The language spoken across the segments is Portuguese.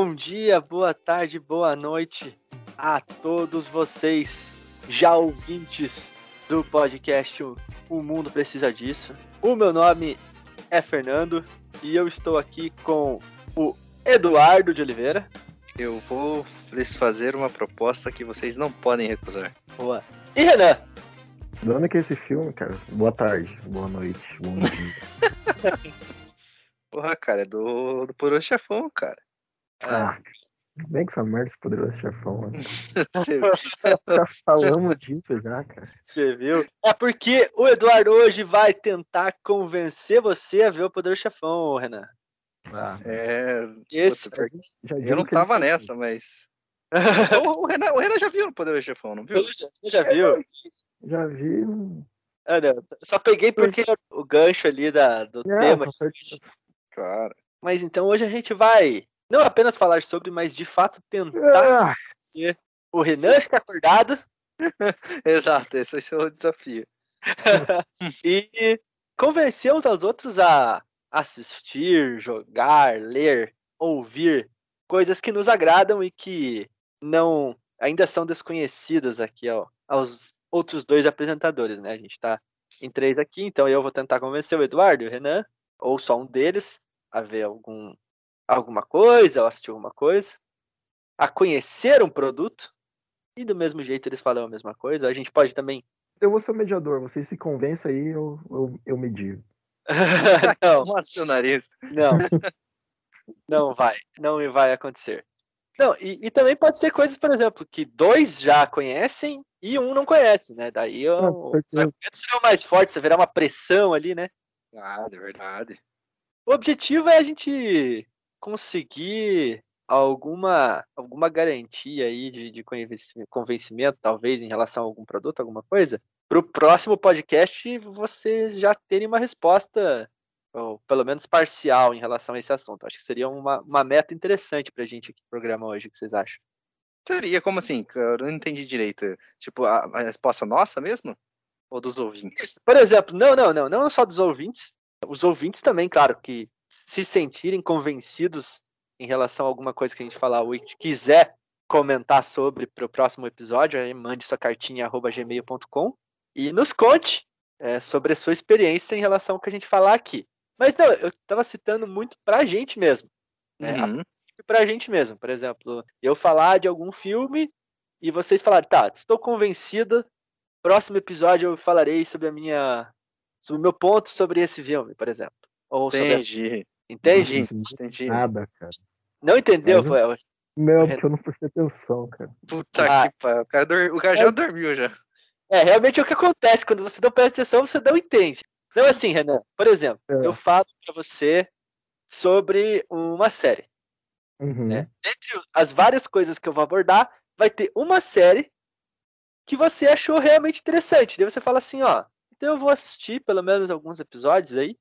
Bom dia, boa tarde, boa noite a todos vocês, já ouvintes do podcast O Mundo Precisa Disso. O meu nome é Fernando e eu estou aqui com o Eduardo de Oliveira. Eu vou lhes fazer uma proposta que vocês não podem recusar. Boa. E Renan. De onde é que é esse filme, cara? Boa tarde, boa noite, bom dia. Porra, cara, é do, do Poderoso Chefão, cara. Ah, bem que essa merda esse poderoso chefão, mano. Você- Já falamos disso já, cara. Você viu? É porque o Eduardo hoje vai tentar convencer você a ver o Poder Chefão, Renan. Ah, é, Esse. puta, já eu não ele tava fez. nessa, mas. o, Renan, o Renan já viu o Poderoso Chefão, não viu? Você já viu? Já vi. Ah, não. Só peguei porque o gancho ali da, do É, tema. Claro. Mas então hoje a gente vai não apenas falar sobre, mas de fato tentar Ah, ser o Renan ficar acordado Exato, esse vai ser o desafio. e convencer uns aos outros a assistir, jogar, ler, ouvir coisas que nos agradam e que não ainda são desconhecidas aqui ó, aos outros dois apresentadores, né? A gente tá em três aqui, então eu vou tentar convencer o Eduardo e o Renan, ou só um deles, a ver algum, alguma coisa, ou assistir alguma coisa, a conhecer um produto, e do mesmo jeito eles falam a mesma coisa. A gente pode também. eu vou ser o mediador, vocês se convencem aí, eu, eu, eu medio. não, Mostra seu nariz. Não. Não vai. Não vai acontecer. Não, e, e também pode ser coisas, por exemplo, que dois já conhecem e um não conhece, né? Daí Ah, o- os certeza. argumentos serão mais fortes, haverá uma pressão ali, né? Ah, de verdade. O objetivo é a gente conseguir alguma, alguma garantia aí de, de convenci- convencimento, talvez, em relação a algum produto, alguma coisa, para o próximo podcast vocês já terem uma resposta, ou pelo menos parcial, em relação a esse assunto. Acho que seria uma, uma meta interessante para a gente aqui no programa hoje. O que vocês acham? Seria como assim? Eu não entendi direito. Tipo, a, a resposta nossa mesmo? Ou dos ouvintes? Por exemplo, não, não, não, não só dos ouvintes, os ouvintes também, claro, que se sentirem convencidos em relação a alguma coisa que a gente falar ou quiser comentar sobre para o próximo episódio, aí mande sua cartinha arroba gmail.com e nos conte é, sobre a sua experiência em relação ao que a gente falar aqui. Mas não, eu estava citando muito para a gente mesmo. Né? A Uhum. princípio pra gente mesmo. Por exemplo, eu falar de algum filme e vocês falarem, tá, estou convencida. Próximo episódio eu falarei sobre a minha. sobre o meu ponto sobre esse filme, por exemplo. Ou sobre essa... Entendi. Entende? Entendi. Entendi. Nada, cara. Não entendeu? Foi- Não, porque eu não prestei atenção, cara. Puta Ah. que pariu. O cara, dor- o cara já dormiu já. É, realmente é o que acontece. Quando você não presta atenção, você não entende. Não assim, Renan. Por exemplo, É. eu falo pra você sobre uma série. Uhum. né? Dentre as várias coisas que eu vou abordar, vai ter uma série que você achou realmente interessante. Daí você fala assim, ó, então eu vou assistir pelo menos alguns episódios aí.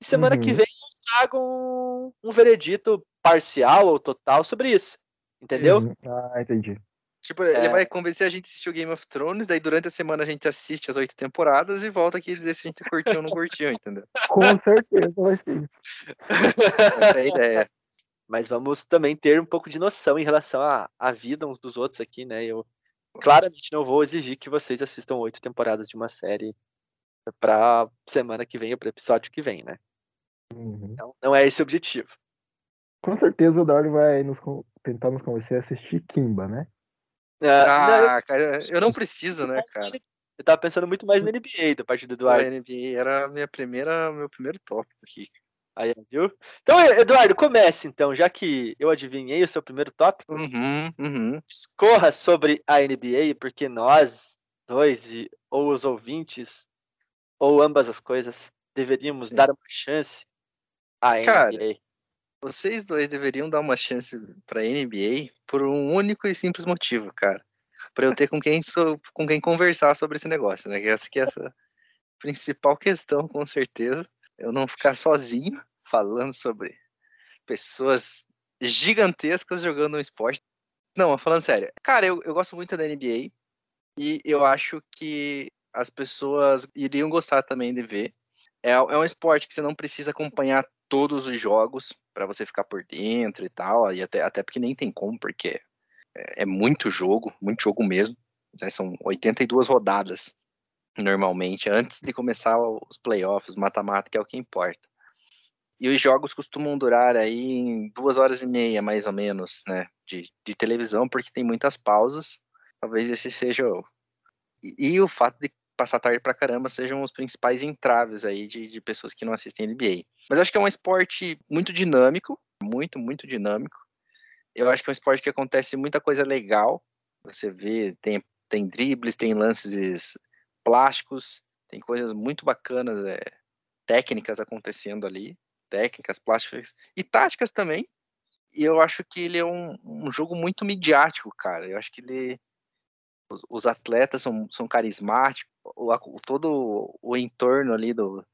E semana que Uhum. vem eu trago um, um veredito parcial ou total sobre isso. Entendeu? Ah, entendi. Tipo, ele É. vai convencer a gente a assistir o Game of Thrones, daí durante a semana a gente assiste as oito temporadas e volta aqui dizer se a gente curtiu ou não curtiu, entendeu? Com certeza vai ser isso. Essa é a ideia. Mas vamos também ter um pouco de noção em relação à, à vida uns dos outros aqui, né? Eu claramente não vou exigir que vocês assistam oito temporadas de uma série pra semana que vem ou pro episódio que vem, né? Uhum. Então, não é esse o objetivo. Com certeza o Dario vai nos tentar nos convencer a assistir Kimba, né? Ah, não, eu- Ah, cara, eu não preciso, né, cara? Eu tava pensando muito mais na NBA da parte do A Eduardo. NBA era a minha primeira, meu primeiro tópico aqui. Aí, viu? Então, Eduardo, comece então, já que eu adivinhei o seu primeiro tópico, Uhum, uhum. discorra sobre a NBA, porque nós dois, e- ou os ouvintes, ou ambas as coisas, deveríamos Sim. dar uma chance à Cara, NBA. Vocês dois deveriam dar uma chance pra NBA por um único e simples motivo, cara. Pra eu ter com quem, so- com quem conversar sobre esse negócio, né? Que essa que é essa principal questão, com certeza. Eu não ficar sozinho falando sobre pessoas gigantescas jogando um esporte. Não, falando sério. Cara, eu, eu gosto muito da NBA e eu acho que as pessoas iriam gostar também de ver. É, é um esporte que você não precisa acompanhar todos os jogos para você ficar por dentro e tal, e até, até porque nem tem como, porque é, é muito jogo, muito jogo mesmo. Né? São 82 rodadas normalmente, antes de começar os playoffs, mata-mata, que é o que importa. E os jogos costumam durar aí em duas horas e meia, mais ou menos, né, de, de televisão, porque tem muitas pausas. Talvez esse seja o... E, e o fato de passar tarde pra caramba sejam os principais entraves aí de, de pessoas que não assistem NBA. Mas acho que é um esporte muito dinâmico, muito, muito dinâmico. Eu acho que é um esporte que acontece muita coisa legal. Você vê, tem, tem dribles, tem lances plásticos, tem coisas muito bacanas, é, técnicas acontecendo ali, técnicas, plásticas e táticas também. E eu acho que ele é um, um jogo muito midiático, cara. Eu acho que ele os, atletas são, são carismáticos, o, todo o entorno ali do,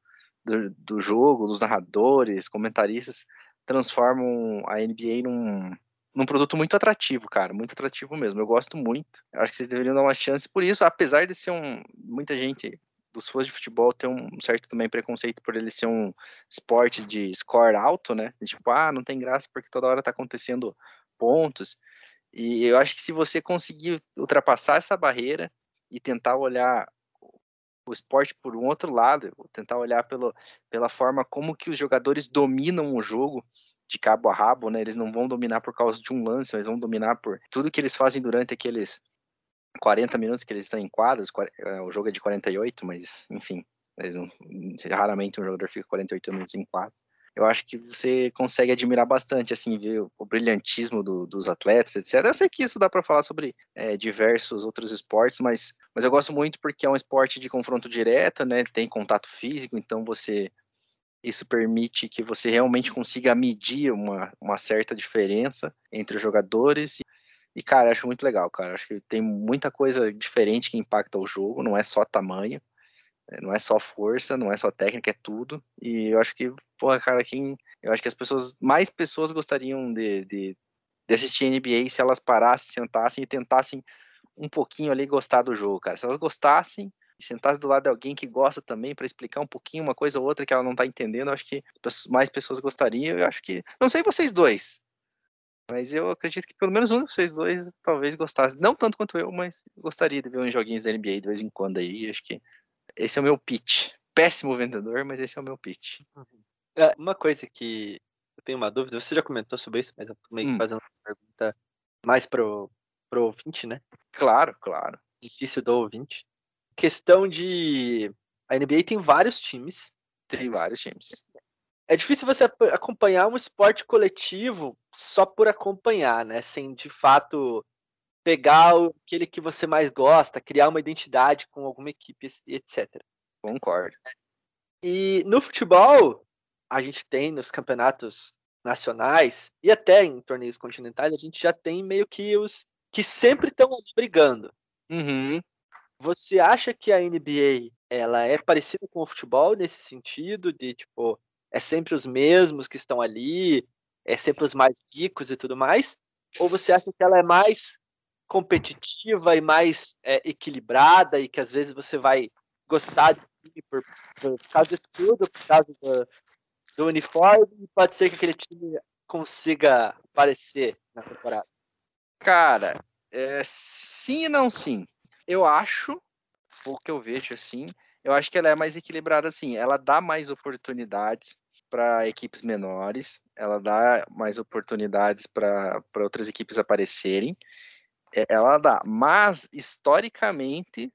do, do jogo, dos narradores, comentaristas, transformam a NBA num, num produto muito atrativo, cara, muito atrativo mesmo. Eu gosto muito. Acho que vocês deveriam dar uma chance por isso, apesar de ser um muita gente dos fãs de futebol tem um certo também preconceito por ele ser um esporte de score alto, né? Tipo, ah, não tem graça porque toda hora tá acontecendo pontos. E eu acho que se você conseguir ultrapassar essa barreira e tentar olhar o esporte por um outro lado, tentar olhar pelo, pela forma como que os jogadores dominam o jogo de cabo a rabo, né? Eles não vão dominar por causa de um lance, eles vão dominar por tudo que eles fazem durante aqueles 40 minutos que eles estão em quadros, é, o jogo é de 48, mas enfim, não, raramente um jogador fica 48 minutos em quadro eu acho que você consegue admirar bastante, assim, ver o, brilhantismo do, dos atletas, etc. Eu sei que isso dá para falar sobre é, diversos outros esportes, mas, mas eu gosto muito porque é um esporte de confronto direto, né? Tem contato físico, então você isso permite que você realmente consiga medir uma, uma certa diferença entre os jogadores. E, e, cara, acho muito legal, cara. Acho que tem muita coisa diferente que impacta o jogo, não é só tamanho. É, não é só força, não é só técnica, é tudo. E eu acho que, porra, cara, quem. Eu acho que as pessoas, mais pessoas gostariam de, de, de assistir NBA se elas parassem, sentassem e tentassem um pouquinho ali gostar do jogo, cara. Se elas gostassem e sentassem do lado de alguém que gosta também para explicar um pouquinho uma coisa ou outra que ela não tá entendendo, eu acho que mais pessoas gostariam. Eu acho que. Não sei vocês dois. Mas eu acredito que pelo menos um de vocês dois talvez gostasse. Não tanto quanto eu, mas gostaria de ver uns joguinhos da NBA de vez em quando aí. Acho que esse é o meu pitch. Péssimo vendedor, mas esse é o meu pitch. É, uma coisa que eu tenho uma dúvida, você já comentou sobre isso, mas eu tô meio que hum. fazendo uma pergunta mais pro, pro ouvinte, né? Claro, claro. Difícil do ouvinte. Questão de. A NBA tem vários times. Tem vários times. É difícil você acompanhar um esporte coletivo só por acompanhar, né? Sem de fato pegar aquele que você mais gosta, criar uma identidade com alguma equipe, etc. Concordo. E no futebol, a gente tem nos campeonatos nacionais e até em torneios continentais, a gente já tem meio que os que sempre estão brigando. Uhum. Você acha que a NBA ela é parecida com o futebol nesse sentido de tipo é sempre os mesmos que estão ali, é sempre os mais ricos e tudo mais? Ou você acha que ela é mais competitiva e mais é, equilibrada e que às vezes você vai gostar de por, por causa do escudo, por causa do, do uniforme, e pode ser que aquele time consiga aparecer na temporada. Cara, é, sim e não sim. Eu acho, o que eu vejo assim, eu acho que ela é mais equilibrada assim. Ela dá mais oportunidades para equipes menores, ela dá mais oportunidades para outras equipes aparecerem. É, ela dá. Mas, historicamente,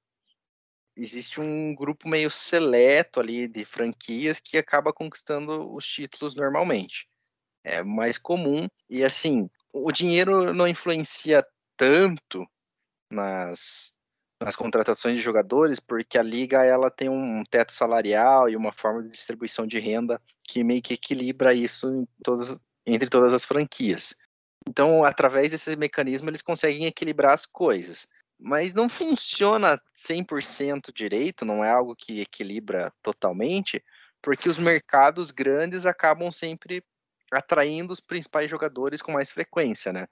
existe um grupo meio seleto ali de franquias que acaba conquistando os títulos normalmente. É mais comum. E, assim, o dinheiro não influencia tanto nas, nas contratações de jogadores, porque a liga ela tem um teto salarial e uma forma de distribuição de renda que meio que equilibra isso todas, entre todas as franquias. Então, através desse mecanismo, eles conseguem equilibrar as coisas. Mas não funciona 100% direito, não é algo que equilibra totalmente, porque os mercados grandes acabam sempre atraindo os principais jogadores com mais frequência, né?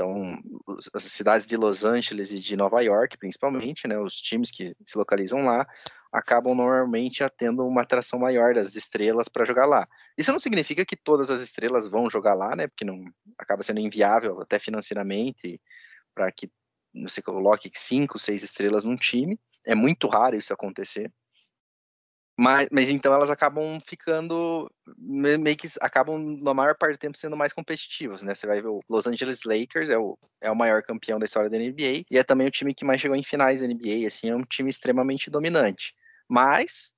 Então, as cidades de Los Angeles e de Nova York, principalmente, né, os times que se localizam lá, acabam normalmente tendo uma atração maior das estrelas para jogar lá. Isso não significa que todas as estrelas vão jogar lá, né? Porque não acaba sendo inviável até financeiramente para que você coloque cinco, seis estrelas num time. É muito raro isso acontecer. Mas, mas então elas acabam ficando, meio que acabam, na maior parte do tempo, sendo mais competitivas, né? Você vai ver o Los Angeles Lakers, é o, é o maior campeão da história da NBA, e é também o time que mais chegou em finais da NBA, assim, é um time extremamente dominante. Mas,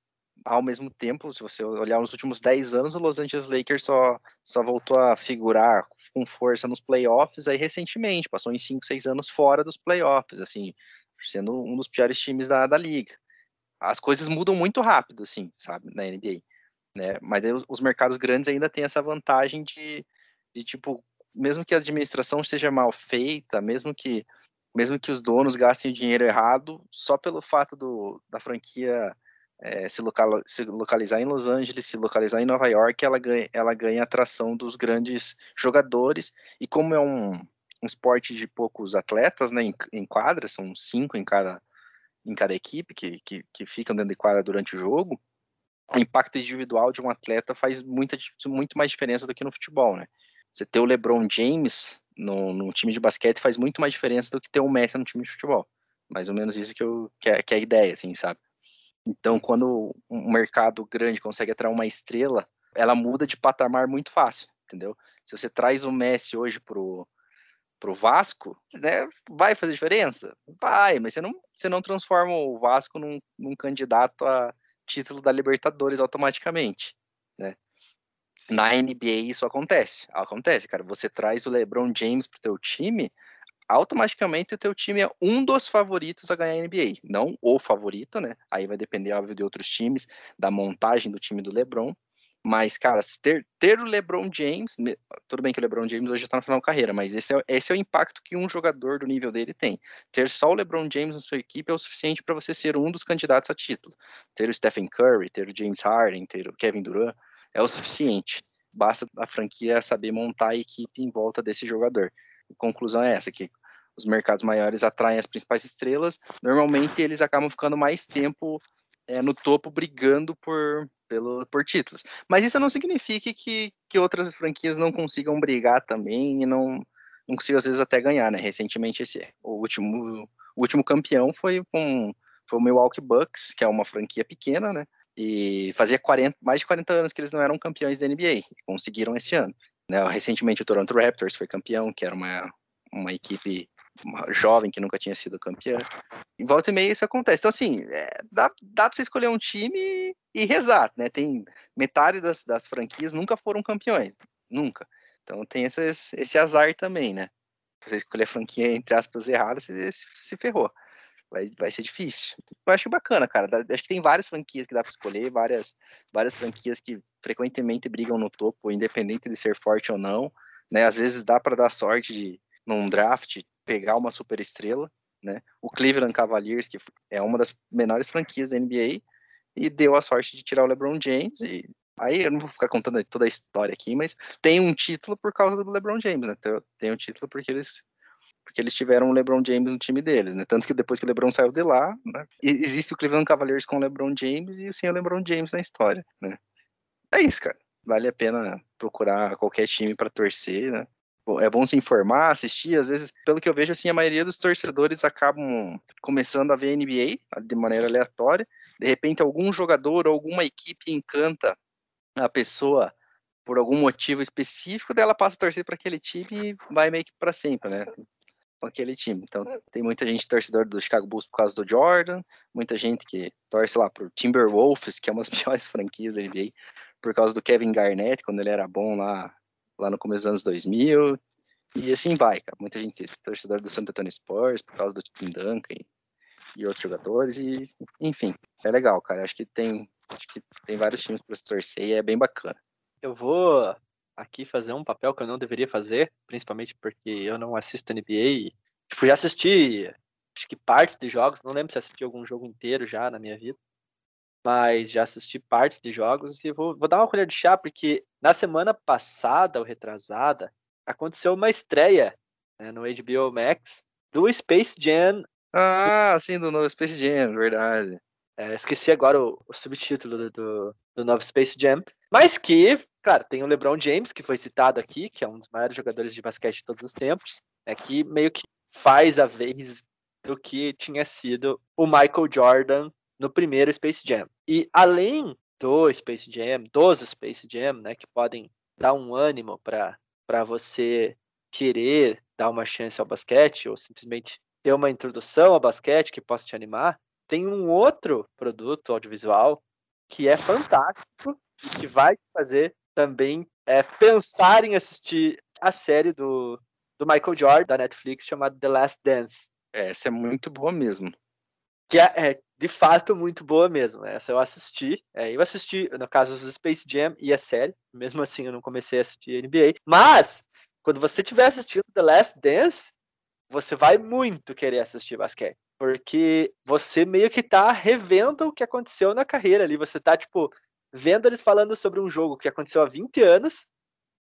ao mesmo tempo, se você olhar nos últimos 10 anos, o Los Angeles Lakers só, só voltou a figurar com força nos playoffs aí recentemente, passou em 5, 6 anos fora dos playoffs, assim, sendo um dos piores times da, da liga as coisas mudam muito rápido, assim, sabe, na NBA. Né? Mas os, os, mercados grandes ainda têm essa vantagem de, de, tipo, mesmo que a administração seja mal feita, mesmo que mesmo que os donos gastem o dinheiro errado, só pelo fato do, da franquia é, se, local, se, localizar em Los Angeles, se localizar em Nova York, ela ganha, ela ganha atração dos grandes jogadores. E como é um, um esporte de poucos atletas né, em, em quadra, são cinco em cada, em cada equipe que, que, que ficam dentro de quadra durante o jogo, o impacto individual de um atleta faz muita, muito mais diferença do que no futebol, né? Você ter o LeBron James no, no time de basquete faz muito mais diferença do que ter o Messi no time de futebol. Mais ou menos isso que, eu, que, é, que é a ideia, assim, sabe? Então, quando um mercado grande consegue atrair uma estrela, ela muda de patamar muito fácil, entendeu? Se você traz o Messi hoje pro, pro Vasco, né, vai fazer diferença? Vai, mas você não, você não transforma o Vasco num, num candidato a título da Libertadores automaticamente, né? Na NBA isso acontece, acontece, cara. Você traz o LeBron James pro teu time, automaticamente o teu time é um dos favoritos a ganhar a NBA, não o favorito, né? Aí vai depender, óbvio, de outros times, da montagem do time do LeBron, mas, cara, ter, ter o LeBron James, tudo bem que o LeBron James hoje está na final da carreira, mas esse é, esse é o impacto que um jogador do nível dele tem. Ter só o LeBron James na sua equipe é o suficiente para você ser um dos candidatos a título. Ter o Stephen Curry, ter o James Harden, ter o Kevin Durant é o suficiente. Basta a franquia saber montar a equipe em volta desse jogador. A conclusão é essa, que os mercados maiores atraem as principais estrelas, normalmente eles acabam ficando mais tempo é, no topo brigando por, pelo, por títulos. Mas isso não significa que, que outras franquias não consigam brigar também e não, não consigam, às vezes, até ganhar, né? Recentemente, esse, o, último, o último campeão foi, um, foi o Milwaukee Bucks, que é uma franquia pequena, né? E fazia 40, mais de 40 anos que eles não eram campeões da NBA, e conseguiram esse ano. Né? Recentemente, o Toronto Raptors foi campeão, que era uma, uma equipe jovem que nunca tinha sido campeã. Em volta e meia isso acontece. Então, assim, é, dá, dá pra você escolher um time e rezar, né? Tem metade das, das franquias nunca foram campeões. Nunca. Então tem esse, esse azar também, né? Você escolher a franquia, entre aspas, errada, você se, se ferrou. Vai, vai ser difícil. Eu acho bacana, cara. Acho que tem várias franquias que dá para escolher, várias, várias franquias que frequentemente brigam no topo, independente de ser forte ou não. Né? Às vezes dá para dar sorte de, num draft, pegar uma super estrela, né? O Cleveland Cavaliers, que é uma das menores franquias da NBA, e deu a sorte de tirar o LeBron James e aí eu não vou ficar contando toda a história aqui, mas tem um título por causa do LeBron James, né? Tem um título porque eles porque eles tiveram o LeBron James no time deles, né? Tanto que depois que o LeBron saiu de lá, né? existe o Cleveland Cavaliers com o LeBron James e sem o LeBron James na história, né? É isso, cara. Vale a pena procurar qualquer time para torcer, né? É bom se informar, assistir. Às vezes, pelo que eu vejo, assim, a maioria dos torcedores acabam começando a ver NBA de maneira aleatória. De repente, algum jogador ou alguma equipe encanta a pessoa por algum motivo específico, dela passa a torcer para aquele time e vai meio que para sempre, né? Com aquele time. Então, tem muita gente torcedor do Chicago Bulls por causa do Jordan, muita gente que torce lá pro Timberwolves, que é uma das piores franquias da NBA, por causa do Kevin Garnett, quando ele era bom lá lá no começo dos anos 2000, e assim vai, cara. Muita gente é torcedor do Santo Antônio Spurs por causa do Tim Duncan e, e, outros jogadores, e enfim, é legal, cara. Acho que tem, acho que tem vários times para se torcer e é bem bacana. Eu vou aqui fazer um papel que eu não deveria fazer, principalmente porque eu não assisto NBA. Tipo, já assisti, acho que partes de jogos, não lembro se assisti algum jogo inteiro já na minha vida mas já assisti partes de jogos e vou, vou dar uma colher de chá, porque na semana passada, ou retrasada, aconteceu uma estreia né, no HBO Max do Space Jam. Ah, sim, do novo Space Jam, verdade. É, esqueci agora o, o subtítulo do, do, do, novo Space Jam. Mas que, claro, tem o LeBron James, que foi citado aqui, que é um dos maiores jogadores de basquete de todos os tempos, é que meio que faz a vez do que tinha sido o Michael Jordan no primeiro Space Jam. E além do Space Jam, dos Space Jam, né, que podem dar um ânimo para você querer dar uma chance ao basquete ou simplesmente ter uma introdução ao basquete que possa te animar, tem um outro produto audiovisual que é fantástico e que vai fazer também é, pensar em assistir a série do, do Michael Jordan da Netflix chamada The Last Dance. Essa é muito boa mesmo. Que é, é de fato muito boa mesmo. Essa eu assisti. É, eu assisti, no caso, os Space Jam e a série. Mesmo assim, eu não comecei a assistir NBA. Mas, quando você estiver assistindo The Last Dance, você vai muito querer assistir basquete. Porque você meio que tá revendo o que aconteceu na carreira ali. Você tá, tipo, vendo eles falando sobre um jogo que aconteceu há 20 anos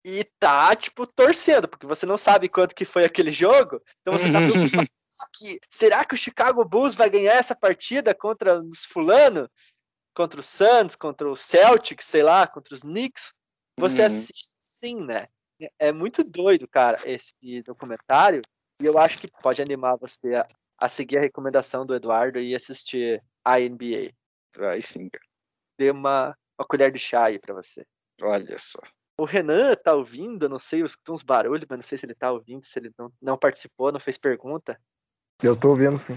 e tá, tipo, torcendo, porque você não sabe quanto que foi aquele jogo. Então você tá preocupado que será que o Chicago Bulls vai ganhar essa partida contra os fulano? Contra o Suns, contra o Celtics, sei lá, contra os Knicks? Você uhum. assiste sim, né? É muito doido, cara, esse documentário. E eu acho que pode animar você a, a seguir a recomendação do Eduardo e assistir a NBA. Vai sim, cara. Dê uma, uma colher de chá aí pra você. Olha só. O Renan tá ouvindo, não sei, escutou uns barulhos, mas não sei se ele tá ouvindo, se ele não, não participou, não fez pergunta. Eu tô ouvindo, sim.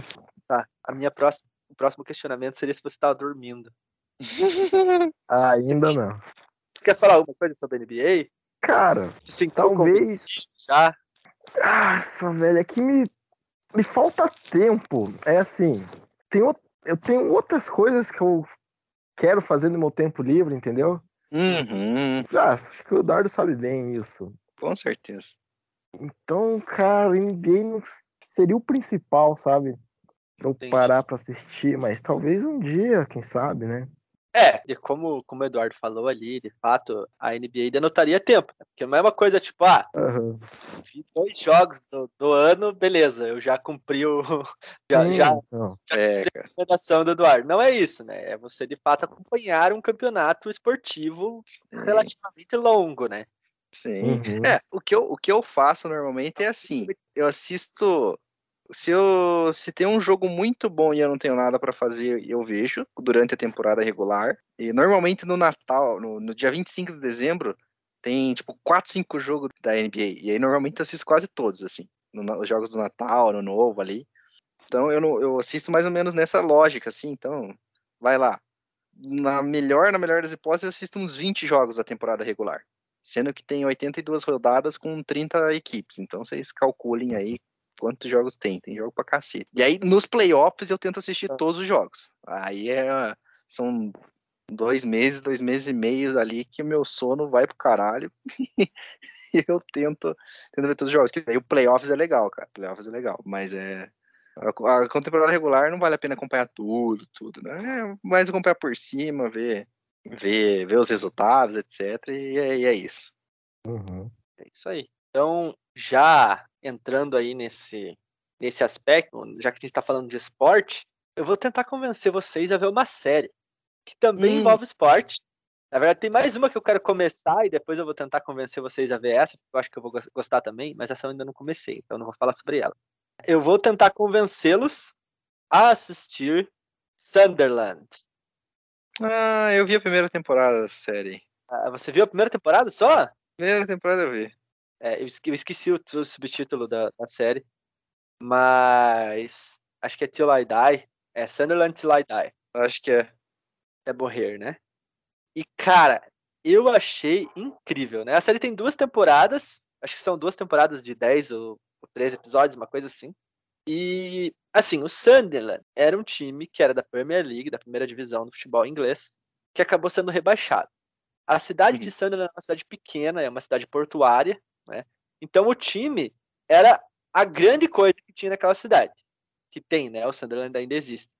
Tá. A minha próxima, o próximo questionamento seria se você tava dormindo. ah, ainda não. Quer falar alguma coisa sobre a NBA? Cara, Sim, talvez. Já. Nossa, velho, é que me, me falta tempo. É assim, tem, eu tenho outras coisas que eu quero fazer no meu tempo livre, entendeu? Uhum. Ah, acho que o Dardo sabe bem isso. Com certeza. Então, cara, NBA não seria o principal, sabe? Pra eu Entendi. parar pra assistir, mas talvez um dia, quem sabe, né? É, e como, como o Eduardo falou ali, de fato, a NBA denotaria tempo. Né? Porque não é uma coisa tipo, ah, uhum. dois jogos do, do, ano, beleza, eu já cumpri o. Já, Sim, já, já é, a recomendação do Eduardo. Não é isso, né? É você de fato acompanhar um campeonato esportivo Sim. relativamente longo, né? Sim. Uhum. É, o que, eu, o que eu faço normalmente é assim: eu assisto se eu se tem um jogo muito bom e eu não tenho nada para fazer, eu vejo durante a temporada regular. E normalmente no Natal, no, no dia 25 de dezembro, tem tipo 4, 5 jogos da NBA. E aí normalmente eu assisto quase todos, assim. No, os jogos do Natal, no Novo ali. Então eu, não, eu assisto mais ou menos nessa lógica, assim. Então, vai lá. Na melhor, na melhor das hipóteses, eu assisto uns 20 jogos da temporada regular. Sendo que tem 82 rodadas com 30 equipes. Então vocês calculem aí quantos jogos tem? Tem jogo pra cacete. E aí, nos playoffs, eu tento assistir ah. todos os jogos. Aí é, são dois meses, dois meses e meios ali que o meu sono vai pro caralho. e eu tento, tento ver todos os jogos. Que aí o playoffs é legal, cara. Playoffs é legal, mas é. A, a temporada regular não vale a pena acompanhar tudo, tudo, né? É mais acompanhar por cima, ver, ver, ver os resultados, etc. E é, e é isso. Uhum. É isso aí. Então, já entrando aí nesse, nesse aspecto, já que a gente está falando de esporte, eu vou tentar convencer vocês a ver uma série que também hum. envolve esporte. Na verdade, tem mais uma que eu quero começar e depois eu vou tentar convencer vocês a ver essa, porque eu acho que eu vou gostar também, mas essa eu ainda não comecei, então eu não vou falar sobre ela. Eu vou tentar convencê-los a assistir Sunderland. Ah, eu vi a primeira temporada dessa série. Ah, você viu a primeira temporada só? Primeira temporada eu vi. É, eu, esqueci, eu esqueci o, o subtítulo da, da, série, mas acho que é Till I Die. É Sunderland Till I Die. Acho que é. É morrer, né? E, cara, eu achei incrível, né? A série tem duas temporadas, acho que são duas temporadas de 10 ou, ou 13 episódios, uma coisa assim. E, assim, o Sunderland era um time que era da Premier League, da primeira divisão do futebol inglês, que acabou sendo rebaixado. A cidade uhum. de Sunderland é uma cidade pequena, é uma cidade portuária, né? Então o time era a grande coisa que tinha naquela cidade, que tem, né? O Sunderland ainda existe.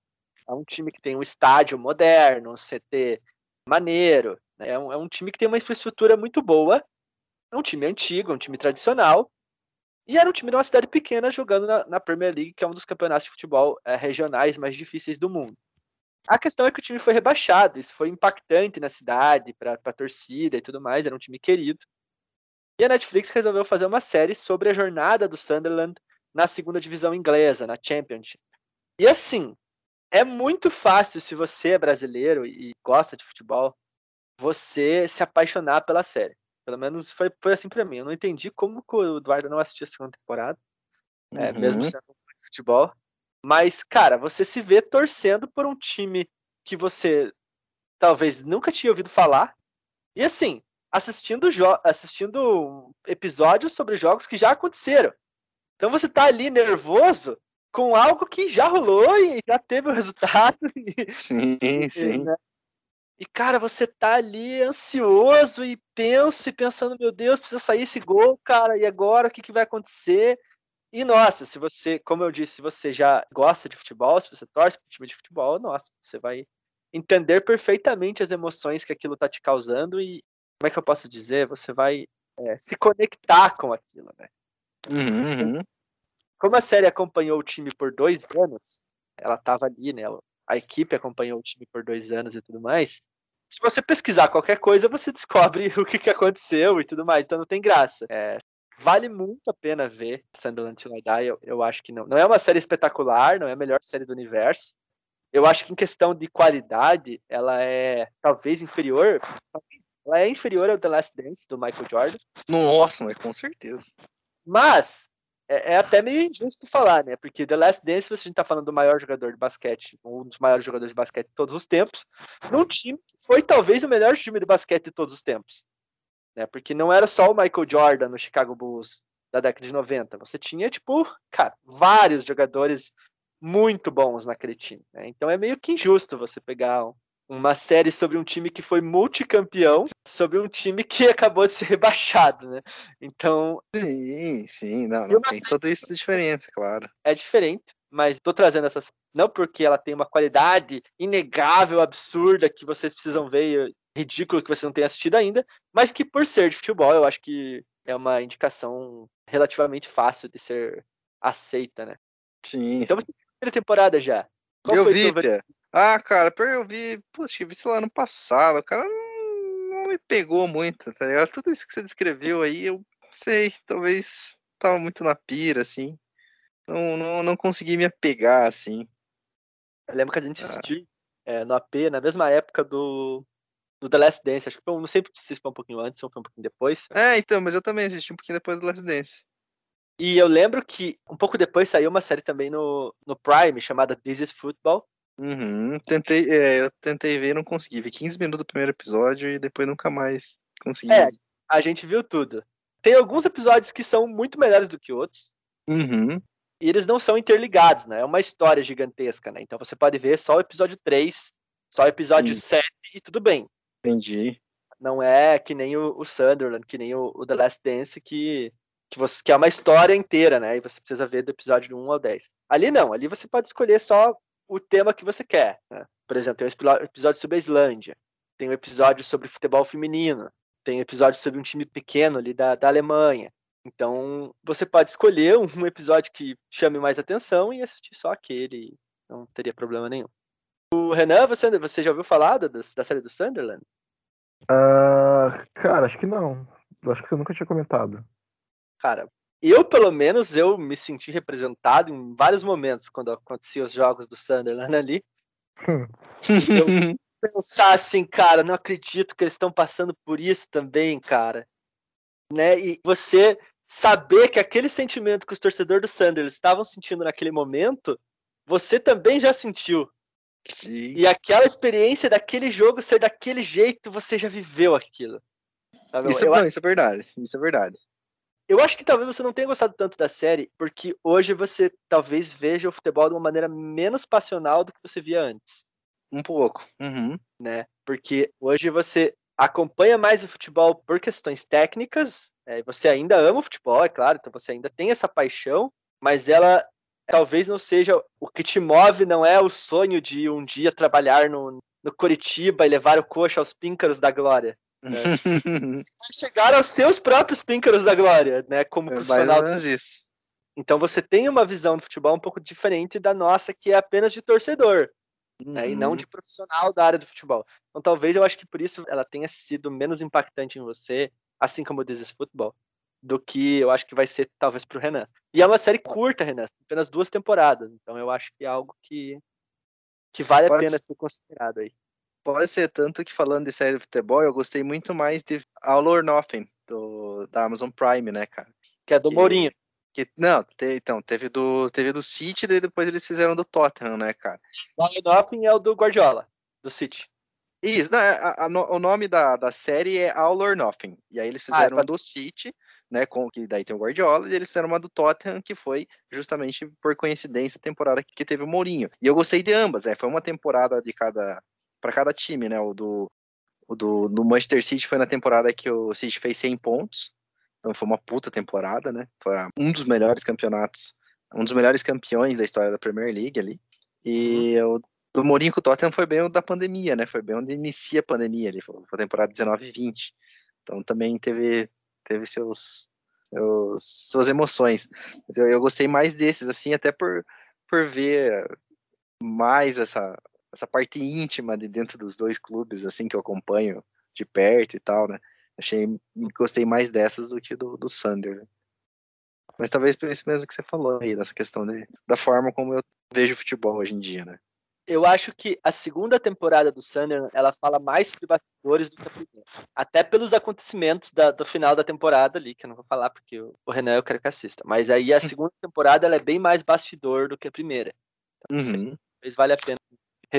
É um time que tem um estádio moderno, um CT maneiro, né? é, um, é um time que tem uma infraestrutura muito boa, é um time antigo, um time tradicional, e era um time de uma cidade pequena jogando na, na Premier League, que é um dos campeonatos de futebol é, regionais mais difíceis do mundo. A questão é que o time foi rebaixado, isso foi impactante na cidade, para a torcida e tudo mais, era um time querido. E a Netflix resolveu fazer uma série sobre a jornada do Sunderland na segunda divisão inglesa, na Championship. E assim, é muito fácil se você é brasileiro e gosta de futebol, você se apaixonar pela série. Pelo menos foi, foi assim para mim. Eu não entendi como o Eduardo não assistiu a segunda temporada, é, uhum. mesmo sendo um de futebol. Mas, cara, você se vê torcendo por um time que você talvez nunca tinha ouvido falar. E assim, assistindo, assistindo episódios sobre jogos que já aconteceram. Então você tá ali nervoso com algo que já rolou e já teve o resultado. Sim, sim. Né? E, cara, você tá ali ansioso e pensa e pensando, meu Deus, precisa sair esse gol, cara, e agora o que, que vai acontecer? E, nossa, se você, como eu disse, se você já gosta de futebol, se você torce pro time de futebol, nossa, você vai entender perfeitamente as emoções que aquilo tá te causando e, como é que eu posso dizer, você vai é, se conectar com aquilo, né? Uhum, uhum. Como a série acompanhou o time por dois anos, ela tava ali, né? A equipe acompanhou o time por dois anos e tudo mais. Se você pesquisar qualquer coisa, você descobre o que, que aconteceu e tudo mais. Então não tem graça. É, Vale muito a pena ver Sunderland Till I Die. Eu, eu acho que não. Não é uma série espetacular, não é a melhor série do universo. Eu acho que em questão de qualidade, ela é talvez inferior. Ela é inferior ao The Last Dance do Michael Jordan. Nossa, mas com certeza. Mas é, é, até meio injusto falar, né? Porque The Last Dance, você está falando do maior jogador de basquete, um dos maiores jogadores de basquete de todos os tempos, num time que foi talvez o melhor time de basquete de todos os tempos né? Porque não era só o Michael Jordan no Chicago Bulls da década de 90. Você tinha, tipo, cara, vários jogadores muito bons naquele time. Né? Então é meio que injusto você pegar uma série sobre um time que foi multicampeão, sobre um time que acabou de ser rebaixado, né? Então. Sim, sim, não, não tem tudo isso de diferença, claro. É diferente, mas tô trazendo essa. Não porque ela tem uma qualidade inegável, absurda, que vocês precisam ver ridículo que você não tenha assistido ainda, mas que por ser de futebol, eu acho que é uma indicação relativamente fácil de ser aceita, né? Sim. Então você tem a primeira temporada já. Qual eu vi, Pia. Ah, cara, eu vi, puxa, eu vi isso lá no passado, o cara não, não me pegou muito, tá ligado? Tudo isso que você descreveu aí, eu sei, talvez tava muito na pira, assim. Não, não, não consegui me apegar, assim. Eu lembro que a gente ah. assistiu é, no AP, na mesma época do do The Last Dance. Acho que não sei se foi um pouquinho antes ou foi um pouquinho depois. É, então, mas eu também assisti um pouquinho depois do Last Dance. E eu lembro que um pouco depois saiu uma série também no, no Prime chamada This is Football. Uhum, tentei, é, eu tentei ver e não consegui. Vi 15 minutos do primeiro episódio e depois nunca mais consegui. É, a gente viu tudo. Tem alguns episódios que são muito melhores do que outros. Uhum. E eles não são interligados, né? É uma história gigantesca, né? Então você pode ver só o episódio 3, só o episódio Sim. 7 e tudo bem. Entendi. Não é que nem o, o Sunderland, que nem o, o, The Last Dance, que, que, você, que é uma história inteira, né? E você precisa ver do episódio 1 ao 10. Ali não, ali você pode escolher só o tema que você quer. Né? Por exemplo, tem um episódio sobre a Islândia, tem um episódio sobre futebol feminino, tem um episódio sobre um time pequeno ali da, da Alemanha. Então, você pode escolher um episódio que chame mais atenção e assistir só aquele, não teria problema nenhum. O Renan, você, você já ouviu falar da, da série do Sunderland? Uh, cara, acho que não. Acho que você nunca tinha comentado. Cara, eu, pelo menos, eu me senti representado em vários momentos quando aconteciam os jogos do Sunderland ali. eu pensar assim, cara, não acredito que eles estão passando por isso também, cara. Né? E você saber que aquele sentimento que os torcedores do Sunderland estavam sentindo naquele momento, você também já sentiu. Sim. E aquela experiência daquele jogo ser daquele jeito, você já viveu aquilo. Isso, não, isso é verdade. Isso é verdade. Eu acho que talvez você não tenha gostado tanto da série, porque hoje você talvez veja o futebol de uma maneira menos passional do que você via antes. Um pouco. Uhum. Né? Porque hoje você acompanha mais o futebol por questões técnicas, é, você ainda ama o futebol, é claro, então você ainda tem essa paixão, mas ela talvez não seja o que te move, não é o sonho de um dia trabalhar no, no Curitiba e levar o coxa aos píncaros da glória. Né? chegar aos seus próprios píncaros da glória, né? Como é profissional. Mais isso. Então você tem uma visão do futebol um pouco diferente da nossa, que é apenas de torcedor. né, e não de profissional da área do futebol. Então talvez eu acho que por isso ela tenha sido menos impactante em você, assim como o This is Football, do que eu acho que vai ser talvez pro Renan. E é uma série curta, Renan, apenas duas temporadas. Então eu acho que é algo que, que vale Pode a pena ser considerado aí. Pode ser tanto que falando de série de futebol, eu gostei muito mais de All or Nothing, do, da Amazon Prime, né, cara? Que é do Que- Mourinho. Que, não, te- então, teve do, teve do City, daí depois eles fizeram do Tottenham, né, cara? O Nothing é o do Guardiola, do City. Isso, não, é, a- a o nome da, da série é All or Nothing. E aí eles Ah, fizeram pode- do City, né? Com, que daí tem o Guardiola, e eles fizeram uma do Tottenham, que foi justamente por coincidência a temporada que teve o Mourinho. E eu gostei de ambas, né? Foi uma temporada de cada. Para cada time, né? O do, o do no Manchester City foi na temporada que o City fez 100 pontos. Então foi uma puta temporada, né? Foi um dos melhores campeonatos, um dos melhores campeões da história da Premier League ali. E o do Mourinho com o Tottenham foi bem o da pandemia, né? Foi bem onde inicia a pandemia ali, foi foi a temporada 19 e 20. Então também teve, teve seus, seus suas emoções. Eu, eu gostei mais desses, assim, até por, por ver mais essa, essa parte íntima de dentro dos dois clubes, assim, que eu acompanho de perto e tal, né? Achei, gostei mais dessas do que do, do Sander. né? Mas talvez por isso mesmo que você falou aí, dessa questão de, da forma como eu vejo futebol hoje em dia, né? Eu acho que a segunda temporada do Sunderland, ela fala mais sobre bastidores do que a primeira. Até pelos acontecimentos da- do final da temporada ali, que eu não vou falar porque o, o Renan eu quero que assista. Mas aí a segunda temporada, ela é bem mais bastidor do que a primeira. Então, Uhum. talvez vale a pena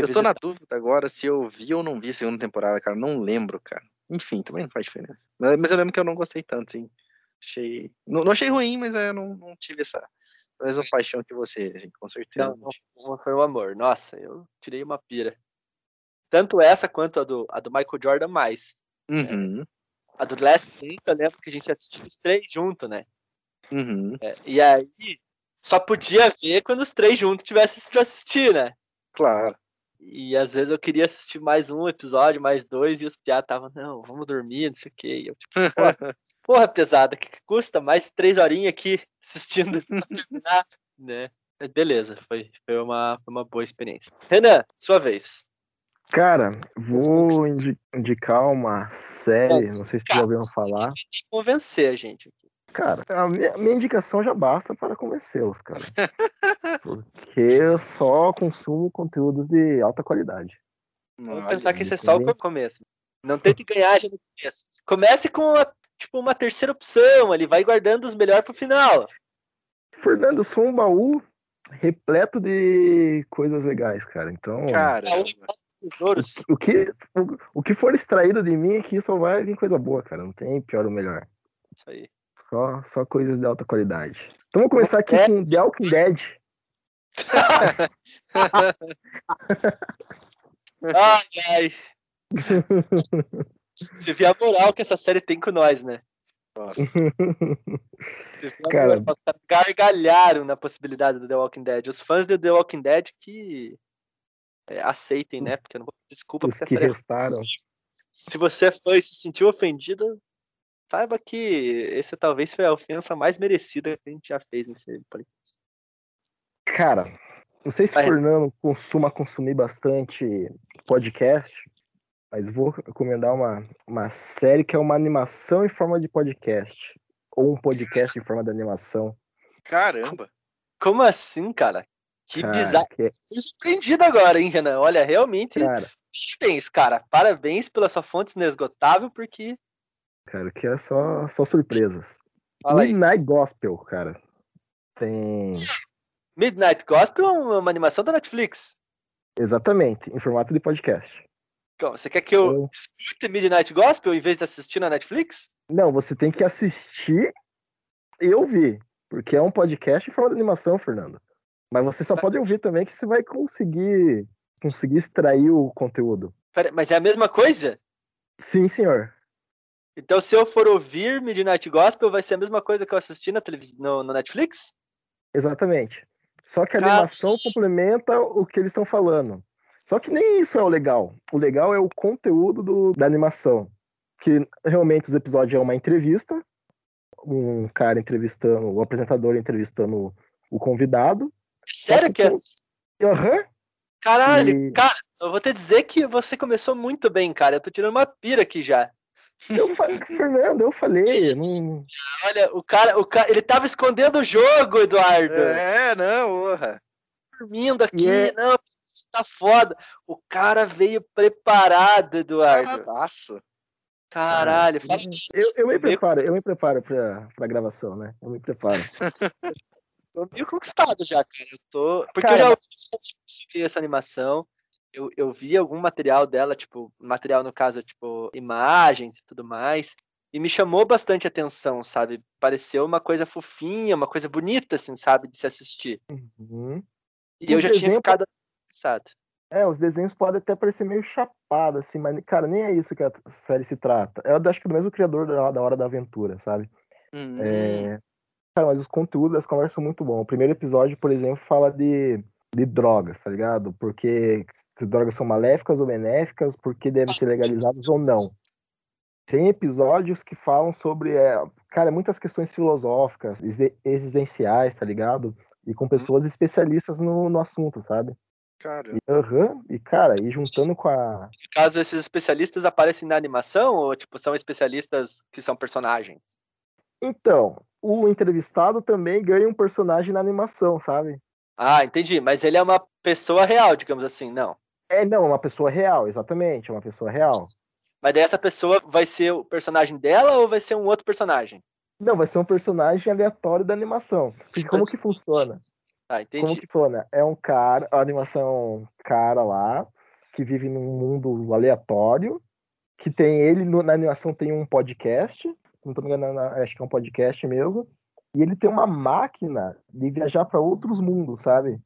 Eu tô revisitar. na dúvida agora se eu vi ou não vi a segunda temporada, cara. Não lembro, cara. Enfim, também não faz diferença. Mas, mas eu lembro que eu não gostei tanto, sim. Achei. Não, não achei ruim, mas é, não, não tive essa mesma paixão que você, assim, com certeza. Não, não, foi um amor. Nossa, eu tirei uma pira. Tanto essa quanto a do, a do Michael Jordan, mais. Uhum, A do Last Dance, eu lembro que a gente assistiu os três juntos, né? uhum, É, e aí, só podia ver quando os três juntos tivessem pra assistir, né? claro. E às vezes eu queria assistir mais um episódio, mais dois, e os piá estavam, não, vamos dormir, não sei o quê. E eu, tipo, porra, porra pesada, que, que custa mais três horinhas aqui assistindo né? Mas Beleza, foi, foi, uma, foi uma boa experiência. Renan, sua vez. Cara, vou indi- indicar uma série, não sei se vocês já ouviram falar. Tem que convencer a gente aqui. Cara, a minha, minha indicação já basta para convencê-los, cara. Porque eu só consumo conteúdos de alta qualidade. Vamos Olha, pensar que esse é só o começo. Não tente ganhar já no começo. Comece com uma, tipo, uma terceira opção ali, vai guardando os melhores pro final. Fernando, eu sou um baú repleto de coisas legais, cara. Então, Caramba. Tesouros. o que, o, o que for extraído de mim aqui só vai vir coisa boa, cara. Não tem pior ou melhor. Isso aí. Só, só coisas de alta qualidade. Então vamos começar aqui É. com The Walking Dead. Ai, ai. Você vê a moral que essa série tem com nós, né? Nossa. Cara. moral, gargalharam na possibilidade do The Walking Dead. Os fãs do The Walking Dead que é, aceitem, né? Porque eu não vou desculpa porque que série é se você é fã e se sentiu ofendido, saiba que essa talvez foi a ofensa mais merecida que a gente já fez nesse podcast. Cara, não sei se o. Fernando costuma consumir bastante podcast, mas vou recomendar uma, uma série que é uma animação em forma de podcast. Ou um podcast em forma de animação. Caramba. Como assim, cara? Que Cara, bizarro. que é- Fui surpreendido agora, hein, Renan? Olha, realmente, cara, parabéns, cara. Parabéns pela sua fonte inesgotável, porque. Cara, que é só, só surpresas. Midnight Gospel, cara. Tem. Midnight Gospel é uma animação da Netflix. Exatamente, em formato de podcast. Como, Você quer que eu Hum. escute Midnight Gospel em vez de assistir na Netflix? Não, você tem que assistir e ouvir. Porque é um podcast em forma de animação, Fernando. Mas você só pode ouvir também que você vai conseguir conseguir extrair o conteúdo. Pera, mas é a mesma coisa? Sim, senhor. Então, se eu for ouvir Midnight Gospel, vai ser a mesma coisa que eu assisti na televisão, no, no Netflix? Exatamente. Só que a animação complementa o que eles estão falando. Só que nem isso é o legal. O legal é o conteúdo do- da animação. Que realmente os episódios é uma entrevista, um cara entrevistando, o apresentador entrevistando o convidado. Sério que é? Aham. Caralho, E- cara, eu vou te dizer que você começou muito bem, cara. Eu tô tirando uma pira aqui já. Eu falei, Fernando, eu falei, não, Olha, o cara, o cara, ele tava escondendo o jogo, Eduardo. É, não, porra. Dormindo aqui, é- não, tá foda. O cara veio preparado, Eduardo. Caradaço. Caralho, eu, eu me preparo, eu me preparo pra, pra gravação, né? Eu me preparo. tô meio conquistado já, cara. Eu tô... Porque Cara, eu já ouvi sobre essa animação. Eu, eu vi algum material dela, tipo, material no caso, tipo, imagens e tudo mais. E me chamou bastante atenção, sabe? Pareceu uma coisa fofinha, uma coisa bonita, assim, sabe? De se assistir. Uhum. E eu Por já tinha ficado interessado. É, os desenhos podem até parecer meio chapado, assim, mas, cara, nem é isso que a série se trata. Eu acho que é do mesmo criador da, da Hora da Aventura, sabe? Hum, É, Cara, mas os conteúdos das conversas são muito bons. O primeiro episódio, por exemplo, fala de, de drogas, tá ligado? Porque se drogas são maléficas ou benéficas, porque devem ser legalizadas ou não. Tem episódios que falam sobre, é, cara, muitas questões filosóficas, exi- existenciais, tá ligado? E com pessoas especialistas no, no assunto, sabe? Cara, E, aham, e cara, e juntando com a. No caso, esses especialistas aparecem na animação ou, tipo, são especialistas que são personagens? Então, o entrevistado também ganha um personagem na animação, sabe? Ah, entendi. Mas ele é uma pessoa real, digamos assim, não. É, não, uma pessoa real, exatamente, uma pessoa real. Mas daí essa pessoa vai ser o personagem dela ou vai ser um outro personagem? Não, vai ser um personagem aleatório da animação. Porque como que funciona? Ah, Como entendi. que funciona? É um cara, a animação é cara lá, que vive num mundo aleatório, que tem ele, na animação tem um podcast, não tô me enganando, acho que é um podcast mesmo, e ele tem uma máquina de viajar para outros mundos, sabe?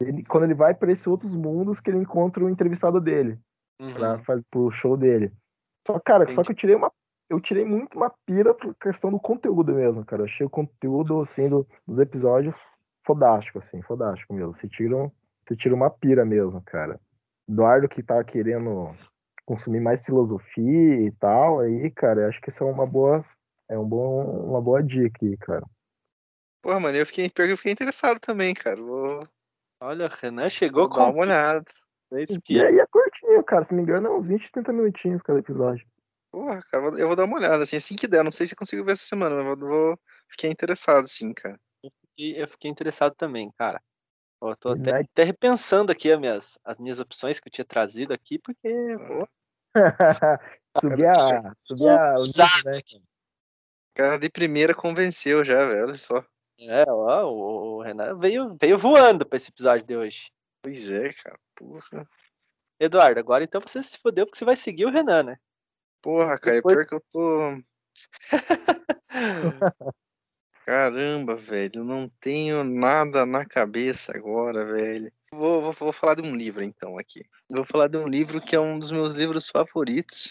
Ele, quando ele vai para esses outros mundos, que ele encontra o entrevistado dele. Uhum. pra fazer pro show dele. Só, cara, só Entendi. que eu tirei uma. Eu tirei muito uma pira por questão do conteúdo mesmo, cara. Eu achei o conteúdo, assim, do- dos episódios fodástico, assim, fodástico mesmo. Você tira, um- você tira uma pira mesmo, cara. Eduardo que tá querendo consumir mais filosofia e tal, aí, cara, eu acho que isso é uma boa. É um bom, uma boa dica aí, cara. porra, mano, eu fiquei, eu fiquei interessado também, cara. Vou, Olha, o Renan chegou com uma olhada. isso E que aí é curtinho, cara. Se não me engano, é uns 20, 30 minutinhos cada episódio. Porra, cara, eu vou- eu dar uma olhada, assim, assim que der. Não sei se eu consigo ver essa semana, mas eu vou, fiquei interessado, sim, cara. E eu fiquei interessado também, cara. Eu tô até, daí- até repensando aqui as minhas, as minhas opções que eu tinha trazido aqui, porque, pô, subir a. Subir a. o nível, né, cara? Cara, de primeira convenceu já, velho. Olha só. É, ó, o, o Renan veio, veio voando pra esse episódio de hoje. Pois é, cara. Porra. Eduardo, agora então você se fodeu porque você vai seguir o Renan, né? Porra, cara, é Depois- pior que eu tô. Caramba, velho, não tenho nada na cabeça agora, velho. Vou, vou, vou falar de um livro então aqui. Vou falar de um livro que é um dos meus livros favoritos.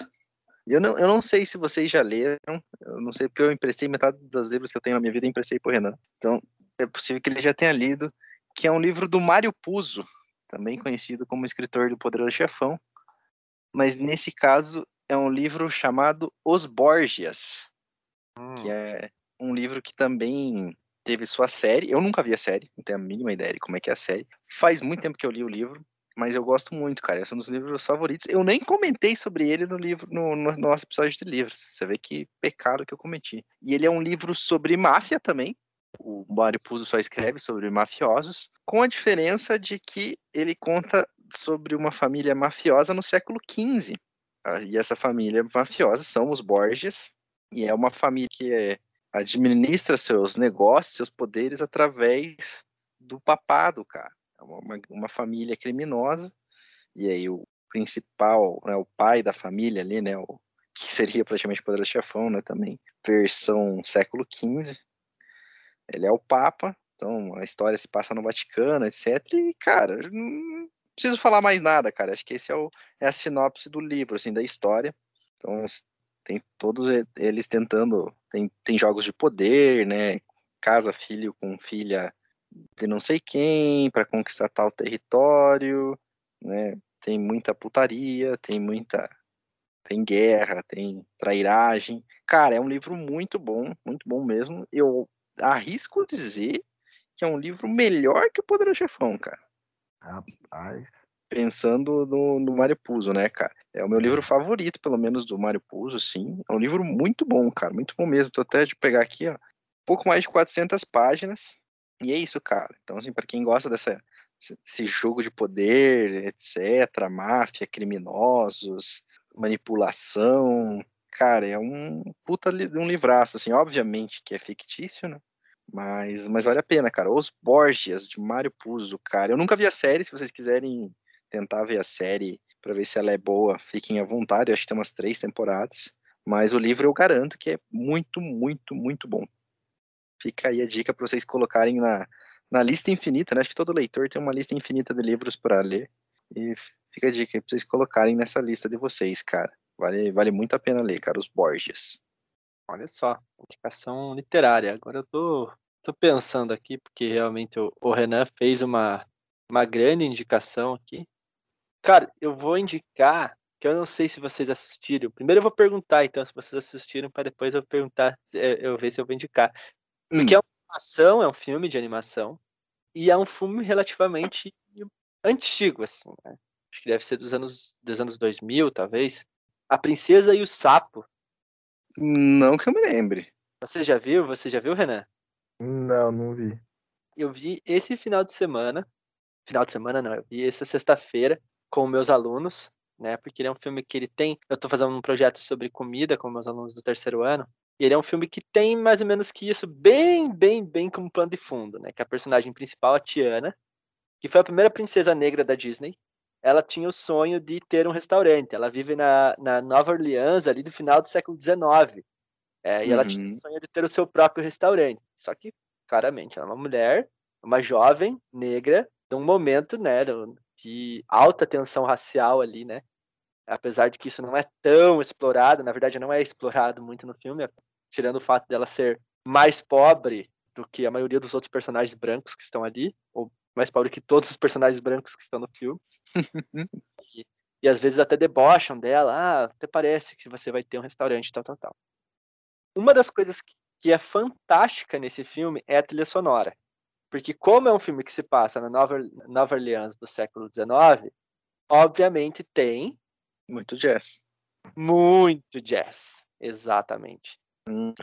Eu não, eu não sei se vocês já leram, eu não sei porque eu emprestei metade dos livros que eu tenho na minha vida, eu emprestei pro Renan. Então, é possível que ele já tenha lido, que é um livro do Mário Puzo, também conhecido como escritor do Poderoso Chefão. Mas nesse caso é um livro chamado Os Borgias que é um livro que também teve sua série. Eu nunca vi a série, não tenho a mínima ideia de como é que é a série. Faz muito tempo que eu li o livro, mas eu gosto muito, cara. Esse é um dos livros favoritos. Eu nem comentei sobre ele no livro, no, no nosso episódio de livros. Você vê que pecado que eu cometi. E ele é um livro sobre máfia também. O Mário Puzo só escreve sobre mafiosos, com a diferença de que ele conta sobre uma família mafiosa no século XV. Ah, E essa família mafiosa são os Borges, e é uma família que é, administra seus negócios, seus poderes através do papado, cara. É uma, uma, família criminosa. E aí o principal, né, o pai da família ali, né, o, que seria praticamente o poderoso chefão, né, também, versão século XV. Ele é o Papa, então a história se passa no Vaticano, etc. E, cara, não preciso falar mais nada, cara. Acho que esse é, o, é a sinopse do livro, assim, da história. Então, tem todos eles tentando. Tem, tem jogos de poder, né? Casa filho com filha de não sei quem para conquistar tal território, né? Tem muita putaria, tem muita. Tem guerra, tem trairagem. Cara, é um livro muito bom, muito bom mesmo. Eu arrisco dizer que é um livro melhor que o Poderoso Chefão, cara. Rapaz. pensando no, no Mario Puzo, né, cara? É o meu livro favorito, pelo menos, do Mario Puzo, sim. É um livro muito bom, cara, muito bom mesmo. Tô até de pegar aqui, ó, pouco mais de 400 páginas. E é isso, cara. Então, assim, para quem gosta dessa, desse jogo de poder, etc., máfia, criminosos, manipulação, cara, é um puta um livraço, assim, obviamente que é fictício, né? Mas, mas vale a pena, cara. Os Borgias, de Mário Puzo, cara. Eu nunca vi a série, se vocês quiserem tentar ver a série para ver se ela é boa, fiquem à vontade. Eu acho que tem umas três temporadas. Mas o livro eu garanto que é muito, muito, muito bom. Fica aí a dica para vocês colocarem na, na lista infinita, né? Acho que todo leitor tem uma lista infinita de livros para ler. E fica a dica para vocês colocarem nessa lista de vocês, cara. Vale, vale muito a pena ler, cara, os Borges. Olha só, indicação literária. Agora eu tô, tô pensando aqui, porque realmente o, o Renan fez uma, uma grande indicação aqui. Cara, eu vou indicar, que eu não sei se vocês assistiram. Primeiro eu vou perguntar, então, se vocês assistiram, para depois eu perguntar, é, eu ver se eu vou indicar. Porque hum. é uma animação, é um filme de animação, e é um filme relativamente antigo, assim, né? Acho que deve ser dos anos, dos anos 2000, talvez. A Princesa e o Sapo. Não que eu me lembre. Você já viu? Você já viu, Renan? Não, não vi. Eu vi esse final de semana. Final de semana não, eu vi essa sexta-feira com meus alunos, né? Porque ele é um filme que ele tem. Eu tô fazendo um projeto sobre comida com meus alunos do terceiro ano. E ele é um filme que tem mais ou menos que isso bem, bem, bem como plano de fundo, né? Que a personagem principal, a Tiana, que foi a primeira princesa negra da Disney, ela tinha o sonho de ter um restaurante. Ela vive na, na Nova Orleans, ali do final do século XIX. É, e uhum. ela tinha o uhum. sonho de ter o seu próprio restaurante. Só que, claramente, ela é uma mulher, uma jovem, negra, de um momento né, de alta tensão racial ali, né? Apesar de que isso não é tão explorado, na verdade não é explorado muito no filme, tirando o fato dela ser mais pobre do que a maioria dos outros personagens brancos que estão ali, ou mais pobre que todos os personagens brancos que estão no filme e, e, às vezes até debocham dela, ah, até parece que você vai ter um restaurante, tal, tal, tal. Uma das coisas que, que é fantástica nesse filme é a trilha sonora. Porque como é um filme que se passa na Nova, Nova Orleans do século XIX, obviamente tem... Muito jazz. Muito jazz, exatamente. Uhum.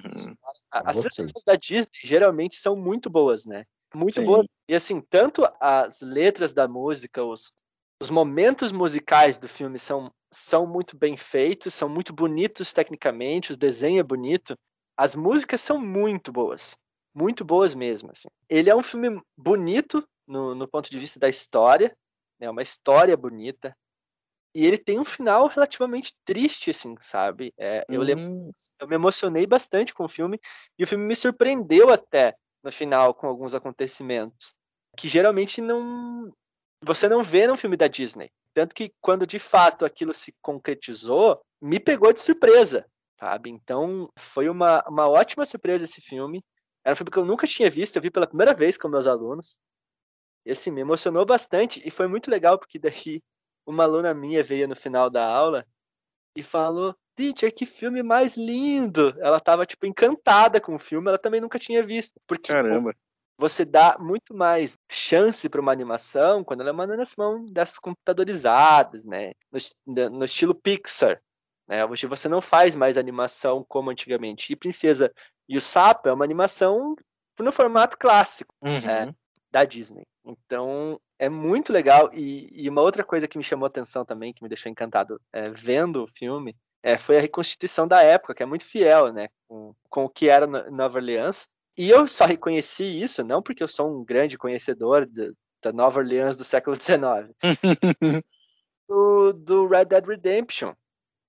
As trilhas da Disney geralmente são muito boas, né? Muito boas. E assim, tanto as letras da música, os, os momentos musicais do filme são, são muito bem feitos, são muito bonitos tecnicamente, o desenho é bonito. As músicas são muito boas, muito boas mesmo. Assim. Ele é um filme bonito no, no ponto de vista da história, é né, uma história bonita. E ele tem um final relativamente triste, assim, sabe? É, eu, lembro, eu me emocionei bastante com o filme e o filme me surpreendeu até no final com alguns acontecimentos que geralmente não você não vê num filme da Disney. Tanto que quando de fato aquilo se concretizou, me pegou de surpresa, sabe? Então foi uma, uma ótima surpresa esse filme. Era um filme que eu nunca tinha visto, eu vi pela primeira vez com meus alunos. E assim, me emocionou bastante e foi muito legal porque daí uma aluna minha veio no final da aula e falou: Teacher, que filme mais lindo! Ela tava, tipo, encantada com o filme, ela também nunca tinha visto. Porque Caramba você dá muito mais chance para uma animação quando ela é uma animação dessas computadorizadas, né? No, no, estilo Pixar. Né? Hoje você não faz mais animação como antigamente. E Princesa e o Sapo é uma animação no formato clássico né? uhum. né? da Disney. Então é muito legal. E, e, uma outra coisa que me chamou a atenção também, que me deixou encantado é, vendo o filme, é, foi a reconstituição da época, que é muito fiel né? com, com o que era Nova Orleans e eu só reconheci isso, não porque eu sou um grande conhecedor de, da Nova Orleans do século XIX, do, do, Red Dead Redemption.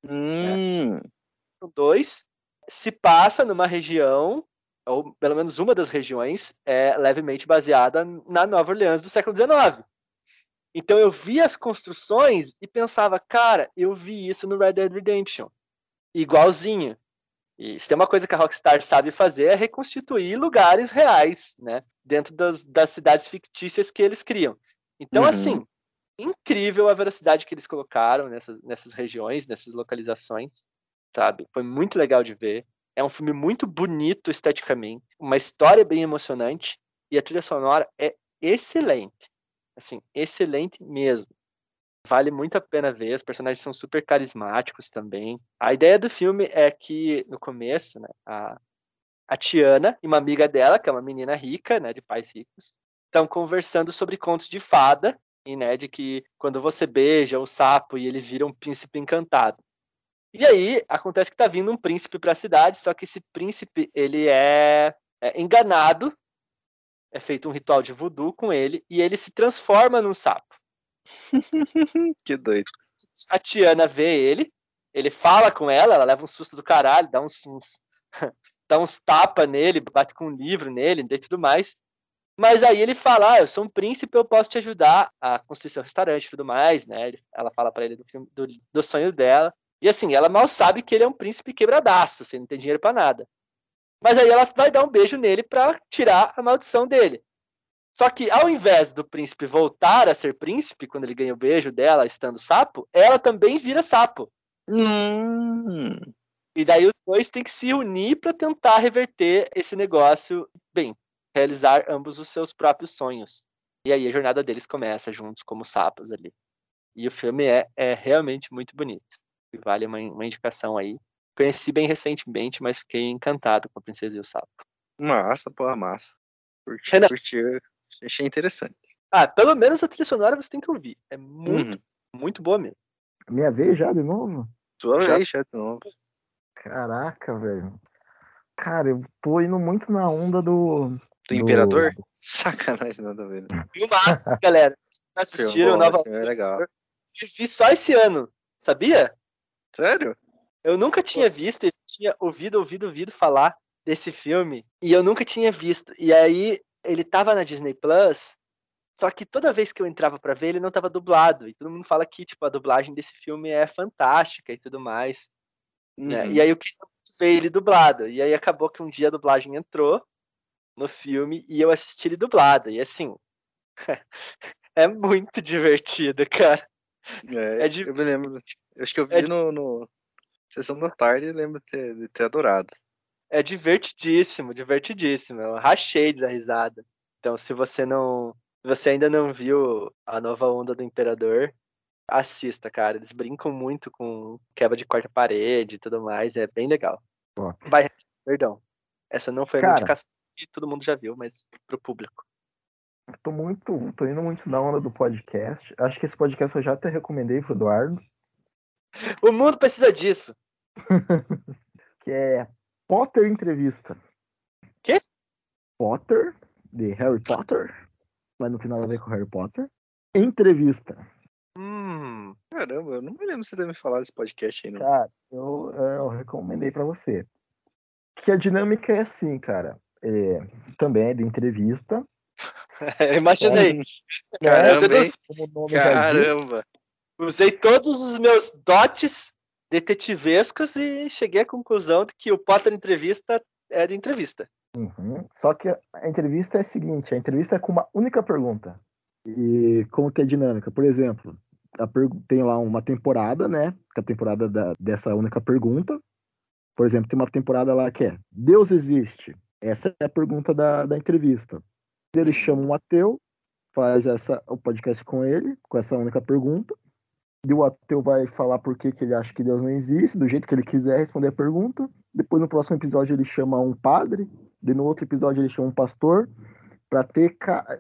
Hum. Né? O 2 se passa numa região, ou pelo menos uma das regiões, é levemente baseada na Nova Orleans do século XIX. Então eu vi as construções e pensava, cara, eu vi isso no Red Dead Redemption. Igualzinho. E se tem uma coisa que a Rockstar sabe fazer é reconstituir lugares reais, né? Dentro das, das cidades fictícias que eles criam. Então, uhum. assim, incrível a velocidade que eles colocaram nessas, nessas regiões, nessas localizações, sabe? Foi muito legal de ver. É um filme muito bonito esteticamente, uma história bem emocionante e a trilha sonora é excelente. Assim, excelente mesmo. Vale muito a pena ver, os personagens são super carismáticos também. A ideia do filme é que, no começo, né, a, a Tiana e uma amiga dela, que é uma menina rica, né, de pais ricos, estão conversando sobre contos de fada, e, né, de que quando você beija o sapo e ele vira um príncipe encantado. E aí, acontece que tá vindo um príncipe para a cidade, só que esse príncipe, ele é, é enganado, é feito um ritual de voodoo com ele, e ele se transforma num sapo. que doido. A Tiana vê ele, ele fala com ela, ela leva um susto do caralho, dá uns, uns dá uns tapa nele, bate com um livro nele e tudo mais. Mas aí ele fala, ah, eu sou um príncipe, eu posso te ajudar a construir seu restaurante e tudo mais, né? Ela fala para ele do, filme, do, do, sonho dela. E assim, ela mal sabe que ele é um príncipe quebradaço, assim, não tem dinheiro para nada. Mas aí ela vai dar um beijo nele para tirar a maldição dele. Só que ao invés do príncipe voltar a ser príncipe, quando ele ganha o beijo dela estando sapo, ela também vira sapo. Hum. E daí os dois têm que se unir para tentar reverter esse negócio, bem, realizar ambos os seus próprios sonhos. E aí a jornada deles começa juntos como sapos ali. E o filme é, é realmente muito bonito. E vale uma, uma indicação aí. Conheci bem recentemente, mas fiquei encantado com a Princesa e o Sapo. Massa, porra, massa. Curti, Renan. curti, achei interessante. Ah, pelo menos a trilha sonora você tem que ouvir. É muito, uhum. muito boa mesmo. Minha vez já de novo? Sua já. vez já de novo. Caraca, velho. Cara, eu tô indo muito na onda do. Do, do... Imperador? Sacanagem, nada a ver. Filmaço, galera. Vocês assistiram nova. É legal. Eu vi só esse ano, sabia? Sério? Eu nunca tinha visto, eu tinha ouvido, ouvido, ouvido falar desse filme e eu nunca tinha visto. E aí ele tava na Disney Plus, só que toda vez que eu entrava para ver ele não tava dublado. E todo mundo fala que tipo a dublagem desse filme é fantástica e tudo mais. Uhum. Né? E uhum. aí eu queria ver ele dublado. E aí acabou que um dia a dublagem entrou no filme e eu assisti ele dublado. E assim, é muito divertido, cara. É, é de... Eu me lembro. Eu acho que eu vi é no, no, Sessão da Tarde e lembro de ter, de ter adorado. É divertidíssimo, divertidíssimo. Eu rachei da risada. Então, se você não. Se você ainda não viu a nova onda do Imperador, assista, cara. Eles brincam muito com quebra de quarta parede e tudo mais. É bem legal. Vai, perdão. Essa não foi a cara, indicação que todo mundo já viu, mas pro público. Tô muito. tô indo muito na onda do podcast. Acho que esse podcast eu já até recomendei pro Eduardo. O mundo precisa disso. que é Potter Entrevista. Quê? Potter, de Harry Potter. Mas não tem nada a ver com Harry Potter. Entrevista. Hum, caramba, eu não me lembro você ter me falado desse podcast aí, não. Cara, eu, eu recomendei para você. Que a dinâmica é assim, cara. É, também é de entrevista. Imaginei. Caramba, Caramba. Usei todos os meus dotes detetivescos e cheguei à conclusão de que o Potter entrevista é de entrevista. Uhum. Só que a entrevista é a seguinte, a entrevista é com uma única pergunta. E como que é a dinâmica? Por exemplo, tem lá uma temporada, né? Que é a temporada da, dessa única pergunta. Por exemplo, tem uma temporada lá que é Deus existe? Essa é a pergunta da, da entrevista. Ele chama um ateu, faz essa, o podcast com ele, com essa única pergunta. E o ateu vai falar por que, que ele acha que Deus não existe, do jeito que ele quiser responder a pergunta. Depois, no próximo episódio, ele chama um padre. E no outro episódio, ele chama um pastor. para ter ca...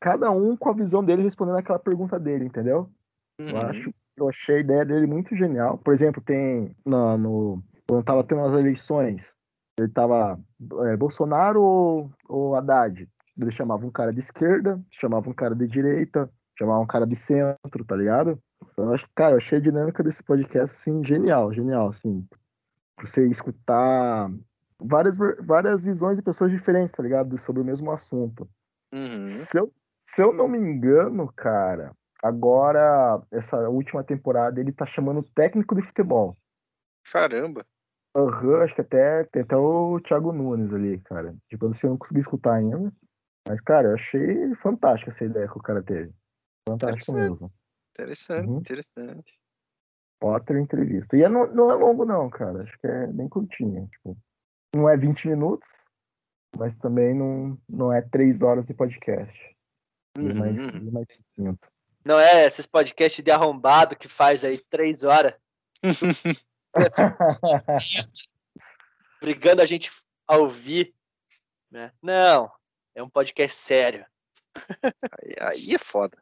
cada um com a visão dele respondendo aquela pergunta dele, entendeu? Uhum. Eu, acho, eu achei a ideia dele muito genial. Por exemplo, tem no, no quando tava tendo as eleições, ele tava é, Bolsonaro ou, ou Haddad. Ele chamava um cara de esquerda, chamava um cara de direita, chamava um cara de centro, tá ligado? Eu acho, cara, eu achei a dinâmica desse podcast, assim, genial, genial, assim. Você escutar várias, várias visões de pessoas diferentes, tá ligado? Sobre o mesmo assunto. Uhum. Se, eu, se eu não me engano, cara, agora, essa última temporada, ele tá chamando técnico de futebol. Caramba! Uhum, acho que até tem até o Thiago Nunes ali, cara. Tipo, eu não consegui escutar ainda. Mas, cara, eu achei fantástica essa ideia que o cara teve. Fantástico mesmo. Interessante, uhum. interessante. Outra entrevista. E é, não, não, é longo, não, cara. Acho que é bem curtinho. Tipo, não é 20 minutos, mas também não, não é 3 horas de podcast. Uhum. Mais, mais Não é esses podcasts de arrombado que faz aí três horas brigando a gente a ouvir. Né? Não, é um podcast sério. Aí, aí é foda.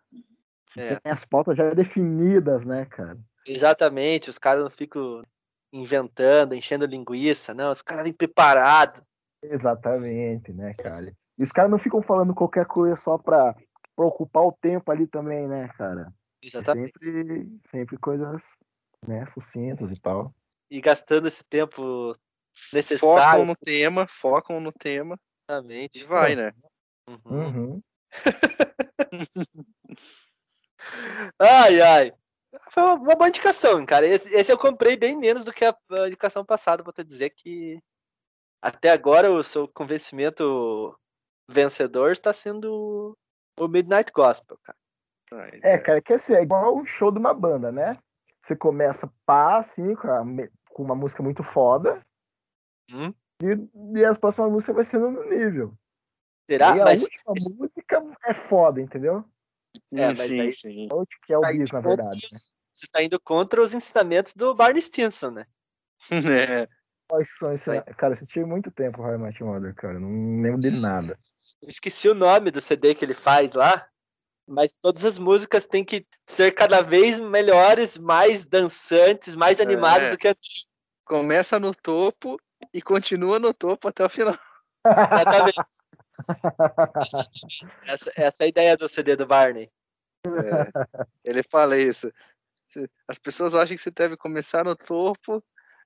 É, Tem as pautas já definidas, né, cara? exatamente, os caras não ficam inventando, enchendo linguiça, não, os caras vêm preparados. Exatamente, né, cara? E os caras não ficam falando qualquer coisa só pra, pra ocupar o tempo ali também, né, cara? É Exatamente. sempre, sempre coisas, né, sucintas e tal. E gastando esse tempo Focam necessário. no tema, focam no tema e Exatamente. vai, né? Uhum. Uhum. Ai, ai. Foi uma, uma boa indicação, cara. Esse, esse eu comprei bem menos do que a, a indicação passada, vou te dizer que até agora o seu convencimento vencedor está sendo o Midnight Gospel, cara. Ai, É, cara, que assim, é igual um show de uma banda, né? Você começa pá, assim, com, a com uma música muito foda, Hum? e, e as próximas músicas vai sendo no nível. Será? e a Mas última música é foda, entendeu? É, mas sim, daí- sim. Que é o tá bis, indo na contra verdade. Né? os- Você está indo contra os ensinamentos do Barney Stinson, né? É, Quais são esses... Cara, eu assisti muito tempo o How I Met Mother, cara. Não lembro de nada. Eu esqueci o nome do CD que ele faz lá, mas todas as músicas têm que ser cada vez melhores, mais dançantes, mais animadas É. do que a começa no topo e continua no topo até o final. Exatamente. essa, essa é a ideia do CD do Barney. É, ele fala isso. As pessoas acham que você deve começar no topo,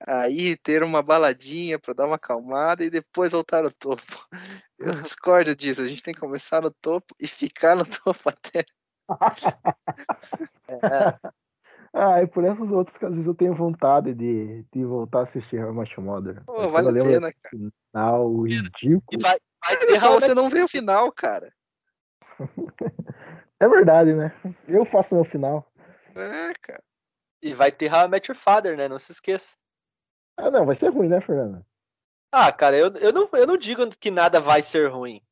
aí ter uma baladinha para dar uma acalmada e depois voltar no topo. Eu discordo disso. A gente tem que começar no topo e ficar no topo até. É, Ah, e por essas outras que às vezes eu tenho vontade de, de voltar a assistir How Your Mother. Pô, vale a pena, cara. final e ridículo. vai, vai I você Met- não ver o final, cara. É verdade, né? Eu faço no final. É, cara. e vai ter How I Met Your Father, né? Não se esqueça. Ah, não, vai ser ruim, né, Fernanda? Ah, cara, eu, eu, não, eu não digo que nada vai ser ruim.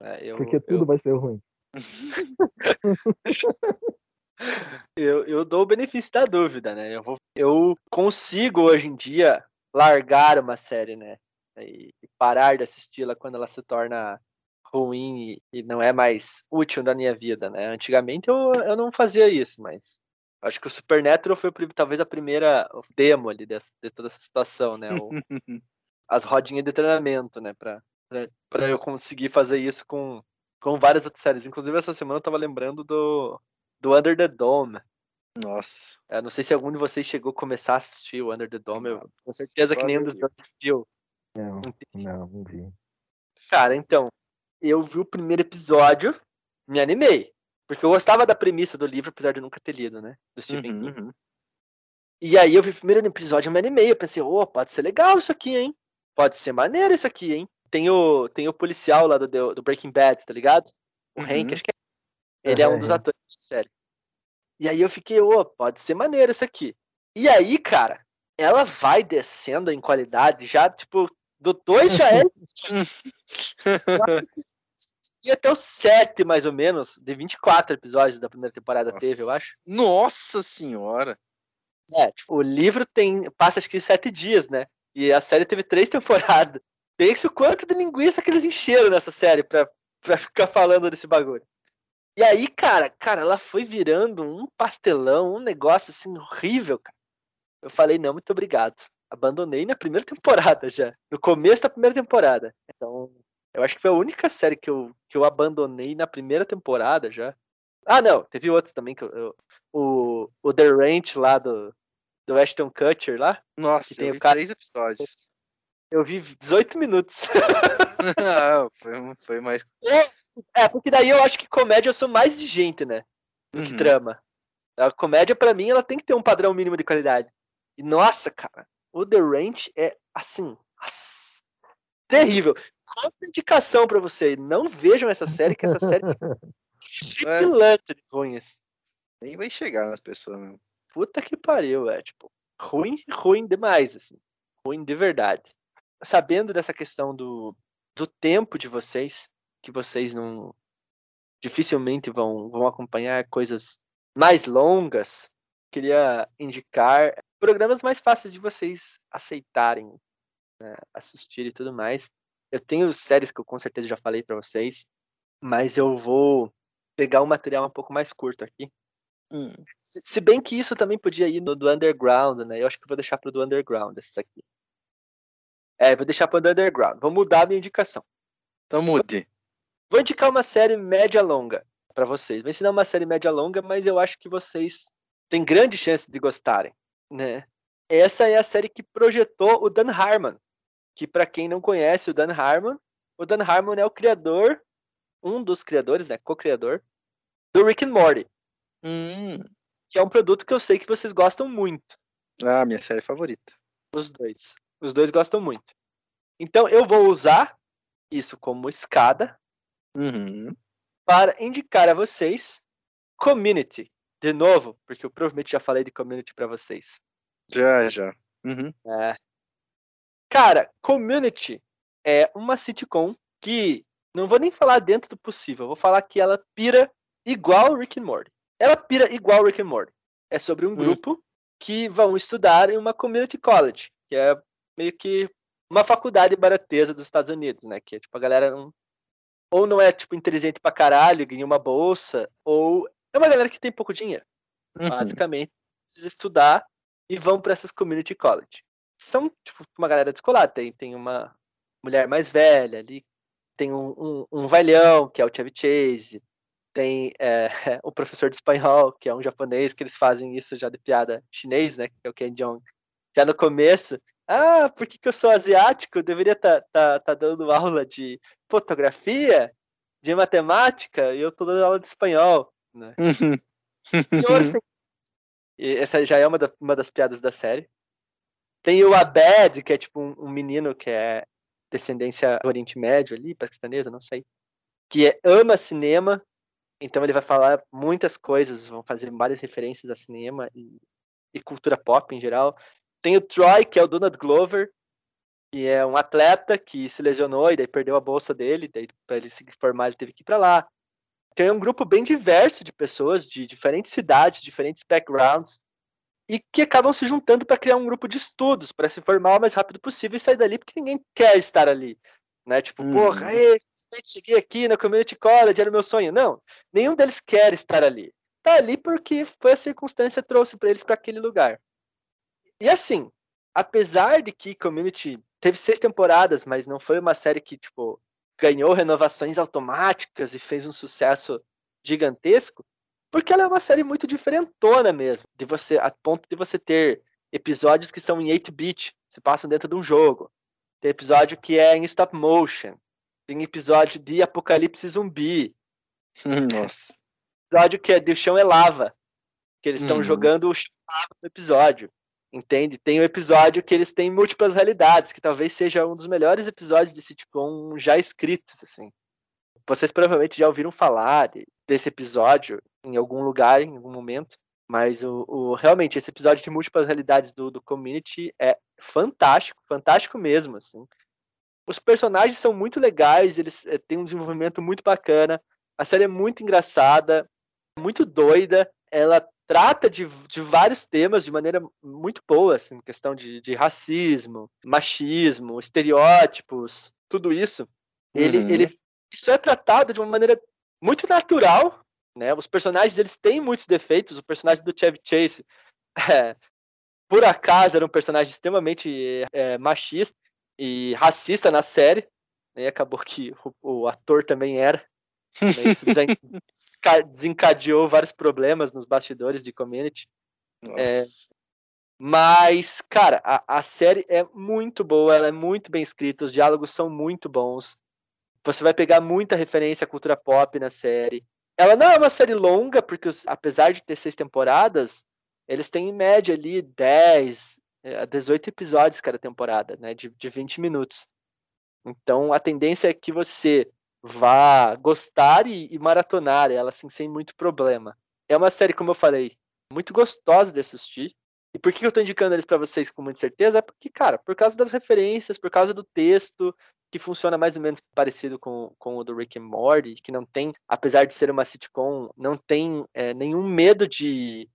É, eu, Porque eu- tudo vai ser ruim. eu, eu dou o benefício da dúvida, né? Eu, vou, eu consigo hoje em dia largar uma série, né? E, parar de assisti-la quando ela se torna ruim e, não é mais útil na minha vida, né? Antigamente eu, eu não fazia isso, mas acho que o Supernatural foi talvez a primeira demo ali dessa, de toda essa situação, né? O- as rodinhas de treinamento, né? Pra, pra, pra eu conseguir fazer isso com, com várias outras séries. Inclusive, essa semana eu tava lembrando do, do Under the Dome. Nossa. Eu não sei se algum de vocês chegou a começar a assistir o Under the Dome. Eu tenho certeza só que nenhum dos dois viu. Não, não, não vi. Cara, então, eu vi o primeiro episódio, me animei. Porque eu gostava da premissa do livro, apesar de nunca ter lido, né? Do Stephen Uhum, King. uhum. E aí eu vi o primeiro episódio, eu me animei. Eu pensei, ô, pode ser legal isso aqui, hein? Pode ser maneiro isso aqui, hein? Tem o, tem o policial lá do, do Breaking Bad, tá ligado? O Uhum. Hank, acho que é. Ele é um Uhum, dos atores da série. E aí eu fiquei, ô, pode ser maneiro isso aqui. E aí, cara, ela vai descendo em qualidade, já, tipo, do 2 já é. e até o 7, mais ou menos, de 24 episódios da primeira temporada teve, eu Nossa. acho. Nossa senhora. É, tipo, o livro tem. passa acho que sete dias, né? E a série teve três temporadas. Pensa o quanto de linguiça que eles encheram nessa série pra, pra ficar falando desse bagulho. E aí, cara, cara, ela foi virando um pastelão, um negócio assim horrível, cara. Eu falei, não, muito obrigado. Abandonei na primeira temporada já. No começo da primeira temporada. Então, eu acho que foi a única série que eu, que eu abandonei na primeira temporada já. Ah, não, teve outros também que eu. eu- o, o The Ranch lá do, do Ashton Kutcher lá. Nossa, tem eu o cara- três episódios. Eu vi 18 minutos. Ah, foi, foi mais. é, porque daí eu acho que comédia eu sou mais exigente, né? Do que Uhum. drama. A comédia, pra mim, ela tem que ter um padrão mínimo de qualidade. E nossa, cara, o The Ranch é assim. nossa, terrível. Contraindicação pra você. Não vejam essa série, que essa série é pilante de ruins. Nem vai chegar nas pessoas mesmo. Puta que pariu, é tipo, ruim, ruim demais, assim. Ruim de verdade. Sabendo dessa questão do, do tempo de vocês, que vocês não dificilmente vão, vão acompanhar coisas mais longas, queria indicar programas mais fáceis de vocês aceitarem, né, assistir e tudo mais. Eu tenho séries que eu com certeza já falei para vocês, mas eu vou pegar um material um pouco mais curto aqui. Hum. Se, se, bem que isso também podia ir no do Underground, né? Eu acho que eu vou deixar pro do Underground esses aqui. É, vou deixar pro do Underground. Vou mudar a minha indicação. Então mude. Vou indicar uma série média-longa para vocês. Vou ensinar uma série média-longa, mas eu acho que vocês têm grande chance de gostarem, né? Essa é a série que projetou o Dan Harmon, que para quem não conhece o Dan Harmon, o Dan Harmon é o criador, um dos criadores, né, co-criador do Rick and Morty. Hum. Que é um produto que eu sei que vocês gostam muito. Ah, minha série favorita. Os dois. Os dois gostam muito. Então eu vou usar isso como escada uhum. para indicar a vocês Community. De novo, porque eu provavelmente já falei de Community para vocês. Já, já. Uhum. É. Cara, Community é uma sitcom que não vou nem falar dentro do possível, vou falar que ela pira igual Rick and Morty. Ela pira igual Rick and Morty. É sobre um hum. grupo que vão estudar em uma community college, que é meio que uma faculdade baratesa dos Estados Unidos, né? Que é tipo a galera não, ou não é tipo inteligente pra caralho, ganha uma bolsa, ou é uma galera que tem pouco dinheiro. Uhum. Basicamente, precisa estudar e vão para essas community college. São tipo uma galera descolada, tem tem uma mulher mais velha ali, tem um, um, um velhão que é o Chevy Chase, tem é, o professor de espanhol, que é um japonês, que eles fazem isso já de piada chinês, né? Que é o Ken Jeong. Já no começo, ah, por que, que eu sou asiático? Eu deveria estar tá, tá, tá dando aula de fotografia, de matemática, e eu estou dando aula de espanhol. Né? Uhum. e essa já é uma, da, uma das piadas da série. Tem o Abed, que é tipo um, um menino que é descendência do Oriente Médio ali, paquistanesa, não sei. Que é, ama cinema, então ele vai falar muitas coisas, vão fazer várias referências a cinema e, e cultura pop em geral. Tem o Troy, que é o Donald Glover, que é um atleta que se lesionou e daí perdeu a bolsa dele, daí para ele se formar ele teve que ir para lá. Tem um grupo bem diverso de pessoas de diferentes cidades, diferentes backgrounds, e que acabam se juntando para criar um grupo de estudos, para se formar o mais rápido possível e sair dali, porque ninguém quer estar ali. Né? Tipo, hum. porra, ei, cheguei aqui na Community College, era o meu sonho. Não, nenhum deles quer estar ali. Tá ali porque foi a circunstância que trouxe para eles para aquele lugar. E assim, apesar de que Community teve seis temporadas, mas não foi uma série que, tipo, ganhou renovações automáticas e fez um sucesso gigantesco, porque ela é uma série muito diferentona mesmo, de você a ponto de você ter episódios que são em 8-bit, se passam dentro de um jogo. Tem episódio que é em stop motion. Tem episódio de apocalipse zumbi. Nossa. Episódio que é de o chão é lava, que eles estão uhum. jogando o chão no episódio. Entende? Tem o um episódio que eles têm múltiplas realidades, que talvez seja um dos melhores episódios de sitcom já escritos, assim. Vocês provavelmente já ouviram falar desse episódio em algum lugar, em algum momento. Mas o, o, realmente, esse episódio de múltiplas realidades do, do Community é fantástico, fantástico mesmo, assim. Os personagens são muito legais, eles é, têm um desenvolvimento muito bacana. A série é muito engraçada, muito doida. Ela trata de, de vários temas de maneira muito boa, assim, questão de, de racismo, machismo, estereótipos, tudo isso. Ele, uhum. ele, isso é tratado de uma maneira muito natural, né? Os personagens eles têm muitos defeitos. O personagem do Chevy Chase, é, por acaso, era um personagem extremamente é, machista e racista na série. E né? acabou que o, o ator também era. Isso desencadeou vários problemas nos bastidores de Community. É, mas, cara, a, a série é muito boa, ela é muito bem escrita, os diálogos são muito bons. Você vai pegar muita referência à cultura pop na série. Ela não é uma série longa, porque os, apesar de ter seis temporadas, eles têm em média ali 10 a 18 episódios cada temporada, né? De, de 20 minutos. Então a tendência é que você vá gostar e, e maratonar ela assim sem muito problema. É uma série, como eu falei, muito gostosa de assistir. E por que eu tô indicando eles para vocês com muita certeza? É porque, cara, por causa das referências, por causa do texto, que funciona mais ou menos parecido com, com o do Rick and Morty, que não tem, apesar de ser uma sitcom, não tem é, nenhum medo de,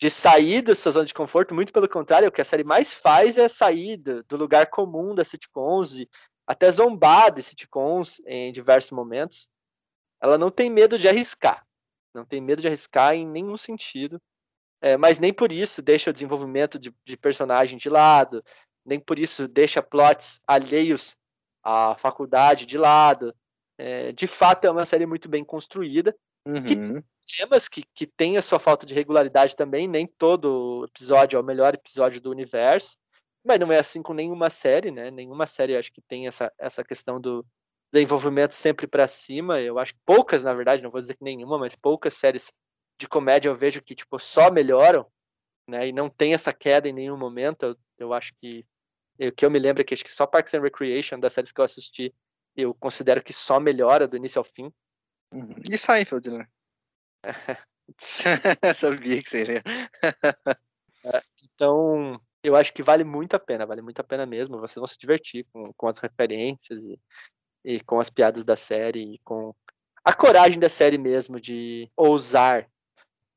de sair da sua zona de conforto, muito pelo contrário, o que a série mais faz é sair do, do lugar comum das sitcoms e até zombar de sitcoms em diversos momentos. Ela não tem medo de arriscar, não tem medo de arriscar em nenhum sentido, é, mas nem por isso deixa o desenvolvimento de, de personagem de lado, nem por isso deixa plots alheios à faculdade de lado. É, de fato, é uma série muito bem construída, Uhum. que temas que, que tem a sua falta de regularidade também, nem todo episódio é o melhor episódio do universo, mas não é assim com nenhuma série, né? Nenhuma série acho que tem essa, essa questão do desenvolvimento sempre para cima. Eu acho que poucas, na verdade, não vou dizer que nenhuma, mas poucas séries de comédia eu vejo que tipo só melhoram, né? E não tem essa queda em nenhum momento. Eu, eu acho que o que eu me lembro é que acho que só Parks and Recreation das séries que eu assisti, eu considero que só melhora do início ao fim. Uhum. E Seinfeld, né? Sabia que seria. Então, eu acho que vale muito a pena, vale muito a pena mesmo. Vocês vão se divertir com, com as referências e, e com as piadas da série e com a coragem da série mesmo de ousar.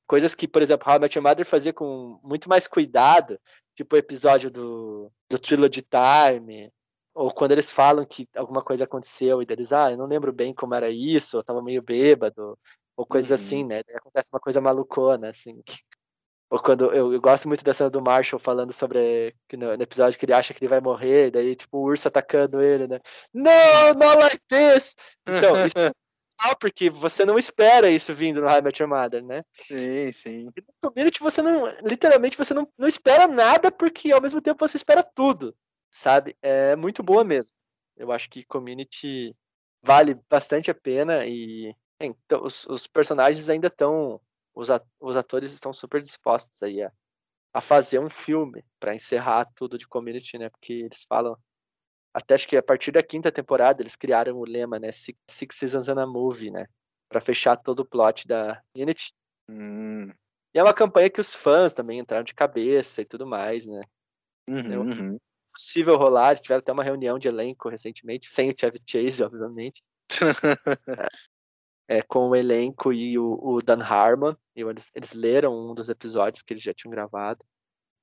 Coisas que, por exemplo, How I Met Your Mother fazia com muito mais cuidado, tipo o episódio do, do Trilogy Time, ou quando eles falam que alguma coisa aconteceu e deles, ah, eu não lembro bem como era isso, eu tava meio bêbado, ou coisas Uhum. assim, né? Daí acontece uma coisa malucona, assim. Ou quando eu, eu gosto muito da cena do Marshall falando sobre que no, no episódio que ele acha que ele vai morrer, daí tipo o urso atacando ele, né? No, not like this! Então, isso é legal porque você não espera isso vindo no Met Your Mother, né? sim, sim. E no Community você não, literalmente você não, não espera nada porque ao mesmo tempo você espera tudo, sabe? É muito boa mesmo. Eu acho que Community vale bastante a pena e então, os, os personagens ainda estão, os, os atores estão super dispostos aí a, a fazer um filme para encerrar tudo de Community, né? Porque eles falam até acho que a partir da quinta temporada eles criaram o lema, né? Six, Six Seasons and a Movie, né? Para fechar todo o plot da Community. Hum. E é uma campanha que os fãs também entraram de cabeça e tudo mais, né? Uhum, uhum. Possível rolar, eles tiveram até uma reunião de elenco recentemente, sem o Chevy Chase, obviamente, é, com o elenco e o, o Dan Harmon. E eles, eles leram um dos episódios que eles já tinham gravado.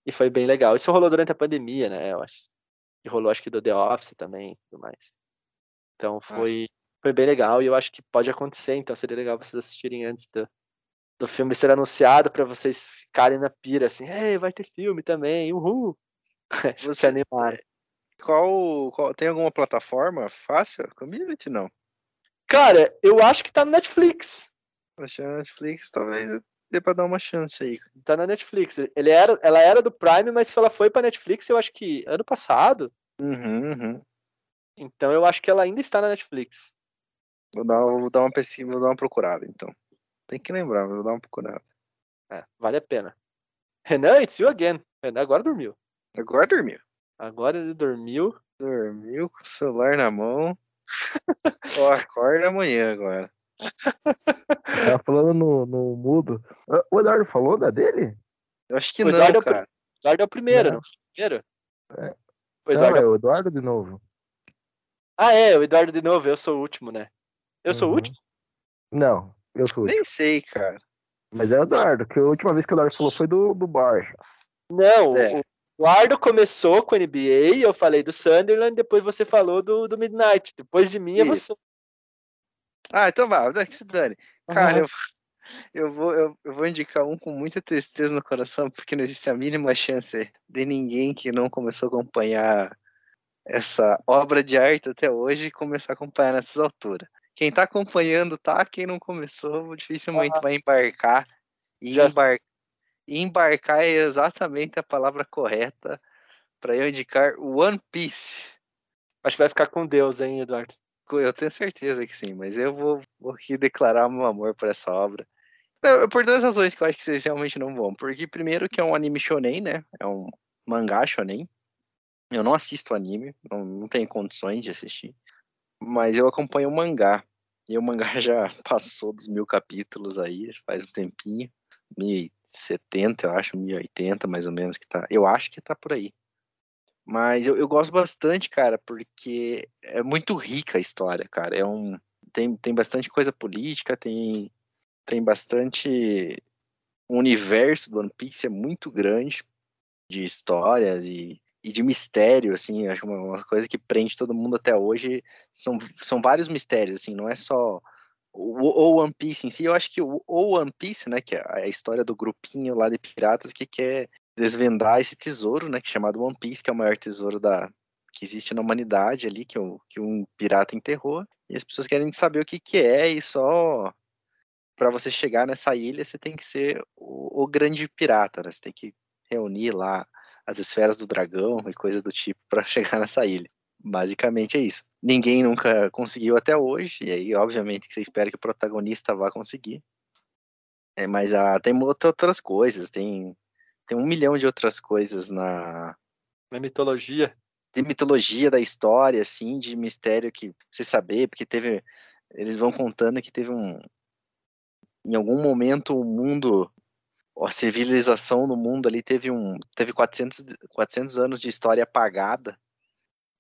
E foi bem legal. Isso rolou durante a pandemia, né? Eu acho. E rolou, acho que do The Office também e tudo mais. Então foi, foi bem legal e eu acho que pode acontecer. Então seria legal vocês assistirem antes do, do filme ser anunciado para vocês ficarem na pira, assim, Ei, vai ter filme também, uhul! Você- Se animarem. Qual, qual. Tem alguma plataforma fácil? Community não. Cara, eu acho que tá no Netflix. Acho que a Netflix talvez dê pra dar uma chance aí. Tá na Netflix. Ele era, ela era do Prime, mas ela foi pra Netflix, eu acho que ano passado. Uhum, uhum. Então eu acho que ela ainda está na Netflix. Vou dar, vou dar uma pesquisa, vou dar uma procurada, então. Tem que lembrar, vou dar uma procurada. É, vale a pena. Renan, it's you again. Renan agora dormiu. Agora dormiu. Agora ele dormiu. Dormiu com o celular na mão. Acorda amanhã agora. Tava falando no, no mudo. Ah, O Eduardo falou da dele? Eu acho que O não, Eduardo é o cara. O Eduardo é o primeiro, Não. não? foi o primeiro? É. O Eduardo Não, é é o Eduardo de novo. Ah, é, o Eduardo de novo, eu sou o último, né? Eu sou o Uhum. último? Não, eu sou. o último. Nem sei, cara. Mas é o Eduardo, que a última vez que o Eduardo falou foi do, do Borges. Não, É. o Eduardo começou com a NBA, eu falei do Sunderland, depois você falou do, do Midnight. Depois de mim é você. Ah, então vá, que se dane. Cara, Aham. eu, eu, vou, eu, eu vou indicar um com muita tristeza no coração, porque não existe a mínima chance de ninguém que não começou a acompanhar essa obra de arte até hoje começar a acompanhar nessas alturas. Quem tá acompanhando tá, quem não começou dificilmente vai embarcar. E Já- embar... embarcar é exatamente a palavra correta para eu indicar One Piece. Acho que vai ficar com Deus, hein, Eduardo? Eu tenho certeza que sim, mas eu vou, vou aqui declarar meu amor por essa obra. Por duas razões que eu acho que vocês realmente não vão. Porque, primeiro, que é um anime shonen, né? É um mangá shonen. Eu não assisto anime, não, não tenho condições de assistir. Mas eu acompanho o mangá. E o mangá já passou dos mil capítulos aí, faz um tempinho. 1070, eu acho, 1080 mais ou menos que tá. Eu acho que tá por aí. Mas eu, eu gosto bastante, cara, porque é muito rica a história, cara. É um tem, tem bastante coisa política, tem tem bastante o universo do One Piece é muito grande de histórias e, e de mistério, assim, acho uma, uma coisa que prende todo mundo até hoje são, são vários mistérios, assim, não é só o, One Piece em si, eu acho que o, o One Piece, né, que é a história do grupinho lá de piratas que quer desvendar esse tesouro, né, que é chamado One Piece, que é o maior tesouro da que existe na humanidade ali, que, o, que um pirata enterrou, e as pessoas querem saber o que que é, e só para você chegar nessa ilha, você tem que ser o, o, grande pirata, né? Você tem que reunir lá as esferas do dragão e coisa do tipo para chegar nessa ilha. Basicamente é isso. Ninguém nunca conseguiu até hoje, e aí, obviamente, que você espera que o protagonista vá conseguir. É, mas ah, tem outras coisas, tem, tem um milhão de outras coisas na. Na mitologia. De mitologia da história, assim, de mistério que você saber, porque teve. Eles vão contando que teve um, em algum momento o mundo, a civilização no mundo ali teve um teve 400, 400 anos de história apagada.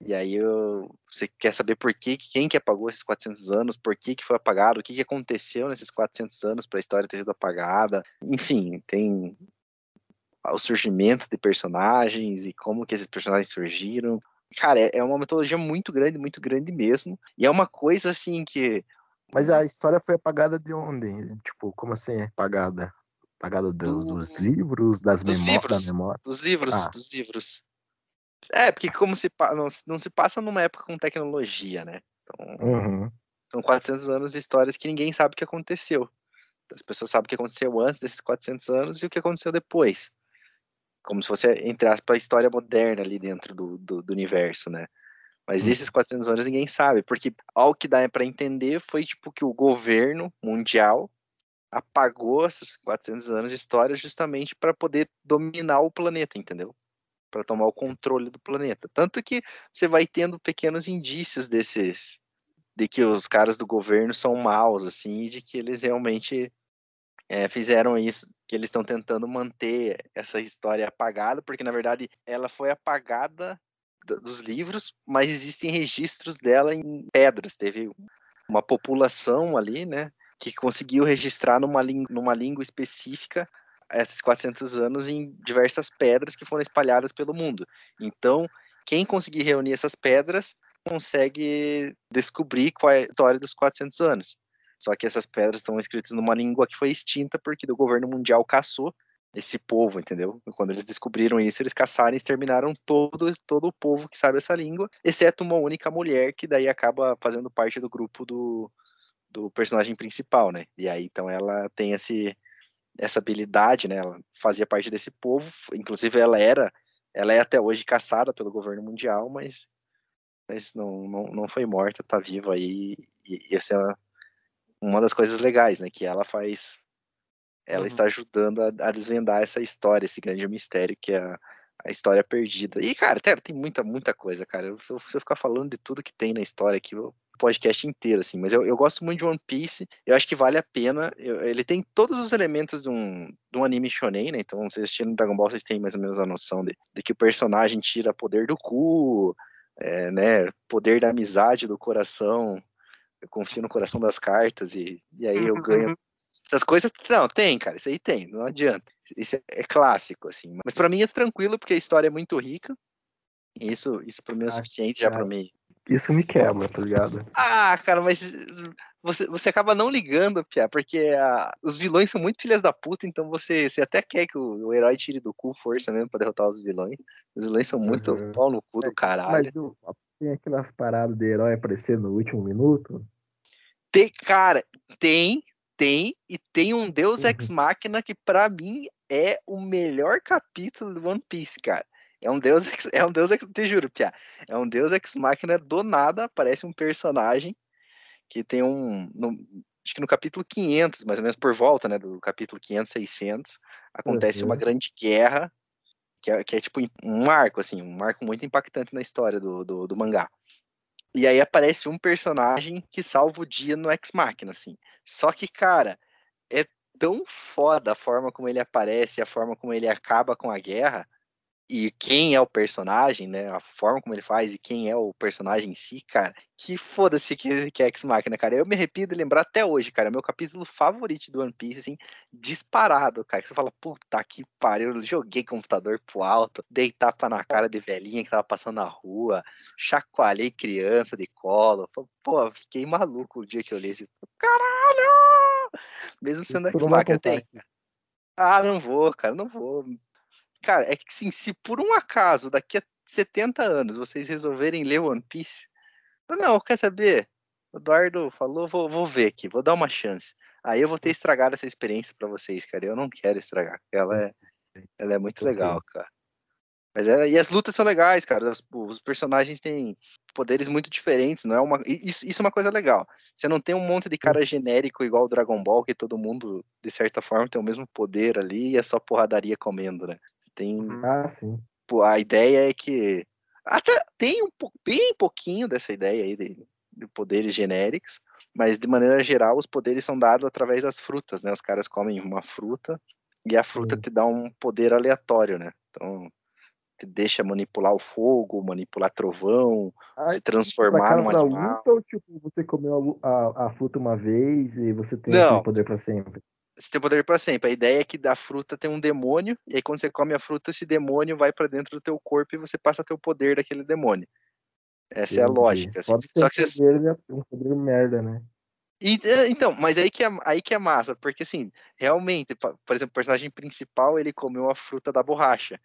E aí eu, você quer saber por que, quem que apagou esses 400 anos, por que que foi apagado, o que que aconteceu nesses 400 anos para a história ter sido apagada. Enfim, tem o surgimento de personagens e como que esses personagens surgiram. Cara, é, é uma mitologia muito grande, muito grande mesmo. E é uma coisa assim que mas a história foi apagada de onde? Tipo, como assim apagada? Apagada do, do, dos livros, das memórias, da memória? Dos livros, ah. dos livros. É, porque como se não, não se passa numa época com tecnologia, né? Então, uhum. São 400 anos de histórias que ninguém sabe o que aconteceu. As pessoas sabem o que aconteceu antes desses 400 anos e o que aconteceu depois. Como se fosse, entre aspas, a história moderna ali dentro do, do, do universo, né? Mas hum. esses 400 anos ninguém sabe, porque ao que dá para entender foi tipo que o governo mundial apagou esses 400 anos de história justamente para poder dominar o planeta, entendeu? Para tomar o controle do planeta. Tanto que você vai tendo pequenos indícios desses de que os caras do governo são maus assim, e de que eles realmente é, fizeram isso, que eles estão tentando manter essa história apagada, porque na verdade ela foi apagada dos livros, mas existem registros dela em pedras. Teve uma população ali, né, que conseguiu registrar numa, numa língua específica esses 400 anos em diversas pedras que foram espalhadas pelo mundo. Então, quem conseguir reunir essas pedras consegue descobrir qual é a história dos 400 anos. Só que essas pedras estão escritas numa língua que foi extinta porque o governo mundial caçou esse povo, entendeu? Quando eles descobriram isso, eles caçaram e exterminaram todo, todo o povo que sabe essa língua, exceto uma única mulher que daí acaba fazendo parte do grupo do, do personagem principal, né? E aí então ela tem esse essa habilidade, né? Ela fazia parte desse povo, inclusive ela era, ela é até hoje caçada pelo governo mundial, mas mas não, não, não foi morta, tá viva aí, e, e essa é uma, uma das coisas legais, né? Que ela faz ela uhum. está ajudando a, a, desvendar essa história, esse grande mistério que é a, a história perdida. E, cara, tem muita, muita coisa, cara. Se eu, se eu ficar falando de tudo que tem na história aqui, o podcast inteiro, assim. Mas eu, eu gosto muito de One Piece. Eu acho que vale a pena. Eu, ele tem todos os elementos de um, de um anime shonen, né? Então, vocês assistindo Dragon Ball, vocês têm mais ou menos a noção de, de que o personagem tira poder do cu, é, né? Poder da amizade, do coração. Eu confio no coração das cartas e, e aí eu uhum, ganho uhum. Essas coisas, não, tem, cara, isso aí tem, não adianta. Isso é, é clássico, assim. Mas para mim é tranquilo, porque a história é muito rica. E isso, isso para mim é o suficiente já para mim. Isso me quebra, tá ligado? Ah, cara, mas você, você acaba não ligando, Pia, porque a, os vilões são muito filhas da puta, então você, você até quer que o, o herói tire do cu força mesmo pra derrotar os vilões. Os vilões são muito uhum. pau no cu do caralho. Mas tem aquelas paradas de herói aparecer no último minuto? Tem, cara, tem, tem, e tem um Deus uhum. Ex Machina que para mim é o melhor capítulo do One Piece, cara. É um Deus, é um Deus, te juro, Pia. É um Deus Ex Machina do nada, aparece um personagem que tem um, no, acho que no capítulo 500, mais ou menos por volta, né, do capítulo 500, 600, acontece uhum. uma grande guerra, que é, que é, tipo um marco, assim, um marco muito impactante na história do, do, do mangá. E aí aparece um personagem que salva o dia no Ex Machina, assim. Só que, cara, é, tão foda a forma como ele aparece, a forma como ele acaba com a guerra, e quem é o personagem, né? A forma como ele faz e quem é o personagem em si, cara, que foda-se que, que é X-Máquina, cara. Eu me arrepio de lembrar até hoje, cara. Meu capítulo favorito do One Piece, assim, disparado, cara. Que você fala, puta que pariu, eu joguei computador pro alto, dei tapa na cara de velhinha que tava passando na rua, chacoalhei criança de colo. Pô, fiquei maluco o dia que eu li esse. Caralho! Mesmo sendo X-Máquina tem. Ah, não vou, cara, não vou Cara, é que sim, se por um acaso daqui a 70 anos vocês resolverem ler One Piece, não, quer saber? O Eduardo falou, vou, vou ver aqui, vou dar uma chance. Aí eu vou ter estragado essa experiência para vocês, cara. Eu não quero estragar. Ela é, ela é muito legal, cara. Mas é, e as lutas são legais, cara. Os, os, personagens têm poderes muito diferentes, não é uma isso, isso é uma coisa legal. Você não tem um monte de cara genérico igual o Dragon Ball que todo mundo de certa forma tem o mesmo poder ali e é só porradaria comendo, né? Tem. Uhum. Ah, sim. A ideia é que. Até tem um bem pouquinho dessa ideia aí de, de poderes genéricos, mas de maneira geral os poderes são dados através das frutas, né? Os caras comem uma fruta e a fruta sim. te dá um poder aleatório, né? Então te deixa manipular o fogo, manipular trovão, se tipo, transformar num animal. Luta, ou tipo, você comeu a, a, a, fruta uma vez e você tem Não. poder para sempre? Você tem poder para sempre. A ideia é que da fruta tem um demônio, e aí quando você come a fruta, esse demônio vai para dentro do teu corpo e você passa a ter o poder daquele demônio. Essa Entendi. é a lógica. Assim. Só que um poder, você... um poder merda, né? E, é, então, mas aí que, é, aí que é massa, porque assim, realmente, por exemplo, o personagem principal, ele comeu a fruta da borracha.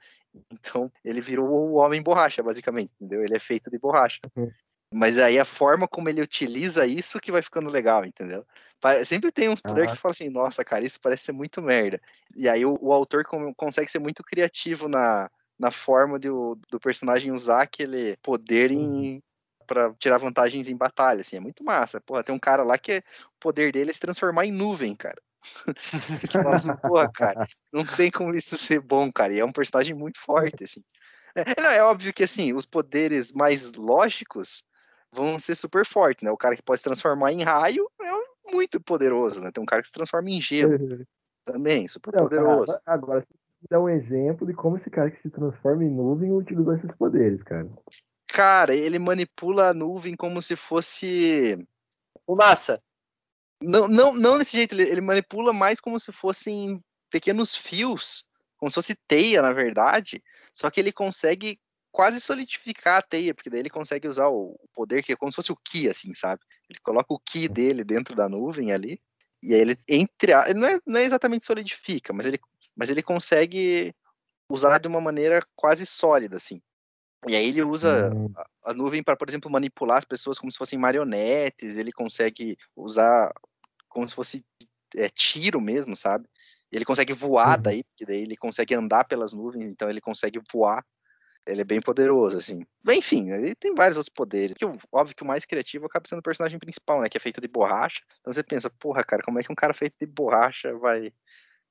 Então, ele virou o homem borracha, basicamente, entendeu? Ele é feito de borracha. Uhum. Mas aí a forma como ele utiliza isso que vai ficando legal, entendeu? Sempre tem uns poderes que você fala assim, nossa, cara, isso parece ser muito merda. E aí o, o autor consegue ser muito criativo na, na forma de, do personagem usar aquele poder em, uhum. para tirar vantagens em batalha, assim, é muito massa. Porra, tem um cara lá que é, o poder dele é se transformar em nuvem, cara. Você fala assim, porra, cara, não tem como isso ser bom, cara. E é um personagem muito forte, assim. É, é óbvio que, assim, os poderes mais lógicos vão ser super fortes, né? O cara que pode se transformar em raio é muito poderoso, né? Tem um cara que se transforma em gelo também, super Não, poderoso. Cara, agora, você dá um exemplo de como esse cara que se transforma em nuvem utilizou esses poderes, cara. Cara, ele manipula a nuvem como se fosse fumaça. Não, não, não desse jeito, ele, ele manipula mais como se fossem pequenos fios, como se fosse teia, na verdade, só que ele consegue quase solidificar a teia, porque daí ele consegue usar o poder que é como se fosse o Ki, assim, sabe? Ele coloca o Ki dele dentro da nuvem ali, e aí ele entre não, é, não é exatamente solidifica, mas ele, mas ele consegue usar de uma maneira quase sólida, assim. E aí ele usa hum. a, a nuvem para, por exemplo, manipular as pessoas como se fossem marionetes, ele consegue usar como se fosse é, tiro mesmo, sabe? Ele consegue voar uhum. daí, porque daí ele consegue andar pelas nuvens, então ele consegue voar ele é bem poderoso, assim. Enfim, ele tem vários outros poderes. Que, óbvio que o mais criativo acaba sendo o personagem principal, né? Que é feito de borracha. Então você pensa, porra, cara, como é que um cara feito de borracha vai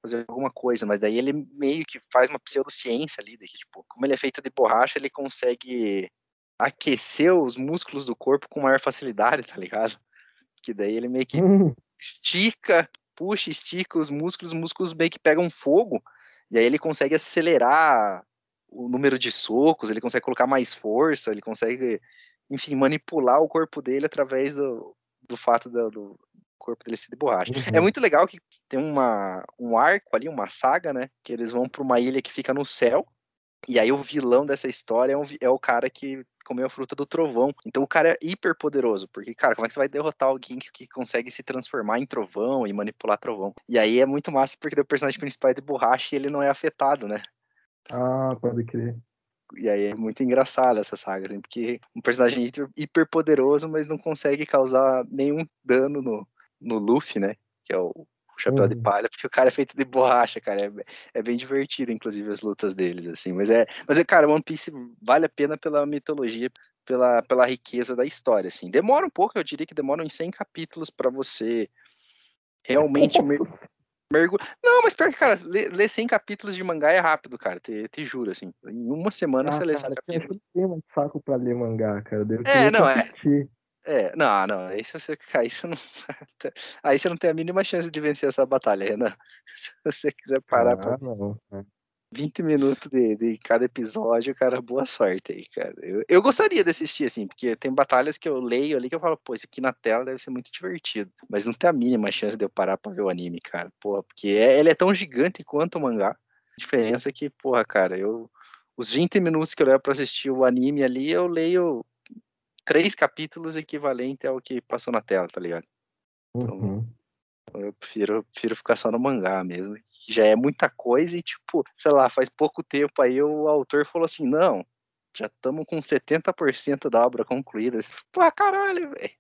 fazer alguma coisa? Mas daí ele meio que faz uma pseudociência ali, de que, tipo, como ele é feito de borracha, ele consegue aquecer os músculos do corpo com maior facilidade, tá ligado? Que daí ele meio que estica, puxa, estica os músculos, os músculos meio que pegam fogo, e aí ele consegue acelerar o número de socos, ele consegue colocar mais força, ele consegue, enfim, manipular o corpo dele através do, do fato do, do corpo dele ser de borracha. É uhum. É muito legal que tem uma, um arco ali, uma saga, né? Que eles vão para uma ilha que fica no céu. E aí o vilão dessa história é, um, é o cara que comeu a fruta do trovão. Então o cara é hiper poderoso, porque, cara, como é que você vai derrotar alguém que, que, consegue se transformar em trovão e manipular trovão? E aí é muito massa porque o personagem principal é de borracha e ele não é afetado, né? Ah, pode crer. E aí é muito engraçado essa saga, assim, porque um personagem hiper poderoso, mas não consegue causar nenhum dano no, no Luffy, né? Que é o chapéu uhum. de palha, porque o cara é feito de borracha, cara. É, é, bem divertido, inclusive, as lutas deles, assim. Mas é, mas é, cara, One Piece vale a pena pela mitologia, pela, pela riqueza da história, assim. Demora um pouco, eu diria que demora uns 100 capítulos para você realmente mergulho. Não, mas pior que, cara, ler, ler 100 capítulos de mangá é rápido, cara. Te, te juro, assim. Em uma semana ah, você lê 100 capítulos. Eu não tenho mais saco pra ler mangá, cara. Eu é, não, é. É, não, não, aí você aí você não, aí você não tem a mínima chance de vencer essa batalha, Renan. Se você quiser parar pra Ah, não. É. 20 minutos de, de cada episódio, cara, boa sorte aí, cara. Eu, eu gostaria de assistir, assim, porque tem batalhas que eu leio ali que eu falo, pô, isso aqui na tela deve ser muito divertido. Mas não tem a mínima chance de eu parar pra ver o anime, cara. Porra, porque é- ele é tão gigante quanto o mangá. A diferença é que, porra, cara, eu. Os 20 minutos que eu levo pra assistir o anime ali, eu leio três capítulos equivalente ao que passou na tela, tá ligado? Uhum. Eu prefiro, prefiro ficar só no mangá mesmo. Que já é muita coisa e, tipo, sei lá, faz pouco tempo aí o autor falou assim: não, já estamos com 70% da obra concluída. Pô, caralho, velho.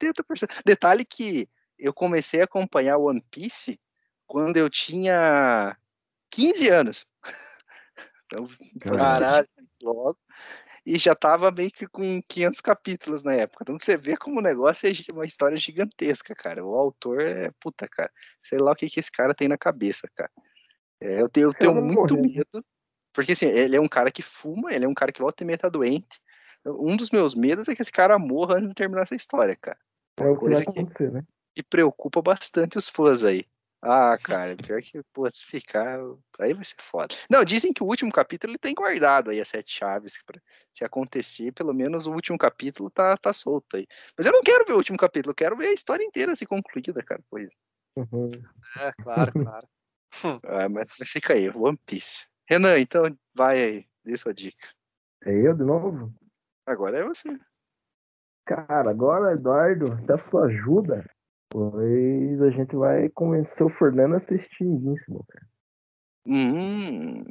70%. Detalhe que eu comecei a acompanhar One Piece quando eu tinha 15 anos. Então, Caralho. logo. E já tava meio que com 500 capítulos na época. Então você vê como o negócio é uma história gigantesca, cara. O autor é puta, cara. Sei lá o que, que esse cara tem na cabeça, cara. É, eu tenho, eu tenho vai muito morrer. medo. Porque assim, ele é um cara que fuma, ele é um cara que volta e meia tá doente. Um dos meus medos é que esse cara morra antes de terminar essa história, cara. É o que vai que- acontecer, né? E preocupa bastante os fãs aí. Ah, cara, pior que, pô, se ficar, aí vai ser foda. Não, dizem que o último capítulo ele tem guardado aí as sete chaves. Pra, se acontecer, pelo menos o último capítulo tá, tá solto aí. Mas eu não quero ver o último capítulo, eu quero ver a história inteira se concluída, cara. Pois. Uhum. É, claro, claro. Ah, mas, mas fica aí, One Piece. Renan, então vai aí, dê sua dica. É eu de novo? Agora é você. Cara, agora, Eduardo, da sua ajuda, pois a gente vai convencer o Fernando a assistir Invincible, cara. Hum,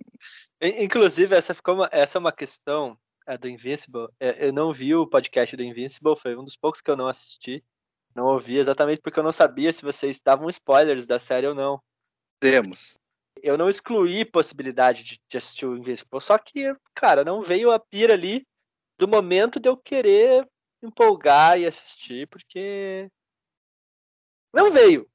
In- Inclusive, essa, ficou uma, essa é uma questão a do Invincible. É, Eu não vi o podcast do Invincible, foi um dos poucos que eu não assisti. Não ouvi exatamente porque eu não sabia se vocês davam spoilers da série ou não. temos. Eu não excluí possibilidade de, de assistir o Invincible, só que, cara, não veio a pira ali do momento de eu querer empolgar e assistir, porque. Não veio.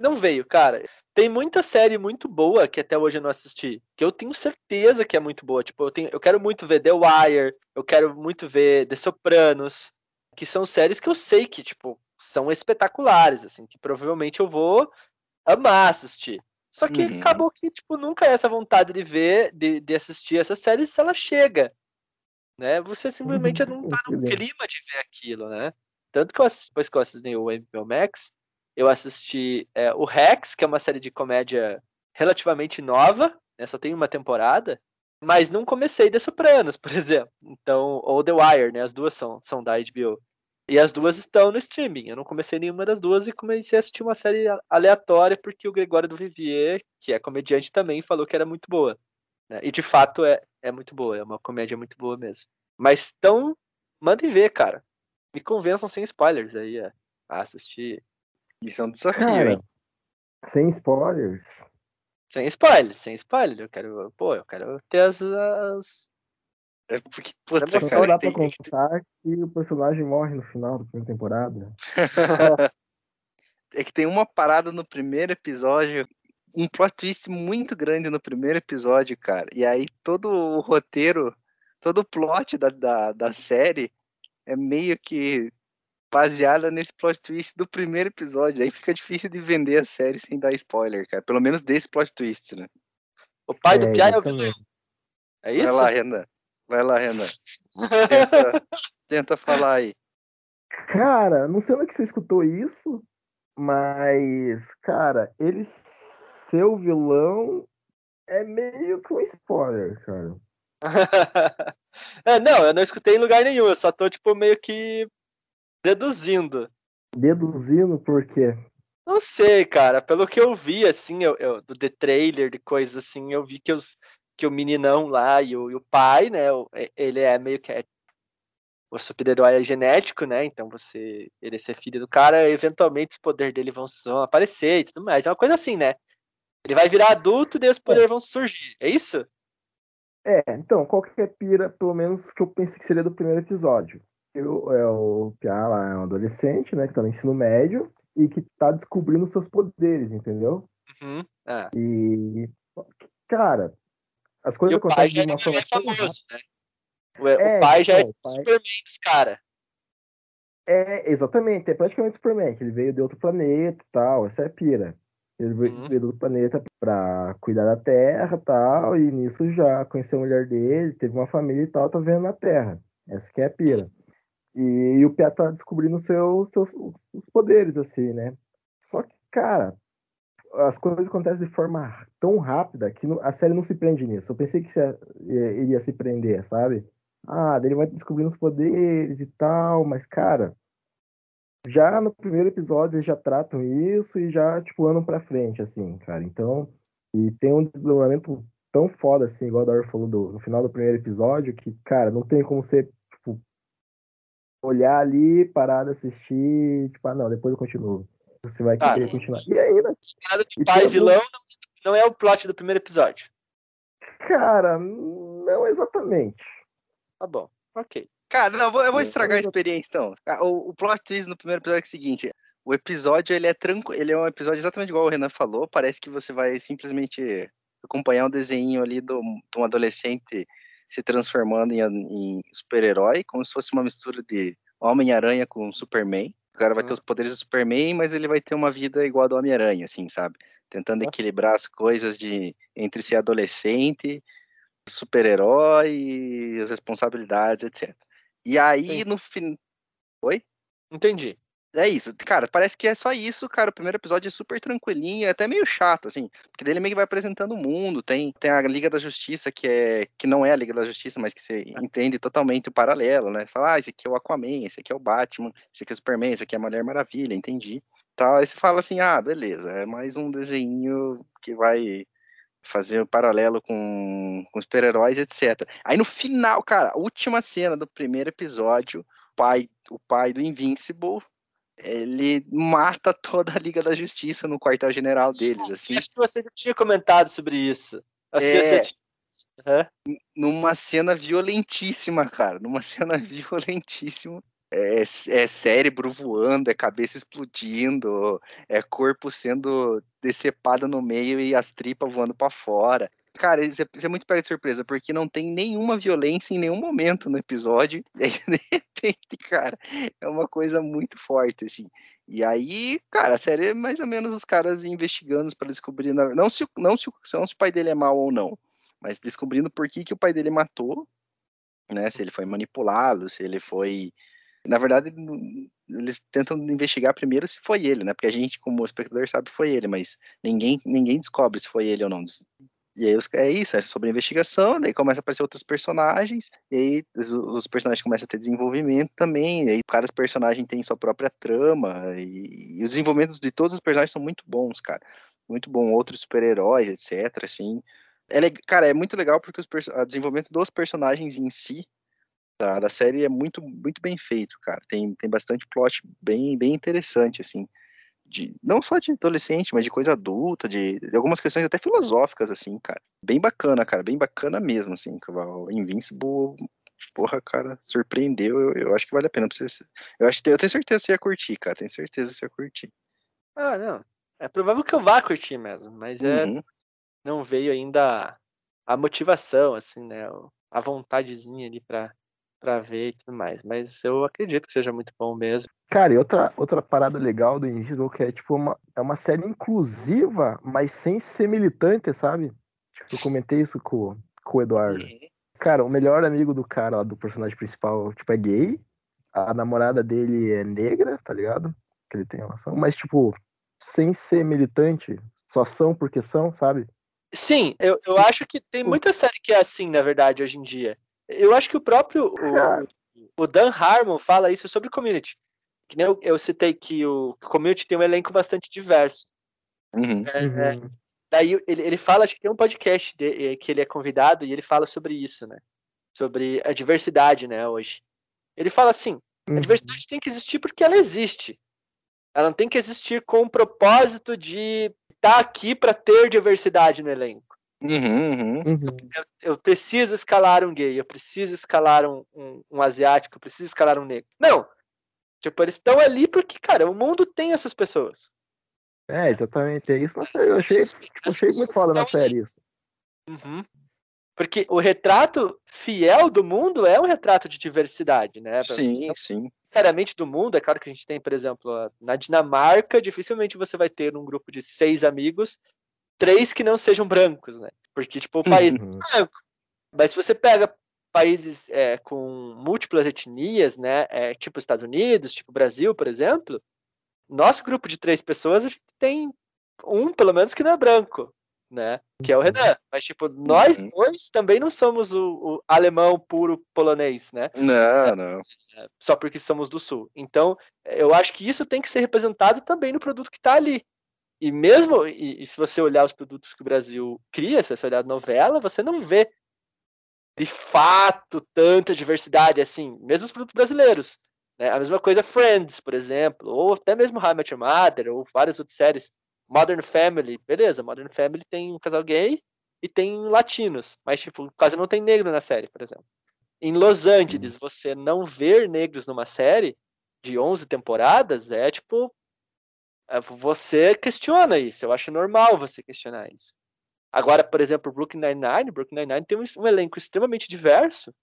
Não veio, cara. Tem muita série muito boa que até hoje eu não assisti, que eu tenho certeza que é muito boa. Tipo, eu, tenho, eu quero muito ver The Wire, eu quero muito ver The Sopranos, que são séries que eu sei que, tipo, são espetaculares, assim, que provavelmente eu vou amar assistir. Só que Uhum. acabou que, tipo, nunca é essa vontade de ver, de, de assistir essa série se ela chega. Né? Você simplesmente Uhum, não tá no clima de ver aquilo, né? Tanto que eu assisti, depois que eu assisti o HBO Max, eu assisti é, o Rex, que é uma série de comédia relativamente nova, né? Só tem uma temporada, mas não comecei The Sopranos, por exemplo. Então, ou The Wire, né? As duas são, são da HBO. E as duas estão no streaming. Eu não comecei nenhuma das duas e comecei a assistir uma série aleatória porque o Gregório do Vivier, que é comediante também, falou que era muito boa. né? E de fato é, é muito boa, é uma comédia muito boa mesmo. Mas então, mandem ver, cara. Me convençam sem spoilers aí a, a assistir. Isso é um desafio, Cara, hein? sem spoilers. Sem spoiler, sem spoiler. Eu quero, pô, eu quero ter as. as... É porque, puta, Mas Só cara, dá pra tem- contar que o personagem morre no final da primeira temporada. é que tem uma parada no primeiro episódio, um plot twist muito grande no primeiro episódio, cara. E aí todo o roteiro, todo o plot da, da, da série é meio que baseada nesse plot twist do primeiro episódio. Aí fica difícil de vender a série sem dar spoiler, cara. Pelo menos desse plot twist, né? O pai do É, Pia é o vilão. É Vai isso? lá, Renan. Vai lá, Renan. Tenta, tenta falar aí. Cara, não sei onde que você escutou isso, mas, cara, ele ser o vilão é meio que um spoiler, cara. é, não, eu não escutei em lugar nenhum. Eu só tô, tipo, meio que deduzindo. Deduzindo por quê? Não sei, cara. Pelo que eu vi, assim, eu, eu- do The Trailer, de coisas assim, eu vi que, os, que o meninão lá e o, e o pai, né? ele é meio que. é- o super-herói é genético, né? Então você. Ele ser filho do cara, eventualmente os poderes dele vão, vão aparecer e tudo mais. É uma coisa assim, né? Ele vai virar adulto e os poderes vão surgir. É isso? É, então, qualquer pira, pelo menos que eu pensei que seria do primeiro episódio. Eu, é o Pia lá, é um adolescente, né, que tá no ensino médio e que tá descobrindo seus poderes, entendeu? Uhum. É. E, cara, as E coisas o pai acontecem de é, uma forma é tão famoso, né? O, o É, pai já é então, o pai- Superman dos caras. É, exatamente, é praticamente Superman, que ele veio de outro planeta e tal, essa é a pira. Ele veio, Uhum. veio do outro planeta pra cuidar da Terra e tal, e nisso já conheceu a mulher dele, teve uma família e tal, tá vendo na Terra. Essa que é a pira. E, e o Pia tá descobrindo seus, seus os poderes, assim, né? Só que, cara, as coisas acontecem de forma tão rápida que a série não se prende nisso. Eu pensei que iria se prender, sabe? Ah, ele vai descobrindo os poderes e tal, mas, cara, já no primeiro episódio eles já tratam isso e já, tipo, andam pra frente, assim, cara. Então, e tem um desenvolvimento tão foda, assim, igual a Dora falou do, no final do primeiro episódio, que, cara, não tem como tipo, olhar ali, parar de assistir, tipo, ah, não, depois eu continuo. Você vai Ah, querer continuar. E ainda, Nada de E pai tem vilão não é o plot do primeiro episódio. cara, não exatamente. Tá bom, ok. Cara, não, eu vou, eu vou É, estragar a eu- experiência, então. Ah, O, o plot twist no primeiro episódio é o seguinte: o episódio ele é tranquilo, ele é um episódio exatamente igual o Renan falou. Parece que você vai simplesmente acompanhar um desenho ali do, de um adolescente se transformando em, em super-herói, como se fosse uma mistura de Homem-Aranha com Superman. O cara vai ter Uhum. os poderes do Superman, mas ele vai ter uma vida igual a do Homem-Aranha, assim, sabe? Tentando Uhum. equilibrar as coisas de entre ser adolescente, super-herói as responsabilidades, etc. E aí, Sim. no fim. Entendi. É isso. Cara, parece que é só isso, cara. O primeiro episódio é super tranquilinho, é até meio chato, assim. Porque dele meio que vai apresentando o mundo. Tem, tem a Liga da Justiça, que é que não é a Liga da Justiça, mas que você entende totalmente o paralelo, né? Você fala, ah, esse aqui é o Aquaman, esse aqui é o Batman, esse aqui é o Superman, esse aqui é a Mulher Maravilha, entendi. Tal. Aí você fala assim, ah, beleza, é mais um desenho que vai fazer o paralelo com, com super-heróis, etc. Aí no final, cara, a última cena do primeiro episódio, o pai, o pai do Invincible, ele mata toda a Liga da Justiça no quartel-general deles, assim, Acho que você tinha comentado sobre isso. Assim, É. você Aham. numa cena violentíssima, cara, numa cena violentíssima. É, é cérebro voando, é cabeça explodindo, é corpo sendo decepado no meio e as tripas voando pra fora. Cara, isso é, isso é muito pego de surpresa, porque não tem nenhuma violência em nenhum momento no episódio. E aí, de repente, cara, é uma coisa muito forte, assim. E aí, cara, a série é mais ou menos os caras investigando para descobrir, não se, não, se, não se o pai dele é mau ou não, mas descobrindo por que, que o pai dele matou, né? Se ele foi manipulado, se ele foi. Na verdade, eles tentam investigar primeiro se foi ele, né? Porque a gente, como espectador, sabe que foi ele, mas ninguém, ninguém descobre se foi ele ou não. E aí é isso, é sobre investigação, daí começa a aparecer outros personagens, e aí os, os personagens começam a ter desenvolvimento também, e aí cada personagem tem sua própria trama, e, e os desenvolvimentos de todos os personagens são muito bons, cara. Muito bom, outros super-heróis, etc, assim. É, cara, é muito legal porque o desenvolvimento dos personagens em si, da, da série, é muito, muito bem feito, cara. Tem, tem bastante plot bem, bem interessante, assim. De, não só de adolescente, mas de coisa adulta, de, de algumas questões até filosóficas, assim, cara. Bem bacana, cara, bem bacana mesmo, assim. O Invincible, porra, cara, surpreendeu. Eu, eu acho que vale a pena pra você. Eu, acho, eu tenho certeza que você ia curtir, cara. Tenho certeza que você ia curtir. Ah, não. É provável que eu vá curtir mesmo, mas é, Uhum. não veio ainda a motivação, assim, né? A vontadezinha ali pra, pra ver e tudo mais. Mas eu acredito que seja muito bom mesmo. Cara, e outra, outra parada legal do Invincible que é tipo uma, é uma série inclusiva, mas sem ser militante, sabe? Tipo, eu comentei isso com, com o Eduardo. Uhum. Cara, o melhor amigo do cara, lá, do personagem principal, tipo, é gay. A namorada dele é negra, tá ligado? Que ele tem relação. Mas, tipo, sem ser militante, só são porque são, sabe? Sim, eu, eu acho que tem muita série que é assim, na verdade, hoje em dia. Eu acho que o próprio o, o Dan Harmon fala isso sobre Community. Que nem eu, eu citei que o Community tem um elenco bastante diverso. Uhum. É, Uhum. Daí ele, ele fala, acho que tem um podcast de- eh, que ele é convidado e ele fala sobre isso, né? Sobre a diversidade, né, hoje. Ele fala assim, a Uhum. diversidade tem que existir porque ela existe. Ela não tem que existir com o propósito de estar aqui para ter diversidade no elenco. Uhum, uhum. Uhum. Eu, eu preciso escalar um gay, eu preciso escalar um, um, um asiático, eu preciso escalar um negro. Não! Tipo, eles estão ali porque, cara, o mundo tem essas pessoas. É, exatamente. É isso na série. Eu achei, tipo, achei muito foda na série isso. Uhum. Porque o retrato fiel do mundo é um retrato de diversidade, né? Sim, sim. Necessariamente do mundo, é claro que a gente tem, por exemplo, na Dinamarca, dificilmente você vai ter um grupo de seis amigos, três que não sejam brancos, né? Porque, tipo, o país Uhum. é branco. Mas se você pega países é, com múltiplas etnias, né? É, tipo Estados Unidos, tipo Brasil, por exemplo, nosso grupo de três pessoas, a gente tem um, pelo menos, que não é branco, né? Que é o Renan. Mas, tipo, nós Uhum. dois também não somos o, o alemão puro polonês, né? Não, não. Só porque somos do sul. Então, eu acho que isso tem que ser representado também no produto que está ali. E mesmo, e, e se você olhar os produtos que o Brasil cria, se você olhar a novela, você não vê de fato tanta diversidade assim, mesmo os produtos brasileiros. Né? A mesma coisa Friends, por exemplo, ou até mesmo How I Met Your Mother, ou várias outras séries. Modern Family, beleza, Modern Family tem um casal gay e tem latinos, mas tipo, quase não tem negro na série, por exemplo. Em Los Angeles, você não ver negros numa série de 11 temporadas é tipo. É, Você questiona isso. Eu acho normal você questionar isso. Agora, por exemplo, Brooklyn Nine-Nine, Brooklyn Nine-Nine tem um, um elenco extremamente diverso.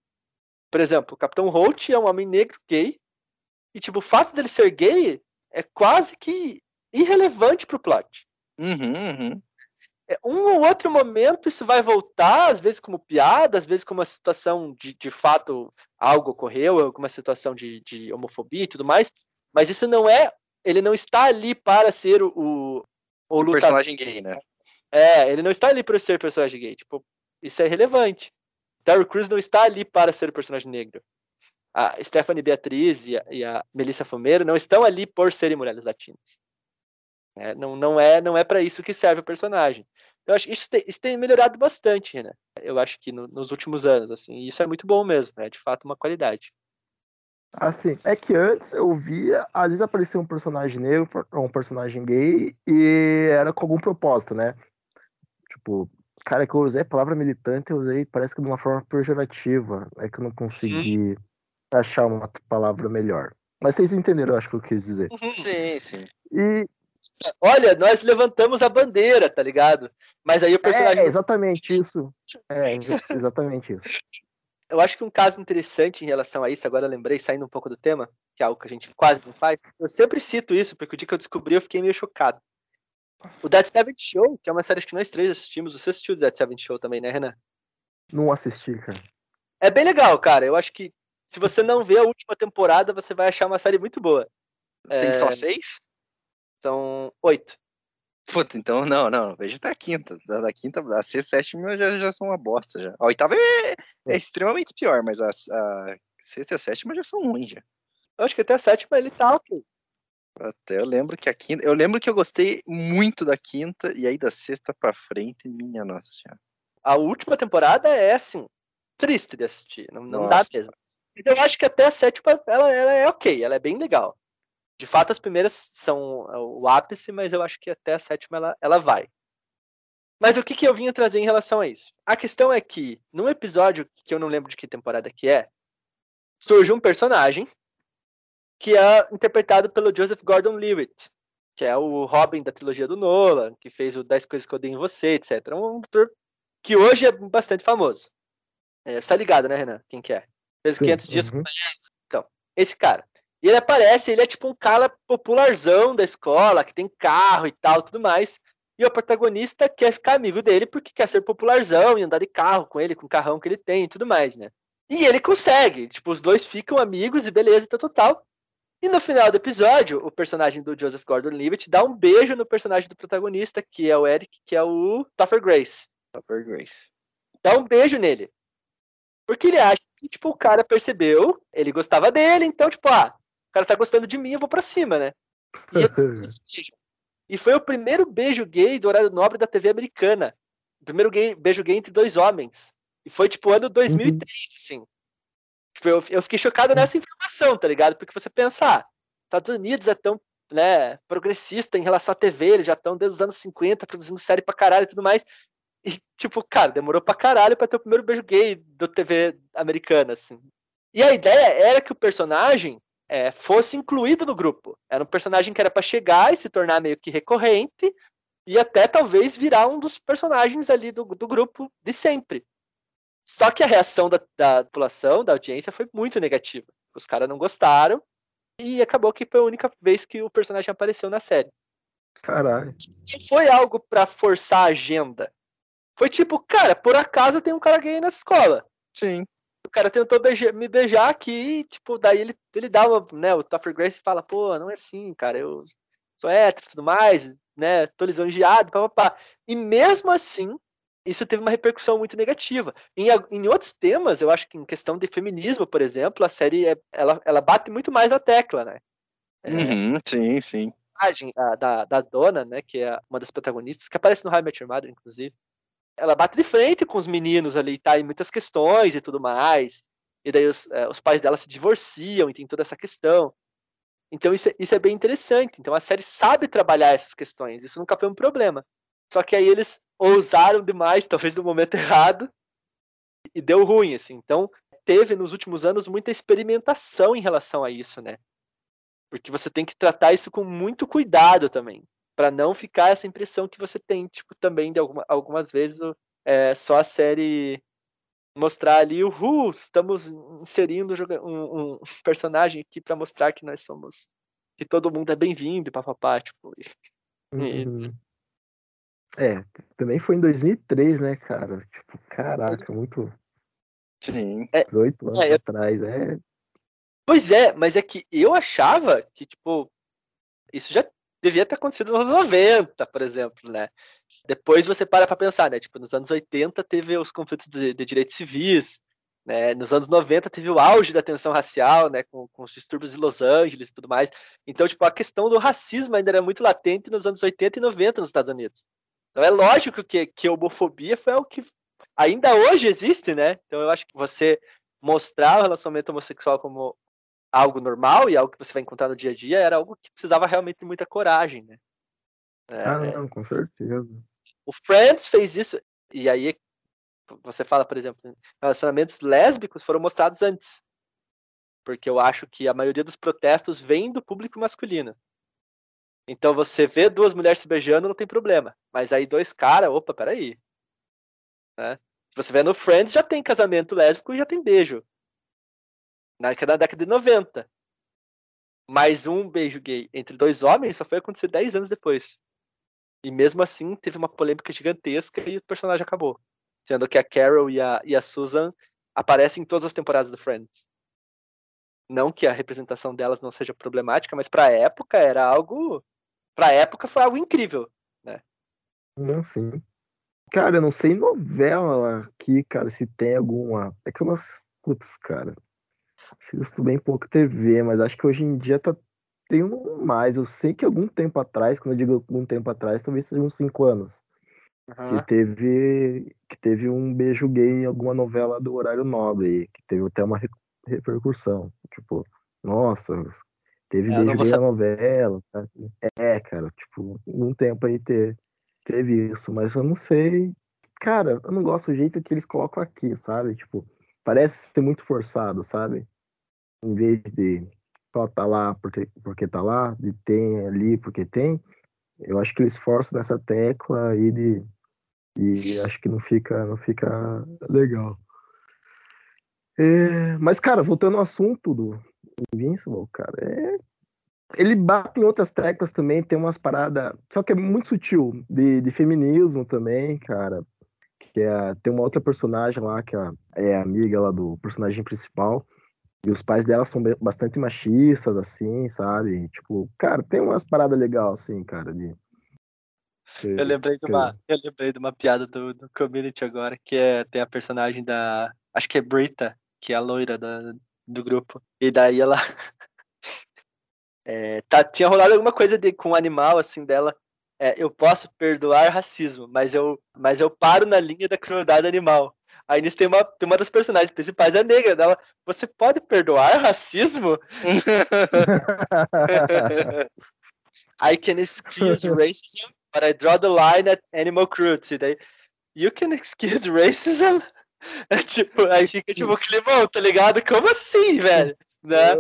Por exemplo, o Capitão Holt é um homem negro gay. E, tipo, o fato dele ser gay é quase que irrelevante pro plot. Uhum, uhum. É, um ou outro momento isso vai voltar, às vezes como piada, às vezes como uma situação de, de fato algo ocorreu, alguma situação de, de homofobia e tudo mais, mas isso não é, ele não está ali para ser o, o, o O personagem gay, né? É, ele não está ali para ser personagem gay, tipo, isso é relevante. Terry Crews não está ali para ser o personagem negro. A Stephanie Beatriz e a, e a Melissa Fumeiro não estão ali por serem mulheres latinas. É, não, não é não é para isso que serve o personagem. Eu acho que isso tem, isso tem melhorado bastante, né? Eu acho que no- nos últimos anos, assim, isso é muito bom mesmo, é de fato uma qualidade. Assim, é que antes eu via, às vezes aparecia um personagem negro, um personagem gay, e era com algum propósito, né? Tipo, cara, que eu usei a palavra militante, eu usei, parece que de uma forma pejorativa. É que eu não consegui achar uma palavra melhor. Mas vocês entenderam, acho que eu quis dizer. Sim, sim. E Olha, nós levantamos a bandeira, tá ligado? Mas aí o personagem é exatamente isso. É, exa- exatamente isso. Eu acho que um caso interessante em relação a isso, agora eu lembrei, saindo um pouco do tema, que é algo que a gente quase não faz, eu sempre cito isso, porque o dia que eu descobri eu fiquei meio chocado. O Dead Seventh Show, que é uma série que nós três assistimos, você assistiu o Dead Seventh Show também, né, Renan? Não assisti, cara. É bem legal, cara. Eu acho que se você não vê a última temporada, você vai achar uma série muito boa. Tem É, só seis? São oito. Puta, então não, não. Veja até a quinta. Da, da quinta, a sexta e sétima já, já são uma bosta já. A oitava é, é extremamente pior, mas a, a sexta e a sétima já são ruins já. Eu acho que até a sétima ele tá ok. Até eu lembro que a quinta. Eu lembro que eu gostei muito da quinta, e aí da sexta pra frente, minha nossa senhora. A última temporada é, assim, triste de assistir. Não, não dá mesmo. Mas eu acho que até a sétima ela, ela é ok, ela é bem legal. De fato, as primeiras são o ápice, mas eu acho que até a sétima ela, ela vai. Mas o que, que eu vinha trazer em relação a isso? A questão é que, num episódio que eu não lembro de que temporada que é, surge um personagem que é interpretado pelo Joseph Gordon-Levitt, que é o Robin da trilogia do Nolan, que fez o 10 Coisas que eu odeio em você, etc. Um ator que hoje é bastante famoso. É, você tá ligado, né, Renan? Quem que é? Fez o Sim, 500 dias uhum. Então, esse cara. E ele aparece, ele é tipo um cara popularzão da escola, que tem carro e tal, tudo mais. E o protagonista quer ficar amigo dele porque quer ser popularzão e andar de carro com ele, com o carrão que ele tem e tudo mais, né? E ele consegue. Tipo, os dois ficam amigos e beleza, tal, total. E no final do episódio, o personagem do Joseph Gordon-Levitt dá um beijo no personagem do protagonista, que é o Eric, que é o Topher Grace. Topper Grace. Dá um beijo nele. Porque ele acha que, tipo, o cara percebeu, ele gostava dele, então, tipo, ah, cara tá gostando de mim, eu vou pra cima, né? E, eles-. E foi o primeiro beijo gay do horário nobre da TV americana. O primeiro gay- beijo gay entre dois homens. E foi, tipo, ano 2003, assim. Tipo, eu, eu fiquei chocado nessa informação, tá ligado? Porque você pensa, ah, Estados Unidos é tão, né, progressista em relação à TV, eles já estão desde os anos 50 produzindo série pra caralho e tudo mais. E, tipo, cara, demorou pra caralho pra ter o primeiro beijo gay do TV americana, assim. E a ideia era que o personagem é, fosse incluído no grupo. Era um personagem que era pra chegar e se tornar meio que recorrente e até talvez virar um dos personagens ali do, do grupo de sempre. Só que a reação da, da população, da audiência, foi muito negativa. Os caras não gostaram e acabou que foi a única vez que o personagem apareceu na série. Caralho. Não foi algo para forçar a agenda. Foi tipo, cara, por acaso tem um cara gay na escola. Sim. O cara tentou beijar, me beijar aqui, e, tipo, daí ele, ele uma, né, o Topher Grace fala, pô, não é assim, cara, eu sou hétero e tudo mais, né, tô lisonjeado, papapá. E mesmo assim, isso teve uma repercussão muito negativa. Em, em outros temas, eu acho que em questão de feminismo, por exemplo, a série, é, ela, ela bate muito mais a tecla, né. É, uhum, sim, sim. A, da, da dona, né, que é uma das protagonistas, que aparece no High Met Your Mother, inclusive, ela bate de frente com os meninos ali, tá? Em muitas questões e tudo mais. E daí os, é, os pais dela se divorciam e tem toda essa questão. Então isso, é, isso é bem interessante. Então a série sabe trabalhar essas questões. Isso nunca foi um problema. Só que aí eles ousaram demais, talvez no momento errado, e deu ruim, assim. Então teve nos últimos anos muita experimentação em relação a isso, né? Porque você tem que tratar isso com muito cuidado também para não ficar essa impressão que você tem, tipo, também de alguma, algumas vezes é, só a série mostrar ali o uh, estamos inserindo um, um personagem aqui para mostrar que nós somos que todo mundo é bem-vindo, papapá, tipo. Uhum. É, também foi em 2003, né, cara? Tipo, caraca, muito. Sim. 18 anos é, atrás, é. Pois é, mas é que eu achava que, tipo, isso já devia ter acontecido nos anos 90, por exemplo, né? Depois você para para pensar, né? Tipo, nos anos 80 teve os conflitos de, de, direitos civis, né? Nos anos 90 teve o auge da tensão racial, né? Com, com os distúrbios em Los Angeles e tudo mais. Então, tipo, a questão do racismo ainda era muito latente nos anos 80 e 90 nos Estados Unidos. Então é lógico que, que a homofobia foi algo que ainda hoje existe, né? Então eu acho que você mostrar o relacionamento homossexual como algo normal e algo que você vai encontrar no dia a dia, era algo que precisava realmente de muita coragem, né? É, ah, não, com certeza. O Friends fez isso, e aí você fala, por exemplo, relacionamentos lésbicos foram mostrados antes. Porque eu acho que a maioria dos protestos vem do público masculino. Então você vê duas mulheres se beijando, não tem problema. Mas aí dois caras, opa, peraí. Né? Se você vê no Friends, já tem casamento lésbico e já tem beijo na década de 90. Mas um beijo gay entre dois homens só foi acontecer 10 anos depois. E mesmo assim teve uma polêmica gigantesca e o personagem acabou. Sendo que a Carol e a, e a Susan aparecem em todas as temporadas do Friends. Não que a representação delas não seja problemática, mas pra época era algo. Pra época foi algo incrível, né? Não, sim. Cara, eu não sei novela aqui, cara, se tem alguma. É que eu não. Putz, cara. Assisto bem pouco TV, mas acho que hoje em dia tá tendo mais. Eu sei que algum tempo atrás, quando eu digo algum tempo atrás, talvez seja uns 5 anos. Uhum. Que teve que teve um beijo gay em alguma novela do horário nobre, que teve até uma repercussão. Tipo, nossa, teve é, beijo gay na novela. Tá? É, cara, tipo, um tempo aí ter, teve isso, mas eu não sei. Cara, eu não gosto do jeito que eles colocam aqui, sabe? Tipo, parece ser muito forçado, sabe? Em vez de só tá lá porque, porque tá lá, de ter ali porque tem, eu acho que eles forçam nessa tecla aí de e acho que não fica não fica legal. É, mas cara, voltando ao assunto do Invincible, cara, é, ele bate em outras teclas também, tem umas paradas, só que é muito sutil, de, de feminismo também, cara, que é, tem uma outra personagem lá, que é, é amiga lá do personagem principal, e os pais dela são bastante machistas, assim, sabe? Tipo, cara, tem umas paradas legais, assim, cara, de. Eu lembrei de uma, eu lembrei de uma piada do, do community agora, que é, tem a personagem da. Acho que é Brita, que é a loira da, do grupo. E daí ela. é, tá, tinha rolado alguma coisa de, com o animal, assim, dela. É, eu posso perdoar racismo, mas eu, mas eu paro na linha da crueldade animal. Aí nisso tem uma, tem uma das personagens principais, é negra. Dela, você pode perdoar racismo? I can excuse racism, but I draw the line at animal cruelty. Daí, you can excuse racism? É, tipo, aí fica tipo climão, tá ligado? Como assim, velho? Né?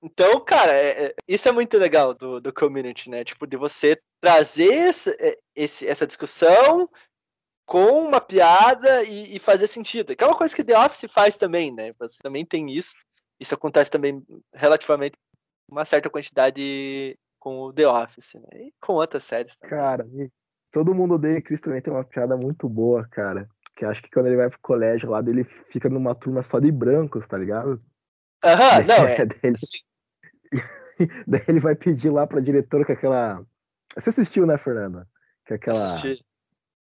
Então, cara, é, é, isso é muito legal do, do community, né? Tipo, de você trazer esse, esse, essa discussão com uma piada e, e, fazer sentido. Que é uma coisa que The Office faz também, né? Você também tem isso. Isso acontece também relativamente uma certa quantidade com o The Office, né? E com outras séries também. Cara, todo mundo odeia Chris também tem uma piada muito boa, cara. Que acho que quando ele vai pro colégio lá, ele fica numa turma só de brancos, tá ligado? Aham, não, é. Dele... Daí ele vai pedir lá pra diretora que aquela. Você assistiu, né, Fernanda? Que aquela. Assisti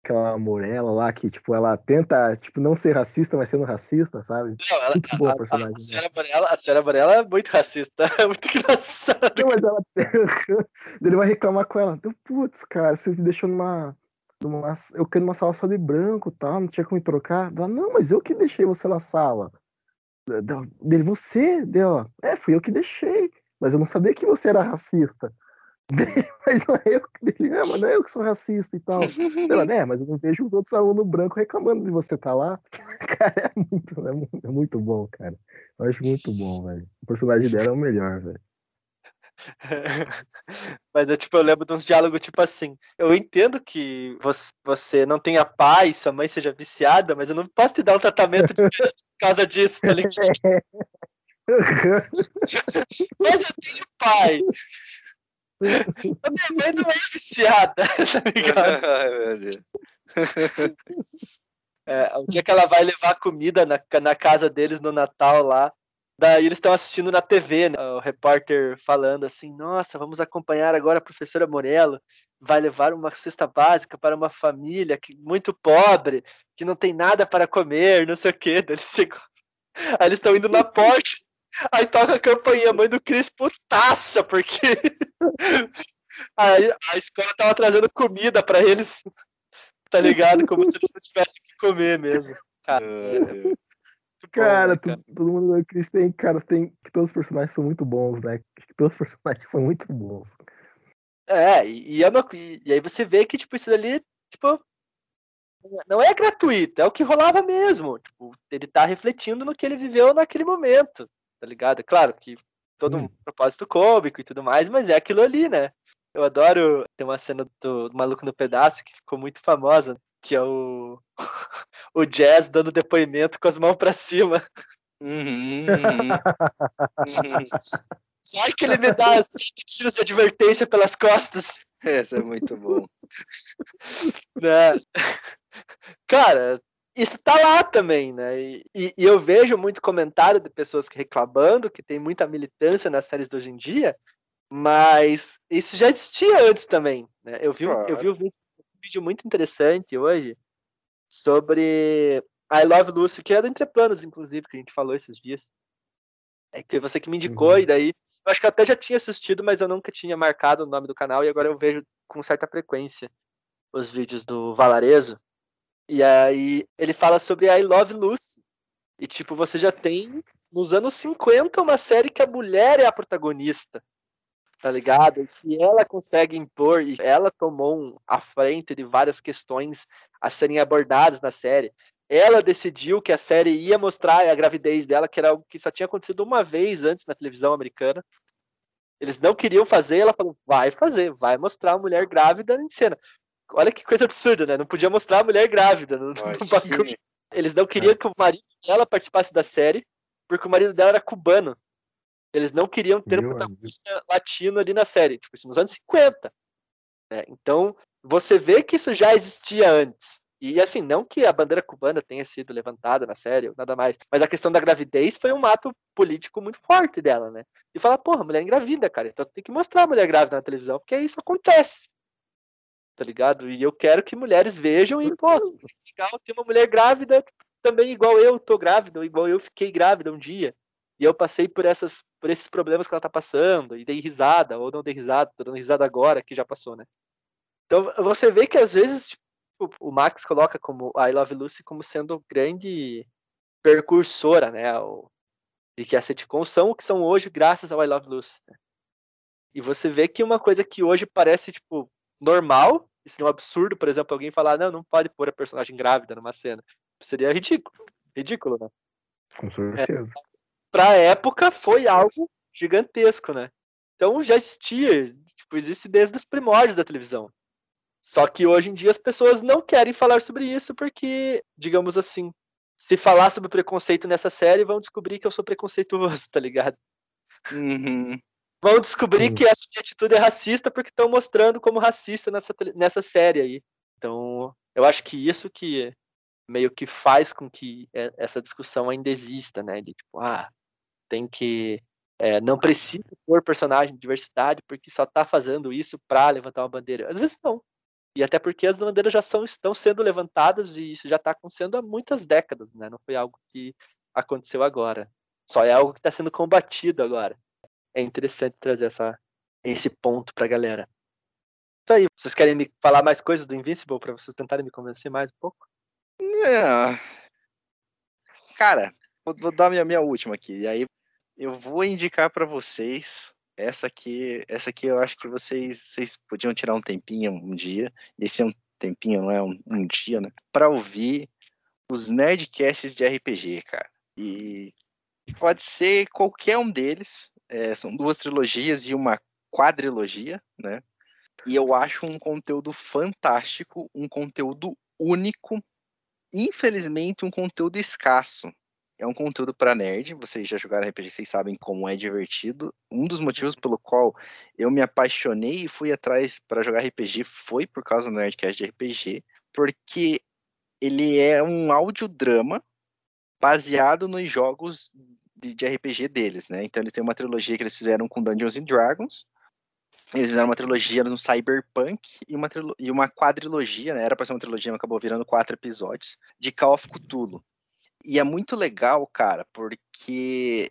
aquela Morella lá que, tipo, ela tenta, tipo, não ser racista, mas sendo racista, sabe? Não, ela, muito boa a, personagem. A, a, senhora Morella, a senhora Morella é muito racista, é muito engraçado. Não, mas ela... Ele vai reclamar com ela. Então, putz, cara, você me deixou numa... numa... Eu quero uma sala só de branco tal, tá? não tinha como trocar. Ela, não, mas eu que deixei você na sala. Dele, você? Dela, é, fui eu que deixei. Mas eu não sabia que você era racista. mas não é eu que é, mas não é eu que sou racista e tal. Ela, né, mas eu não vejo os outros alunos brancos reclamando de você estar tá lá. Cara, é muito, é muito, é muito bom, cara. Eu acho muito bom, velho. O personagem dela é o melhor, velho. Mas é tipo, eu lembro de uns diálogos tipo assim. Eu entendo que você não tenha pai, sua mãe seja viciada, mas eu não posso te dar um tratamento por causa disso, tá ligado? mas eu tenho pai. A minha mãe não é viciada, tá ligado? Ai, meu Deus. É, o dia que ela vai levar comida na, na casa deles no Natal lá, daí eles estão assistindo na TV, né? o repórter falando assim, nossa, vamos acompanhar agora a professora Morello, vai levar uma cesta básica para uma família que, muito pobre, que não tem nada para comer, não sei o quê. Eles chegam... Aí eles estão indo na porta, Aí toca a campainha, a mãe do Cris putaça, porque aí a escola tava trazendo comida pra eles, tá ligado? Como se eles não tivessem que comer mesmo. Cara, é, cara, bom, cara. todo mundo do Chris tem, cara, tem que todos os personagens são muito bons, né? Que todos os personagens são muito bons. É, e, e, é uma, e aí você vê que, tipo, isso dali, tipo, não é gratuito, é o que rolava mesmo. Tipo, ele tá refletindo no que ele viveu naquele momento tá ligado? Claro que todo hum. um propósito cômico e tudo mais, mas é aquilo ali, né? Eu adoro. Tem uma cena do, Maluco no Pedaço que ficou muito famosa, que é o, o Jazz dando depoimento com as mãos para cima. Uhum, uhum. Sai que ele me dá cinco tiros de advertência pelas costas. Essa é muito bom. né? Cara, isso tá lá também, né? E, e, eu vejo muito comentário de pessoas reclamando que tem muita militância nas séries de hoje em dia, mas isso já existia antes também, né? Eu vi, claro. eu vi um vídeo, um vídeo muito interessante hoje sobre I Love Lucy, que é do Entreplanos, inclusive, que a gente falou esses dias. É que você que me indicou, uhum. e daí eu acho que eu até já tinha assistido, mas eu nunca tinha marcado o nome do canal, e agora eu vejo com certa frequência os vídeos do Valarezo. E aí ele fala sobre I Love Lucy. E tipo, você já tem nos anos 50 uma série que a mulher é a protagonista. Tá ligado? E ela consegue impor, e ela tomou a frente de várias questões a serem abordadas na série. Ela decidiu que a série ia mostrar a gravidez dela, que era algo que só tinha acontecido uma vez antes na televisão americana. Eles não queriam fazer, ela falou: vai fazer, vai mostrar a mulher grávida em cena. Olha que coisa absurda, né? Não podia mostrar a mulher grávida no, no bagulho. Eles não queriam é. que o marido dela participasse da série, porque o marido dela era cubano. Eles não queriam ter Meu um protagonista amigo. latino ali na série, tipo, nos anos 50. Né? Então, você vê que isso já existia antes. E assim, não que a bandeira cubana tenha sido levantada na série, nada mais, mas a questão da gravidez foi um ato político muito forte dela, né? E falar, porra, mulher engravida, cara, então tem que mostrar a mulher grávida na televisão, porque isso acontece tá ligado? E eu quero que mulheres vejam e, pô, legal ter uma mulher grávida também igual eu tô grávida, igual eu fiquei grávida um dia. E eu passei por essas por esses problemas que ela tá passando, e dei risada, ou não dei risada, tô dando risada agora, que já passou, né? Então você vê que às vezes tipo, o Max coloca como I Love Lucy como sendo grande percursora, né? O, de que as sitcoms são o que são hoje graças ao I Love Lucy. Né? E você vê que uma coisa que hoje parece, tipo, normal. E seria um absurdo, por exemplo, alguém falar, não, não pode pôr a personagem grávida numa cena. Seria ridículo. Ridículo, né? Com certeza. É, pra época foi algo gigantesco, né? Então já existia, tipo, existe desde os primórdios da televisão. Só que hoje em dia as pessoas não querem falar sobre isso porque, digamos assim, se falar sobre preconceito nessa série, vão descobrir que eu sou preconceituoso, tá ligado? Uhum. Vão descobrir que essa minha atitude é racista porque estão mostrando como racista nessa, nessa série aí. Então, eu acho que isso que meio que faz com que essa discussão ainda exista, né? De tipo, ah, tem que. É, não precisa pôr personagem de diversidade porque só tá fazendo isso pra levantar uma bandeira. Às vezes não. E até porque as bandeiras já são, estão sendo levantadas e isso já está acontecendo há muitas décadas, né? Não foi algo que aconteceu agora. Só é algo que está sendo combatido agora. É interessante trazer essa, esse ponto para a galera. Isso aí. Vocês querem me falar mais coisas do Invincible para vocês tentarem me convencer mais um pouco? É. Cara, vou, vou dar minha, minha última aqui. E aí eu vou indicar para vocês essa aqui, essa aqui eu acho que vocês, vocês podiam tirar um tempinho um dia. Esse é um tempinho, não é um, um dia, né? Para ouvir os nerdcasts de RPG, cara. E pode ser qualquer um deles. É, são duas trilogias e uma quadrilogia, né? E eu acho um conteúdo fantástico, um conteúdo único, infelizmente um conteúdo escasso é um conteúdo para nerd. Vocês já jogaram RPG, vocês sabem como é divertido. Um dos motivos uhum. pelo qual eu me apaixonei e fui atrás para jogar RPG foi por causa do Nerdcast de RPG, porque ele é um audiodrama baseado nos jogos de, de, RPG deles, né? Então eles têm uma trilogia que eles fizeram com Dungeons and Dragons. Eles fizeram uma trilogia no Cyberpunk e uma, e uma quadrilogia, né? Era para ser uma trilogia, mas acabou virando quatro episódios, de Call of Cthulhu. E é muito legal, cara, porque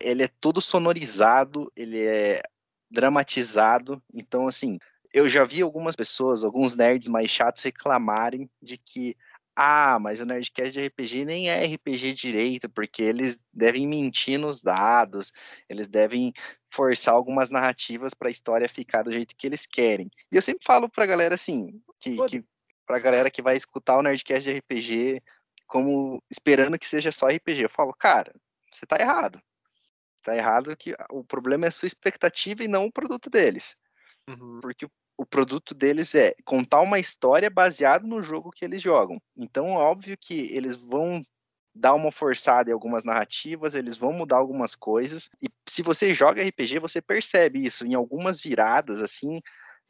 ele é todo sonorizado, ele é dramatizado. Então, assim, eu já vi algumas pessoas, alguns nerds mais chatos reclamarem de que ah, mas o Nerdcast de RPG nem é RPG direito, porque eles devem mentir nos dados, eles devem forçar algumas narrativas para a história ficar do jeito que eles querem. E eu sempre falo pra galera assim, que, que pra galera que vai escutar o Nerdcast de RPG, como esperando que seja só RPG. Eu falo, cara, você tá errado. Tá errado que o problema é a sua expectativa e não o produto deles. Uhum. Porque o produto deles é contar uma história baseada no jogo que eles jogam. Então, óbvio que eles vão dar uma forçada em algumas narrativas, eles vão mudar algumas coisas. E se você joga RPG, você percebe isso em algumas viradas, assim,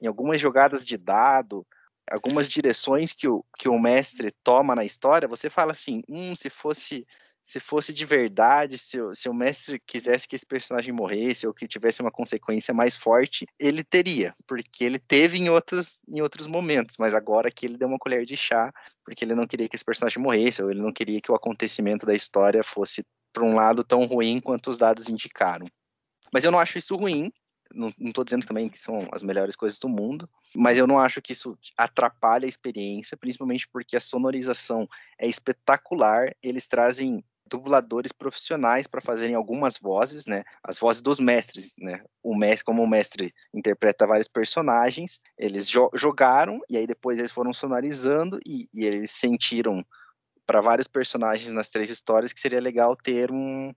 em algumas jogadas de dado, algumas direções que o, que o mestre toma na história, você fala assim, hum, se fosse se fosse de verdade, se, se o mestre quisesse que esse personagem morresse ou que tivesse uma consequência mais forte, ele teria, porque ele teve em outros, em outros momentos, mas agora que ele deu uma colher de chá, porque ele não queria que esse personagem morresse, ou ele não queria que o acontecimento da história fosse para um lado tão ruim quanto os dados indicaram. Mas eu não acho isso ruim, não, estou dizendo também que são as melhores coisas do mundo, mas eu não acho que isso atrapalhe a experiência, principalmente porque a sonorização é espetacular. Eles trazem dubladores profissionais para fazerem algumas vozes, né? As vozes dos mestres, né? O mestre, como o mestre interpreta vários personagens, eles jo jogaram e aí depois eles foram sonorizando e, e eles sentiram para vários personagens nas três histórias que seria legal ter um,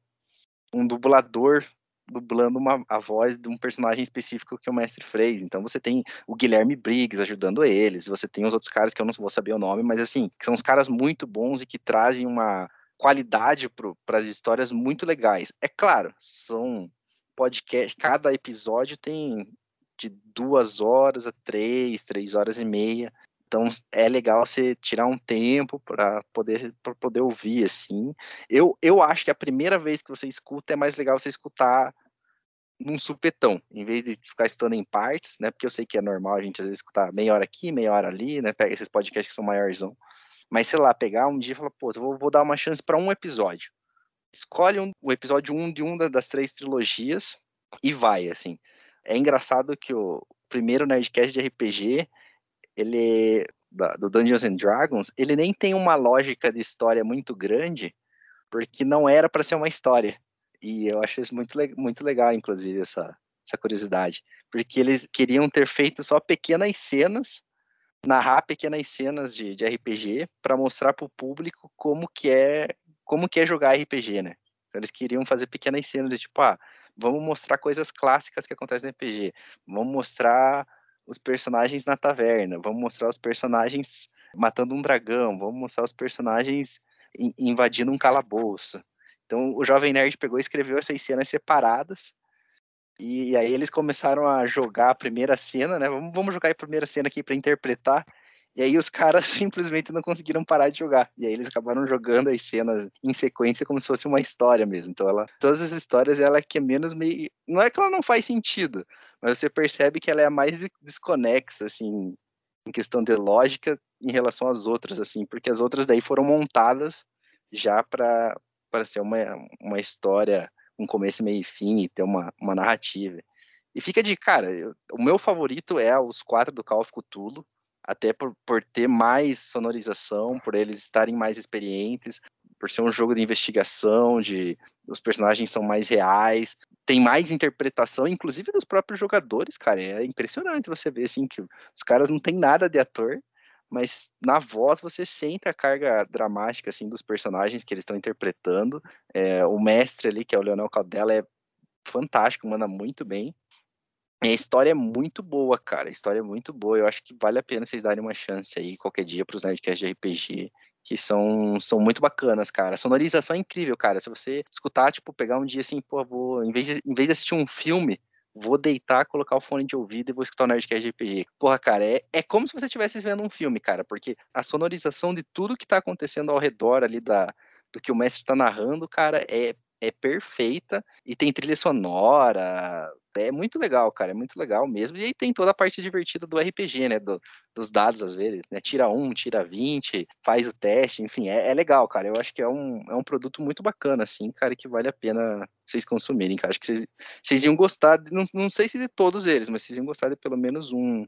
um dublador dublando uma, a voz de um personagem específico que o mestre fez. Então você tem o Guilherme Briggs ajudando eles, você tem os outros caras que eu não vou saber o nome, mas assim, que são os caras muito bons e que trazem uma qualidade para as histórias muito legais. É claro, são podcast, cada episódio tem de duas horas a três, três horas e meia. Então é legal você tirar um tempo para poder, pra poder ouvir, assim. Eu, eu acho que a primeira vez que você escuta é mais legal você escutar num supetão, em vez de ficar estudando em partes, né? Porque eu sei que é normal a gente às vezes escutar meia hora aqui, meia hora ali, né? Pega esses podcasts que são maiorzão. Mas sei lá, pegar um dia e falar, pô, eu vou, vou dar uma chance para um episódio. Escolhe um, o episódio 1 um de uma das três trilogias e vai, assim. É engraçado que o primeiro Nerdcast de RPG ele do Dungeons and Dragons, ele nem tem uma lógica de história muito grande, porque não era para ser uma história. E eu acho isso muito, muito legal, inclusive, essa, essa curiosidade. Porque eles queriam ter feito só pequenas cenas, narrar pequenas cenas de, de RPG, para mostrar para o público como que é como que é jogar RPG, né? Então, eles queriam fazer pequenas cenas de tipo, ah, vamos mostrar coisas clássicas que acontecem no RPG, vamos mostrar os personagens na taverna, vamos mostrar os personagens matando um dragão, vamos mostrar os personagens invadindo um calabouço. Então o Jovem Nerd pegou e escreveu essas cenas separadas. E aí eles começaram a jogar a primeira cena, né? Vamos, vamos jogar a primeira cena aqui para interpretar. E aí os caras simplesmente não conseguiram parar de jogar. E aí eles acabaram jogando as cenas em sequência como se fosse uma história mesmo. Então ela, todas as histórias ela é que é menos meio, não é que ela não faz sentido, mas você percebe que ela é a mais desconexa assim, em questão de lógica em relação às outras assim, porque as outras daí foram montadas já para para ser uma, uma história um começo, meio e fim e ter uma, uma narrativa. E fica de, cara, eu, o meu favorito é os quatro do Call of Cthulhu, até por, por ter mais sonorização, por eles estarem mais experientes, por ser um jogo de investigação, de os personagens são mais reais, tem mais interpretação, inclusive dos próprios jogadores, cara. É impressionante você ver assim que os caras não têm nada de ator, mas na voz você sente a carga dramática assim dos personagens que eles estão interpretando. É, o mestre ali, que é o Leonel Caldela, é fantástico, manda muito bem. A história é muito boa, cara. A história é muito boa. Eu acho que vale a pena vocês darem uma chance aí qualquer dia para os Nerdcasts de RPG, que são, são muito bacanas, cara. A sonorização é incrível, cara. Se você escutar, tipo, pegar um dia assim, pô, vou, em vez de, em vez de assistir um filme, vou deitar, colocar o fone de ouvido e vou escutar o Nerdcast RPG. Porra, cara, é, é como se você estivesse vendo um filme, cara, porque a sonorização de tudo que tá acontecendo ao redor ali da, do que o mestre tá narrando, cara, é, é perfeita e tem trilha sonora, é muito legal, cara, é muito legal mesmo. E aí tem toda a parte divertida do RPG, né? Do, dos dados, às vezes, né? Tira um, tira 20, faz o teste, enfim, é, é, legal, cara. Eu acho que é um, é um produto muito bacana, assim, cara, que vale a pena vocês consumirem, cara. Acho que vocês, vocês iam gostar, de, não, não sei se de todos eles, mas vocês iam gostar de pelo menos um.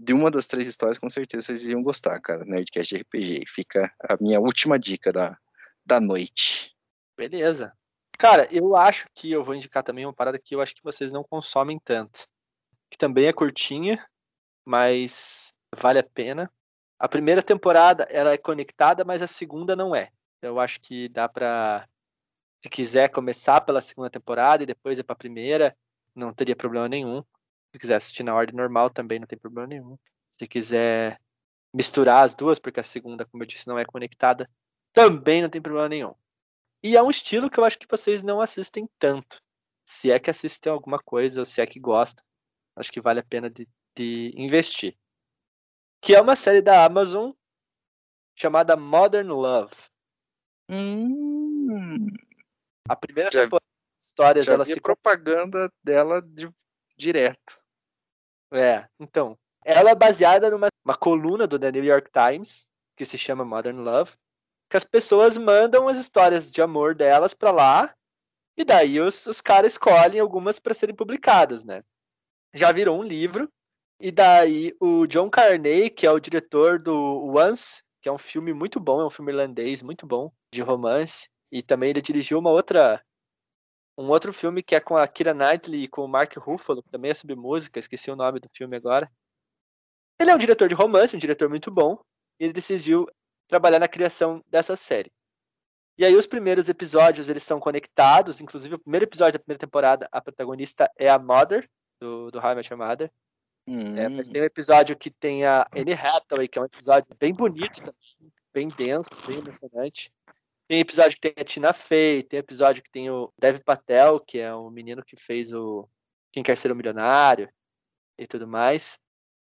De uma das três histórias, com certeza vocês iam gostar, cara. Nerdcast de RPG. Fica a minha última dica da, da noite. Beleza. Cara, eu acho que eu vou indicar também uma parada que eu acho que vocês não consomem tanto. Que também é curtinha, mas vale a pena. A primeira temporada ela é conectada, mas a segunda não é. Eu acho que dá pra. Se quiser começar pela segunda temporada e depois ir pra primeira, não teria problema nenhum. Se quiser assistir na ordem normal também não tem problema nenhum. Se quiser misturar as duas, porque a segunda, como eu disse, não é conectada, também não tem problema nenhum. E é um estilo que eu acho que vocês não assistem tanto. Se é que assistem alguma coisa, ou se é que gostam, acho que vale a pena de, de investir. Que é uma série da Amazon chamada Modern Love. Hum. A primeira já, temporada de histórias já ela se propaganda dela de, direto. É, então, ela é baseada numa uma coluna do The New York Times que se chama Modern Love que as pessoas mandam as histórias de amor delas para lá e daí os, os caras escolhem algumas para serem publicadas, né? Já virou um livro e daí o John Carney, que é o diretor do Once, que é um filme muito bom, é um filme irlandês muito bom de romance e também ele dirigiu uma outra um outro filme que é com a Kira Knightley e com o Mark Ruffalo, que também é sobre música, esqueci o nome do filme agora. Ele é um diretor de romance, um diretor muito bom, e ele decidiu trabalhar na criação dessa série. E aí os primeiros episódios eles são conectados, inclusive o primeiro episódio da primeira temporada, a protagonista é a Mother, do, do How I Met Your Mother. Hum. É, mas tem um episódio que tem a Anne Hathaway, que é um episódio bem bonito também, bem denso, bem emocionante. Tem episódio que tem a Tina Fey, tem episódio que tem o Dev Patel, que é o menino que fez o Quem Quer Ser um Milionário e tudo mais.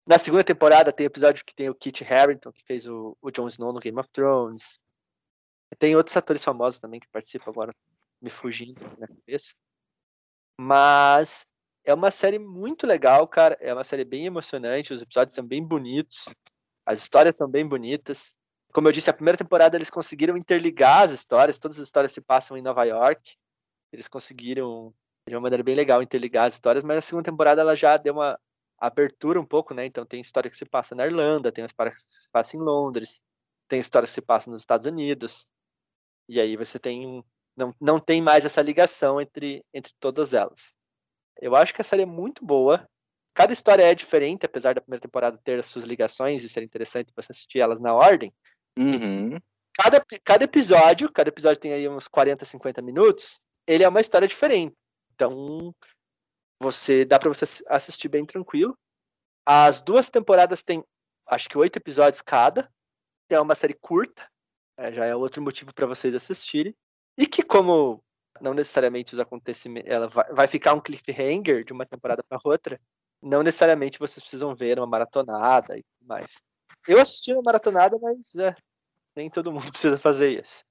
Na segunda temporada tem episódio que tem o Kit Harington, que fez o, o Jon Snow no Game of Thrones. Tem outros atores famosos também que participam agora, me fugindo na cabeça. Mas é uma série muito legal, cara. É uma série bem emocionante. Os episódios são bem bonitos. As histórias são bem bonitas. Como eu disse, a primeira temporada eles conseguiram interligar as histórias. Todas as histórias se passam em Nova York. Eles conseguiram, de uma maneira bem legal, interligar as histórias. Mas a segunda temporada ela já deu uma abertura um pouco, né? Então tem história que se passa na Irlanda, tem história que se passa em Londres, tem história que se passa nos Estados Unidos. E aí você tem não, não tem mais essa ligação entre, entre todas elas. Eu acho que a série é muito boa. Cada história é diferente, apesar da primeira temporada ter as suas ligações e ser interessante você assistir elas na ordem. Uhum. Cada, cada episódio, cada episódio tem aí uns 40, 50 minutos, ele é uma história diferente. Então, você dá para você assistir bem tranquilo. As duas temporadas têm, acho que oito episódios cada. É uma série curta, é, já é outro motivo para vocês assistirem. E que, como não necessariamente os acontecimentos. Ela vai, vai ficar um cliffhanger de uma temporada para outra. Não necessariamente vocês precisam ver uma maratonada e tudo mais. Eu assisti uma maratonada, mas é, nem todo mundo precisa fazer isso.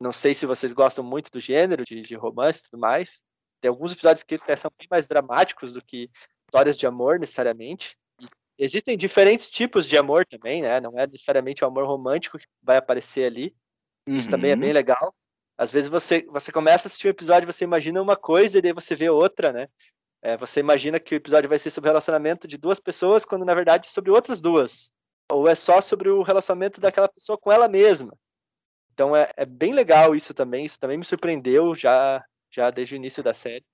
Não sei se vocês gostam muito do gênero, de, de romance e tudo mais. Tem alguns episódios que são bem mais dramáticos do que histórias de amor, necessariamente. E existem diferentes tipos de amor também, né? Não é necessariamente o amor romântico que vai aparecer ali. Isso uhum. também é bem legal. Às vezes você, você começa a assistir um episódio, você imagina uma coisa e daí você vê outra, né? É, você imagina que o episódio vai ser sobre o relacionamento de duas pessoas, quando na verdade é sobre outras duas. Ou é só sobre o relacionamento daquela pessoa com ela mesma. Então é, é bem legal isso também. Isso também me surpreendeu já, já desde o início da série.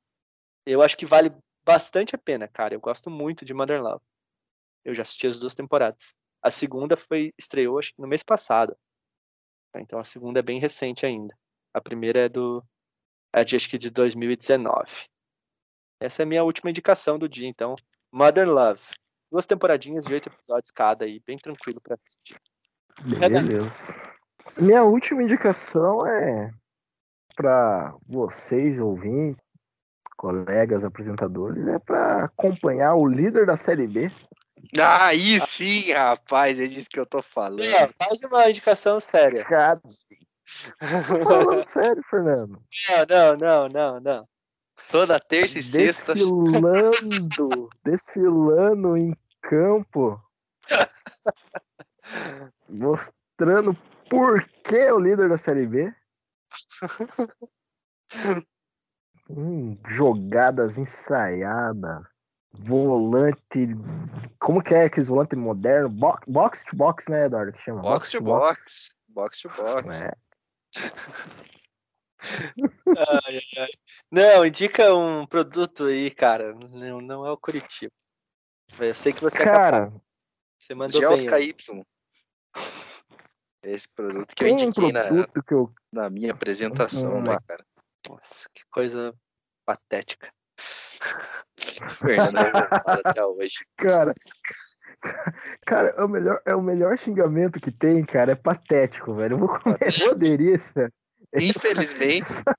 Eu acho que vale bastante a pena, cara. Eu gosto muito de Mother Love. Eu já assisti as duas temporadas. A segunda foi estreou acho que no mês passado. Então a segunda é bem recente ainda. A primeira é do. É de acho que de 2019. Essa é a minha última indicação do dia, então. Mother Love. Duas temporadinhas de oito episódios cada aí, bem tranquilo para assistir. Beleza. Minha última indicação é para vocês ouvintes, colegas apresentadores, é para acompanhar o líder da Série B. Aí sim, rapaz, é disso que eu tô falando. É, faz uma indicação séria. Cara, Falando sério, Fernando. Não, não, não, não, não. Toda terça e sexta. Desfilando, desfilando em campo. mostrando por que o líder da Série B. hum, jogadas ensaiadas. Volante. Como que é aqueles volante moderno? Box, box to box, né, Eduardo? Que chama? Box, box to box. box. To box. É ai, ai. Não, indica um produto aí, cara. Não, não é o Curitiba. Eu sei que você cara, é Você mandou bem. KY. Esse produto que eu indiquei um na, que eu... na minha apresentação, né, cara? Nossa, que coisa patética. Fernando até hoje. Cara, Cara, é o, melhor, é o melhor xingamento que tem, cara. É patético, velho. Eu vou, comer, essa, Infelizmente. Essa,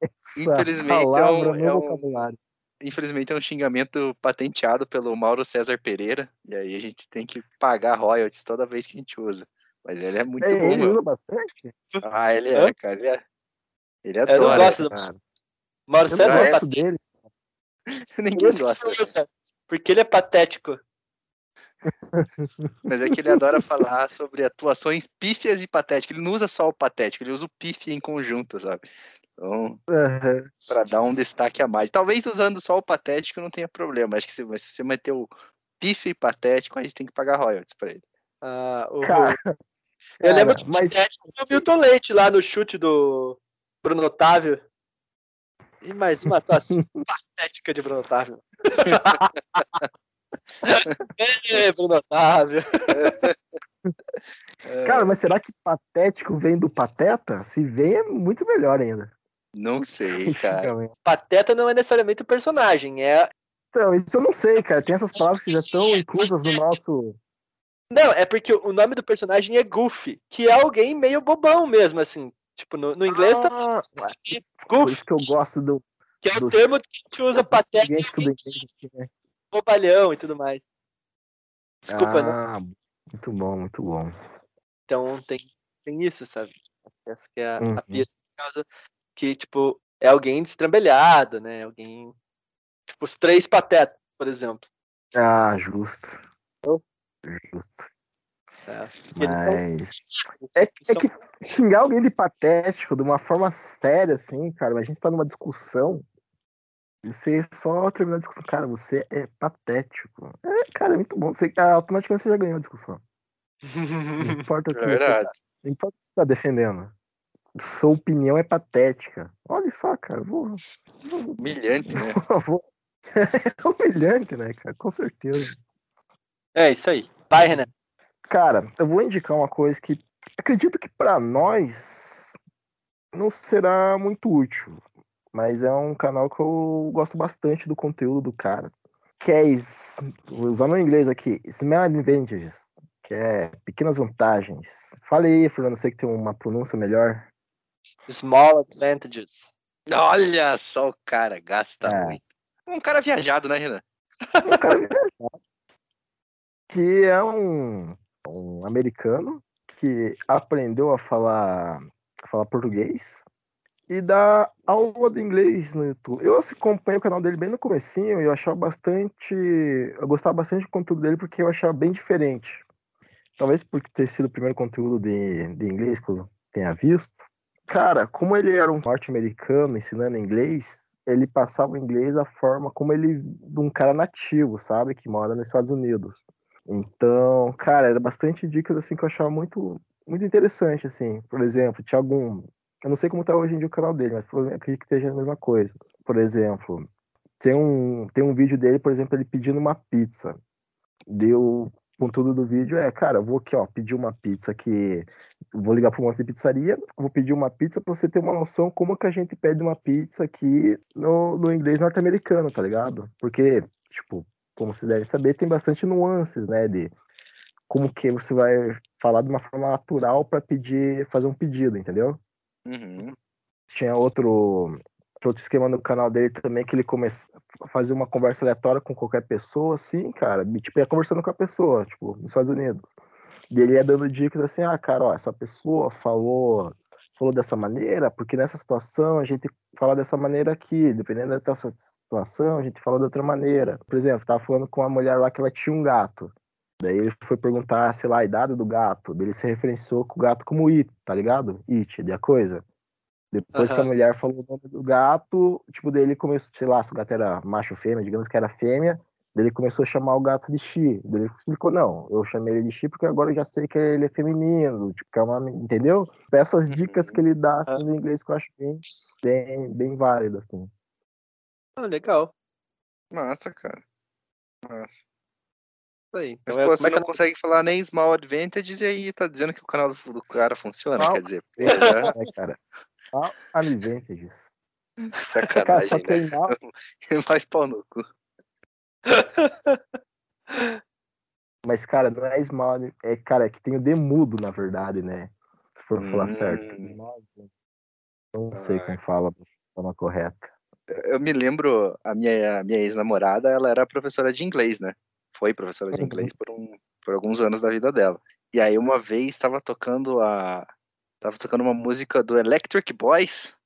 essa infelizmente é um, é um, infelizmente é um xingamento patenteado pelo Mauro César Pereira. E aí a gente tem que pagar royalties toda vez que a gente usa. Mas ele é muito é, bom. Ele usa bastante? Ah, ele é, cara. Ele é. Ele adora. Eu não gosto do Mauro César é patético. dele. Ninguém gosta. Porque ele é patético. Mas é que ele adora falar sobre atuações pífias e patéticas. Ele não usa só o patético, ele usa o pífio em conjunto, sabe? Então, uhum. para dar um destaque a mais. Talvez usando só o patético não tenha problema. Acho que se, se você meter o pífio e patético, aí você tem que pagar royalties para ele. Ah, o... Cara, eu lembro de mas... o Milton Leite lá no chute do Bruno Otávio. E mais uma atuação patética de Bruno Otávio. é, Bruno Otávio. Cara, mas será que patético vem do pateta? Se vem, é muito melhor ainda. Não sei, cara. Pateta não é necessariamente o personagem, é. Então, isso eu não sei, cara. Tem essas palavras que já estão inclusas no nosso. Não, é porque o nome do personagem é Goofy, que é alguém meio bobão mesmo, assim. Tipo, no, no inglês tá ah, tá. Por isso que eu gosto do. Que é o termo que a gente usa pateta. Ninguém estuda inglês aqui, né? bobalhão e tudo mais. Desculpa, né? ah, né? Muito bom, muito bom. Então tem, tem isso, sabe? Essa que é a, uhum. a pira por causa que, tipo, é alguém destrambelhado, né? Alguém. Tipo, os três patetas, por exemplo. Ah, justo. Oh. Justo. É, Mas são... é, é que xingar alguém de patético de uma forma séria, assim, cara, a gente tá numa discussão você só terminar a discussão, cara, você é patético. É, cara, é muito bom. Você, automaticamente você já ganhou a discussão. Não importa o que é você tá, não importa o que você tá defendendo. Sua opinião é patética. Olha só, cara. Vou, vou Humilhante, né? Vou, é humilhante, né, cara? Com certeza. É isso aí. Renan. Cara, eu vou indicar uma coisa que acredito que para nós não será muito útil. Mas é um canal que eu gosto bastante do conteúdo do cara. que é, usando o inglês aqui, small advantages, que é pequenas vantagens. Fale aí, Fernando, sei que tem uma pronúncia melhor. Small advantages. Olha só o cara, gasta É. muito. Um cara viajado, né, Renan? Um cara viajado. Que é um, um americano que aprendeu a falar, a falar português e dá aula de inglês no YouTube. Eu acompanhei o canal dele bem no comecinho e eu achava bastante. Eu gostava bastante do conteúdo dele porque eu achava bem diferente. Talvez por ter sido o primeiro conteúdo de, de inglês que eu tenha visto. Cara, como ele era um norte-americano ensinando inglês, ele passava o inglês da forma como ele de um cara nativo, sabe? Que mora nos Estados Unidos. Então, cara, era bastante dicas assim que eu achava muito, muito interessante, assim. Por exemplo, tinha algum. Eu não sei como tá hoje em dia o canal dele, mas acredito que esteja a mesma coisa. Por exemplo, tem um, tem um vídeo dele, por exemplo, ele pedindo uma pizza. Deu. Com tudo do vídeo é, cara, vou aqui, ó, pedir uma pizza que. Vou ligar para uma pizzaria, vou pedir uma pizza para você ter uma noção como que a gente pede uma pizza aqui no, no inglês norte-americano, tá ligado? Porque, tipo, como você deve saber, tem bastante nuances, né, de como que você vai falar de uma forma natural para pedir, fazer um pedido, entendeu? Uhum. Tinha outro outro esquema no canal dele também que ele começa a fazer uma conversa aleatória com qualquer pessoa, assim, cara, tipo, ia conversando com a pessoa, tipo, nos Estados Unidos. E ele ia dando dicas assim, ah, cara, ó, essa pessoa falou falou dessa maneira, porque nessa situação a gente fala dessa maneira aqui, dependendo da situação, a gente fala de outra maneira. Por exemplo, tava falando com uma mulher lá que ela tinha um gato. Daí ele foi perguntar, sei lá, a idade do gato. Daí ele se referenciou com o gato como It, tá ligado? It, de a coisa. Depois que a mulher falou o nome do gato, tipo, daí ele começou, sei lá, se o gato era macho ou fêmea, digamos que era fêmea, daí ele começou a chamar o gato de Xi. Daí ele explicou, não, eu chamei ele de Xi porque agora eu já sei que ele é feminino, tipo, que é uma, entendeu? Essas dicas que ele dá, assim, no inglês que eu acho bem, bem, bem válido, assim. Ah, legal. Massa, cara. Massa. Aí. Mas, Então, é- pô, você é que não consegue falar nem small advantages e aí tá dizendo que o canal do, do cara funciona, Small quer dizer, pô, já É, cara. All advantages. Cara, sacanagem, que né? mal, Faz pau no cu. mas, cara, não é small, é, cara, é que tem o demudo, na verdade, né? Se for falar certo. Hum. Small, não sei Ah. como fala de forma correta. Eu me lembro, a minha, a minha ex-namorada, ela era professora de inglês, né? Foi professora de inglês por, um, por alguns anos da vida dela. E aí uma vez estava tocando a tava tocando uma música do Electric Boys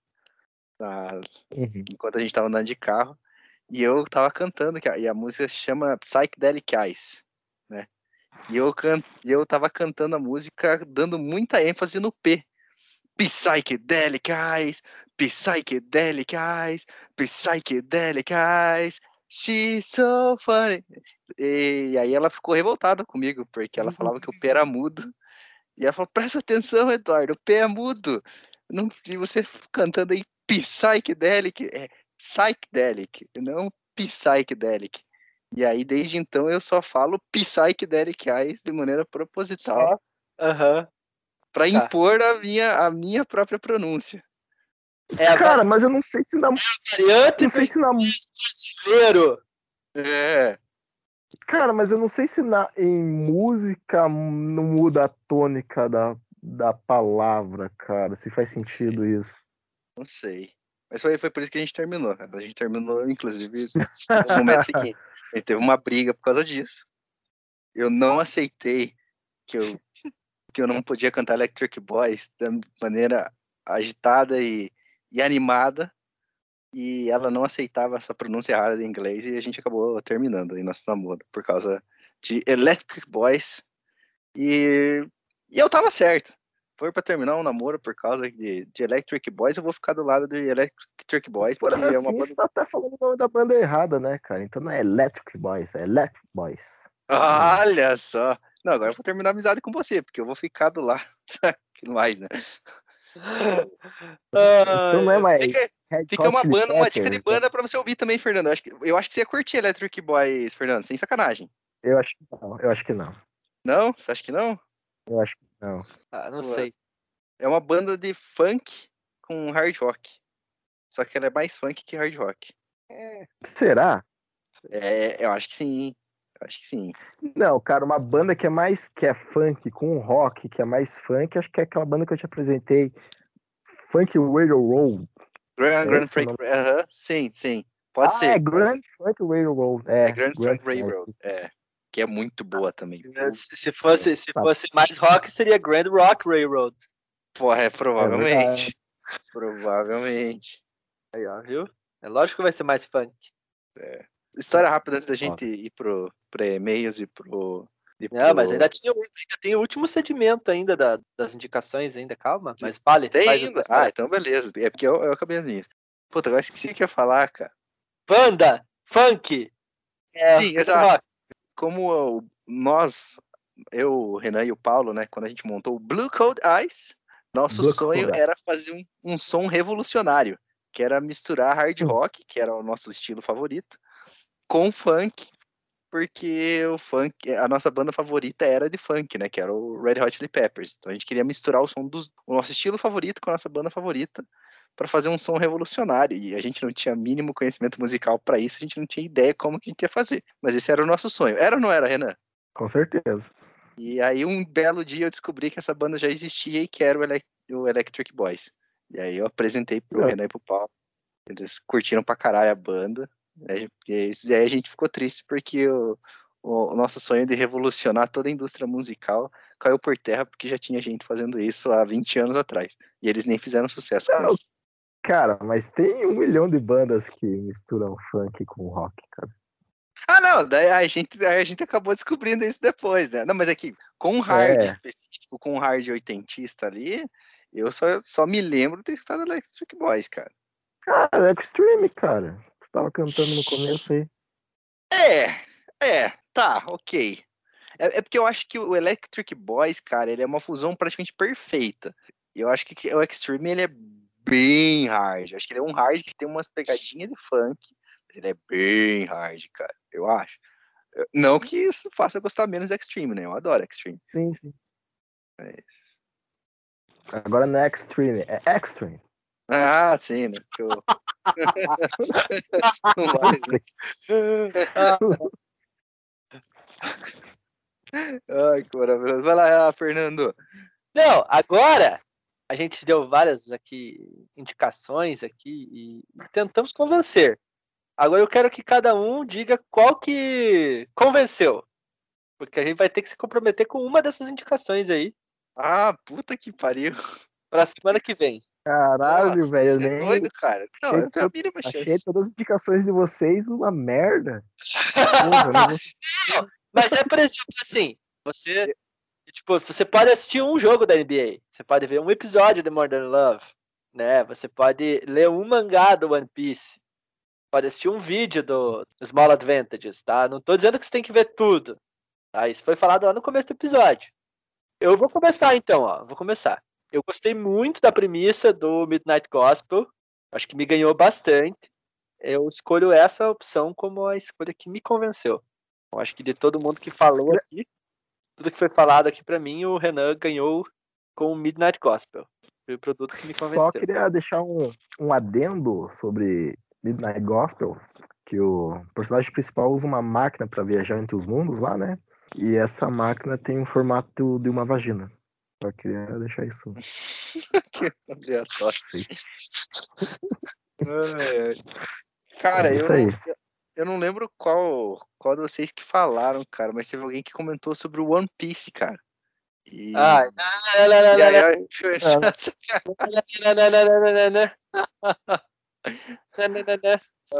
Uhum. enquanto a gente tava andando de carro e eu tava cantando e a música se chama Psychedelic Eyes, né? E eu can, e eu tava cantando a música dando muita ênfase no P. Psychedelic Eyes, Psychedelic Eyes, she's so funny. E aí ela ficou revoltada comigo, porque ela falava que o P era mudo. E ela falou, presta atenção, Eduardo, o P é mudo. Não, se você cantando aí Psychedelic, é Psychedelic, não Psychedelic. E aí, desde então, eu só falo Psychedelic Eyes de maneira proposital? Aham. Para Tá. impor a minha, a minha própria pronúncia. É Cara, mas eu não sei se na, variante não sei se na brasileiro. É, Cara, mas eu não sei se na, em música não muda a tônica da, da palavra, cara. Se faz sentido isso. não sei. Mas foi, foi por isso que a gente terminou. A gente terminou, inclusive, no momento seguinte. A gente teve uma briga por causa disso. Eu não aceitei que eu, que eu não podia cantar Electric Boys da maneira agitada e, e animada. E ela não aceitava essa pronúncia errada de inglês e a gente acabou terminando aí nosso namoro por causa de Electric Boys. E, e eu tava certo. Foi pra terminar um namoro por causa de, de Electric Boys, eu vou ficar do lado de Electric Boys, Por porque assim, é uma banda você tá até falando o nome da banda errada, né, cara? Então não é Electric Boys, é Electric Boys. Olha só. Não, agora eu vou terminar a amizade com você, porque eu vou ficar do lado. que mais, né? Então não é mais. Fica, fica uma banda, uma dica de banda pra você ouvir também, Fernando. Eu acho que, eu acho que você ia curtir Electric Boys, Fernando, sem sacanagem. Eu acho que não. Eu acho que não. Não? Você acha que não? Eu acho que não. Ah, não sei. É uma banda de funk com hard rock. Só que ela é mais funk que hard rock. Será? É, eu acho que sim. Acho que sim. Não, cara, uma banda que é mais que é funk com rock, que é mais funk, acho que é aquela banda que eu te apresentei, Funk Railroad. Grand, Grand é o Funk, aham, sim, sim. Pode ah, ser. é Grand Funk Railroad. É, É Grand Funk Funk Railroad. É. Que é muito boa também. Se, se fosse, se Tá. fosse mais rock, seria Grand Rock Railroad. Porra, é provavelmente. verdade. provavelmente. Aí, ó, viu? É lógico que vai ser mais funk. História rápida antes da gente ir pro, pro e-mails e pro. e Não, mas pro- ainda, tinha, ainda tem o último sedimento ainda da- das indicações ainda, calma. Mas fale. Tem ainda. Ah, então beleza. É porque eu, eu acabei as minhas. Puta, agora esqueci o que eu ia falar, cara. Banda, funk. É, Sim, exato. Como nós, eu, o Renan e o Paulo, né, quando a gente montou o Blue Code Eyes, nosso Blue sonho Code era fazer um, um som revolucionário, que era misturar hard Hum. rock, que era o nosso estilo favorito, com funk, porque o funk, a nossa banda favorita era de funk, né, que era o Red Hot Chili Peppers. Então a gente queria misturar o som do nosso estilo favorito com a nossa banda favorita para fazer um som revolucionário. E a gente não tinha mínimo conhecimento musical para isso, a gente não tinha ideia como que a gente ia fazer. Mas esse era o nosso sonho. Era ou não era, Renan? Com certeza. E aí um belo dia eu descobri que essa banda já existia e que era o, Elec- o Electric Boys. E aí eu apresentei pro É. Renan e pro Paulo. Eles curtiram pra caralho a banda. Aí, e aí a gente ficou triste porque o, o nosso sonho de revolucionar toda a indústria musical caiu por terra porque já tinha gente fazendo isso há 20 anos atrás. E eles nem fizeram sucesso com Não, isso. Cara, mas tem um milhão de bandas que misturam funk com rock, cara. Ah, não, daí a gente, a gente acabou descobrindo isso depois, né? Não, mas é que com um hard É. específico, com um hard oitentista ali, eu só, só me lembro de ter escutado Electric Boys, cara. Cara, é Extreme, cara. Tu tava cantando no começo aí. É, é, tá, ok. É, é porque eu acho que o Electric Boys, cara, ele é uma fusão praticamente perfeita. Eu acho que o Extreme, ele é bem hard. Eu acho que ele é um hard que tem umas pegadinhas de funk, ele é bem hard, cara, eu acho. Não que isso faça eu gostar menos do Extreme, né? Eu adoro Extreme. Sim, sim. mas- Agora não é Extreme, é Extreme. Ah, sim, né? Eu... Não. Ai, que maravilhoso. Vai lá, Fernando. Não, agora a gente deu várias aqui indicações aqui e tentamos convencer. Agora eu quero que cada um diga qual que convenceu. Porque a gente vai ter que se comprometer com uma dessas indicações aí Ah, puta que pariu. pra semana que vem. Caralho, Nossa, velho. você é Nem doido, cara. Não, achei eu tenho a mínima achei chance. todas as indicações de vocês uma merda. Porra, não Mas é, por exemplo, assim, você, tipo, você pode assistir um jogo da NBA, você pode ver um episódio de Modern Love, né? Você pode ler um mangá do One Piece, pode assistir um vídeo do Small Advantages, tá? Não tô dizendo que você tem que ver tudo, tá? Isso foi falado lá no começo do episódio. Eu vou começar então, ó, vou começar. Eu gostei muito da premissa do Midnight Gospel, acho que me ganhou bastante. Eu escolho essa opção como a escolha que me convenceu. Eu acho que de todo mundo que falou aqui, tudo que foi falado aqui pra mim, o Renan ganhou com o Midnight Gospel. Foi o produto que me Só convenceu. queria deixar um, um adendo sobre Midnight Gospel, que o personagem principal usa uma máquina para viajar entre os mundos lá, né? E essa máquina tem um formato de uma vagina. Só queria deixar isso. Que aleatório. Cara, É eu, isso aí. não- eu, eu não lembro qual, qual de vocês que falaram, cara, mas teve alguém que comentou sobre o One Piece, cara. E, Ah, não, não, não, e aí, eu não,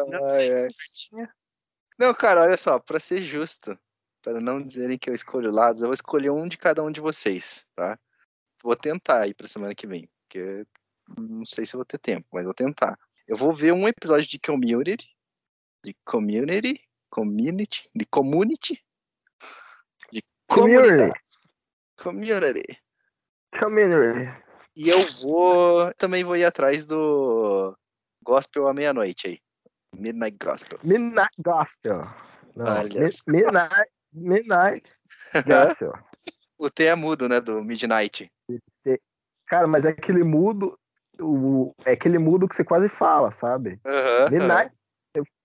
não, sei se cara, olha só, pra ser justo, para não dizerem que eu escolho lados, eu vou escolher um de cada um de vocês, tá? Vou tentar ir pra semana que vem, porque não sei se eu vou ter tempo, mas vou tentar. Eu vou ver um episódio de Community, de Community, Community, de Community, de Community. Community. Community. E eu vou, também vou ir atrás do Gospel à meia-noite aí. Midnight Gospel. Midnight Gospel. Não, Olha. Midnight, Midnight Gospel. O T é mudo, né, do Midnight. Cara, mas é aquele mudo. O, é aquele mudo que você quase fala, sabe? Aham, aham. Midnight,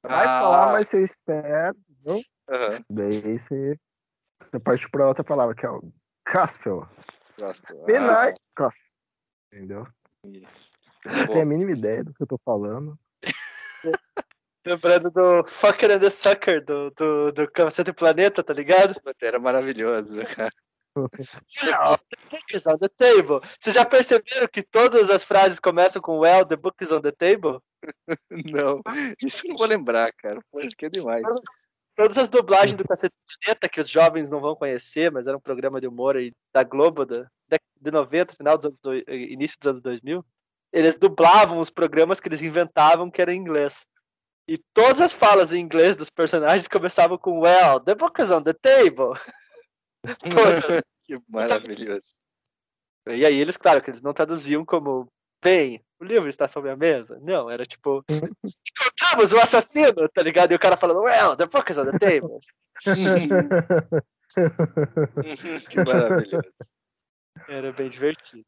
Vai Ah. falar, mas você espera, entendeu? Aham. Daí você, você parte pra outra palavra, que é o Caspel. Gosto. Midnight Caspel. Entendeu? Ah, Não tenho a mínima ideia do que eu tô falando. Lembrando do Fucker and the Sucker do, do, do Cacete Planeta, tá ligado? Era maravilhoso, cara. Well, the book is on the table. Vocês já perceberam que todas as frases começam com Well, the book is on the table? Não, isso eu não vou lembrar, cara. Pô, isso aqui é demais. Todas, as dublagens do Cacete Planeta, que os jovens não vão conhecer, mas era um programa de humor aí da Globo, da de 90, final dos anos do, início dos anos 2000, eles dublavam os programas que eles inventavam que era em inglês. E todas as falas em inglês dos personagens começavam com Well, the book is on the table. Que maravilhoso. E aí eles, claro, que eles não traduziam como bem, o livro está sobre a mesa. Não, era tipo, encontramos o assassino, tá ligado? E o cara falando, well, the book is on the table. que maravilhoso. Era bem divertido.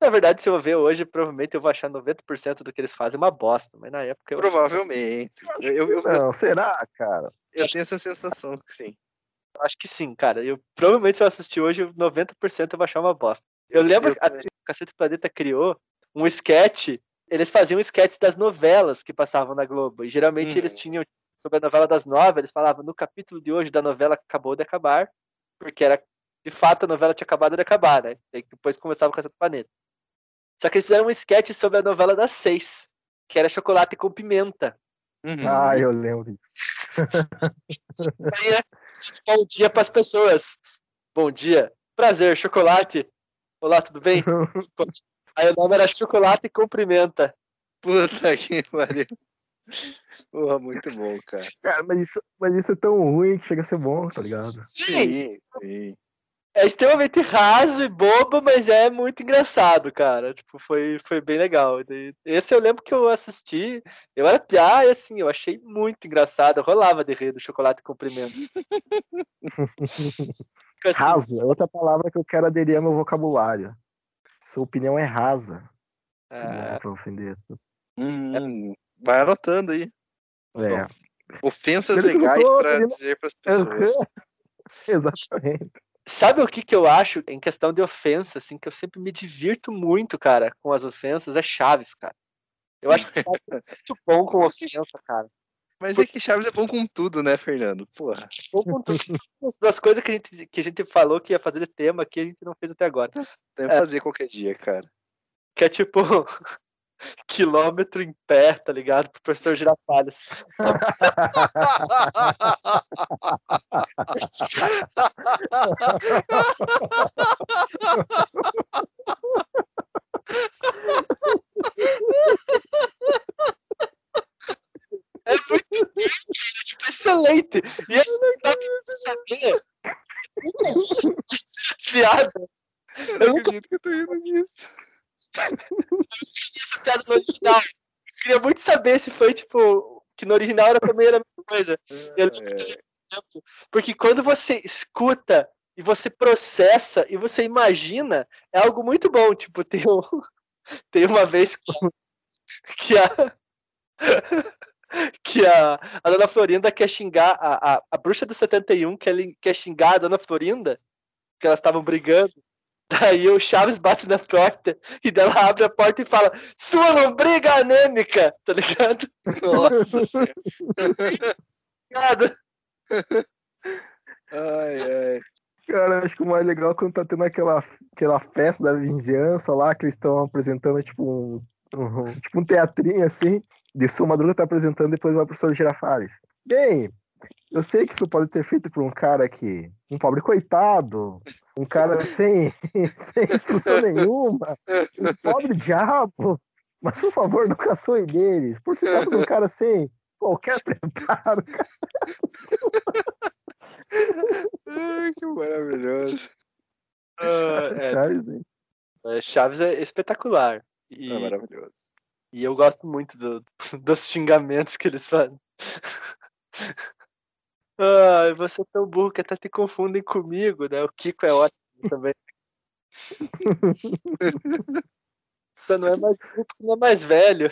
Na verdade, se eu ver hoje, provavelmente eu vou achar 90% do que eles fazem uma bosta, mas na época eu Provavelmente. Eu, eu, eu, Não, será, cara? eu tenho essa sensação que sim. Acho que sim, cara. Eu provavelmente se eu assistir hoje, 90% eu vou achar uma bosta. Eu lembro Eu que a também. Cacete Planeta criou um sketch, eles faziam sketches das novelas que passavam na Globo, e geralmente eles Uhum. tinham sobre a novela das nove, eles falavam no capítulo de hoje da novela que acabou de acabar, porque era de fato a novela tinha acabado de acabar, né? E depois começava o Cacete Planeta. Só que eles fizeram um sketch sobre a novela das seis, que era chocolate com pimenta. Uhum. Ah, eu lembro disso. Aí, bom dia para as pessoas. Bom dia, prazer, chocolate. Olá, tudo bem? Aí o nome era chocolate com pimenta. Puta que pariu. Porra, muito bom, cara. Cara, mas isso, mas isso é tão ruim que chega a ser bom, tá ligado? Sim, Sim, sim. É extremamente raso e bobo, mas é muito engraçado, cara. Tipo, foi, foi bem legal. Esse eu lembro que eu assisti, eu era piá e assim, eu achei muito engraçado. Eu rolava de rir do chocolate com pimenta. Fica assim, Raso é outra palavra que eu quero aderir ao meu vocabulário. Sua opinião é rasa. é, é pra ofender as pessoas. Hum, vai anotando aí. É. Ofensas legais querendo- dizer pras pessoas. Exatamente. Sabe o que, que eu acho em questão de ofensa, assim, que eu sempre me divirto muito, cara, com as ofensas, é Chaves, cara. Eu acho que Chaves é muito bom com ofensa, cara. Mas é que Chaves é bom com tudo, né, Fernando? Porra. Bom com tudo. As duas coisas que a, gente, que a gente falou que ia fazer de tema aqui, a gente não fez até agora. Deve É. fazer qualquer dia, cara. Que é tipo quilômetro em pé, tá ligado? Pro professor Girafalhas. É muito cara, é, tipo, excelente. E assim, sabe, você saber? Piada. Eu não acredito que eu tô rindo disso. Essa piada no original. Eu queria muito saber se foi, tipo, que no original era também era a mesma coisa. Eu- É, Porque quando você escuta e você processa e você imagina, é algo muito bom. Tipo, tem, um, tem uma vez que, que a. Que a, a dona Florinda quer xingar a, a, a bruxa do 71 quer, li- quer xingar a dona Florinda, que elas estavam brigando. Daí o Chaves bate na porta e dela abre a porta e fala: Sua lombriga anêmica, tá ligado? Nossa senhora. Ai, ai. Cara, acho que o mais legal é quando tá tendo aquela, aquela festa da vizinhança lá, que eles estão apresentando tipo um, um- tipo um teatrinho assim. E o seu Madruga tá apresentando depois vai pro professor Girafales. Bem, eu sei que isso pode ter feito por um cara que. Um pobre coitado, um cara sem, sem instrução nenhuma, um pobre diabo. Mas por favor, não caçoe dele. Por se trata de um cara sem qualquer preparo. Ai, que maravilhoso. Ah, Chaves, hein? é, Chaves é espetacular. E, É maravilhoso. e eu gosto muito do- dos xingamentos que eles fazem. Ai, você é tão burro que até te confundem comigo, né? O Kiko é ótimo também. Você não é mais não é mais velho.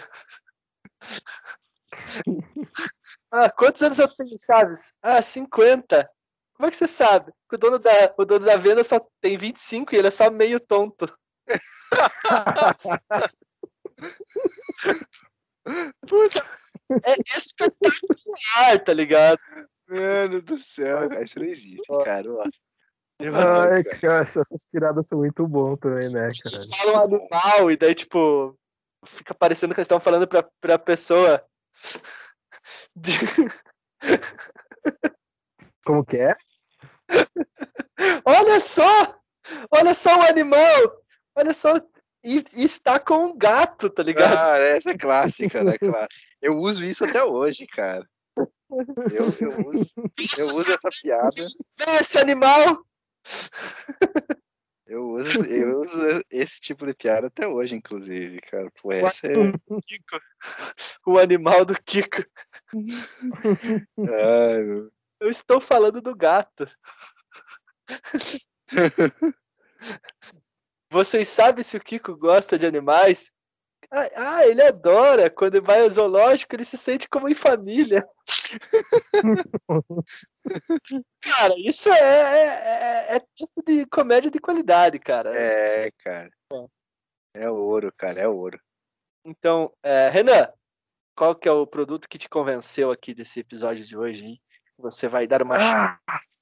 Ah, quantos anos eu tenho, Chaves? Ah, 50. Como é que você sabe? O dono da, o dono da venda só tem 25 e ele é só meio tonto. Puta, é espetacular, tá ligado? Mano do céu, cara, isso não existe, cara. ó. Ai, cara, essas tiradas são muito bom também, né, cara? Eles falam animal e daí, tipo, fica parecendo que eles estão falando pra, pra pessoa. de- Como que é? Olha só! Olha só o animal! Olha só! E, e está com um gato, tá ligado? Cara, essa é clássica, né? Claro. Eu uso isso até hoje, cara. Eu, eu, uso, eu uso essa piada. Vê esse animal! Eu uso, eu uso esse tipo de piada até hoje, inclusive, cara. Pô, essa é. Kiko. O animal do Kiko. Ai, meu. Eu estou falando do gato. Vocês sabem se o Kiko gosta de animais? Ah, ah, ele adora. Quando vai ao zoológico, ele se sente como em família. cara, isso é, é, é, é texto de comédia de qualidade, cara. É, cara. É ouro, cara, é ouro. Então, é, Renan, qual que é o produto que te convenceu aqui desse episódio de hoje, hein? Você vai dar uma Ah,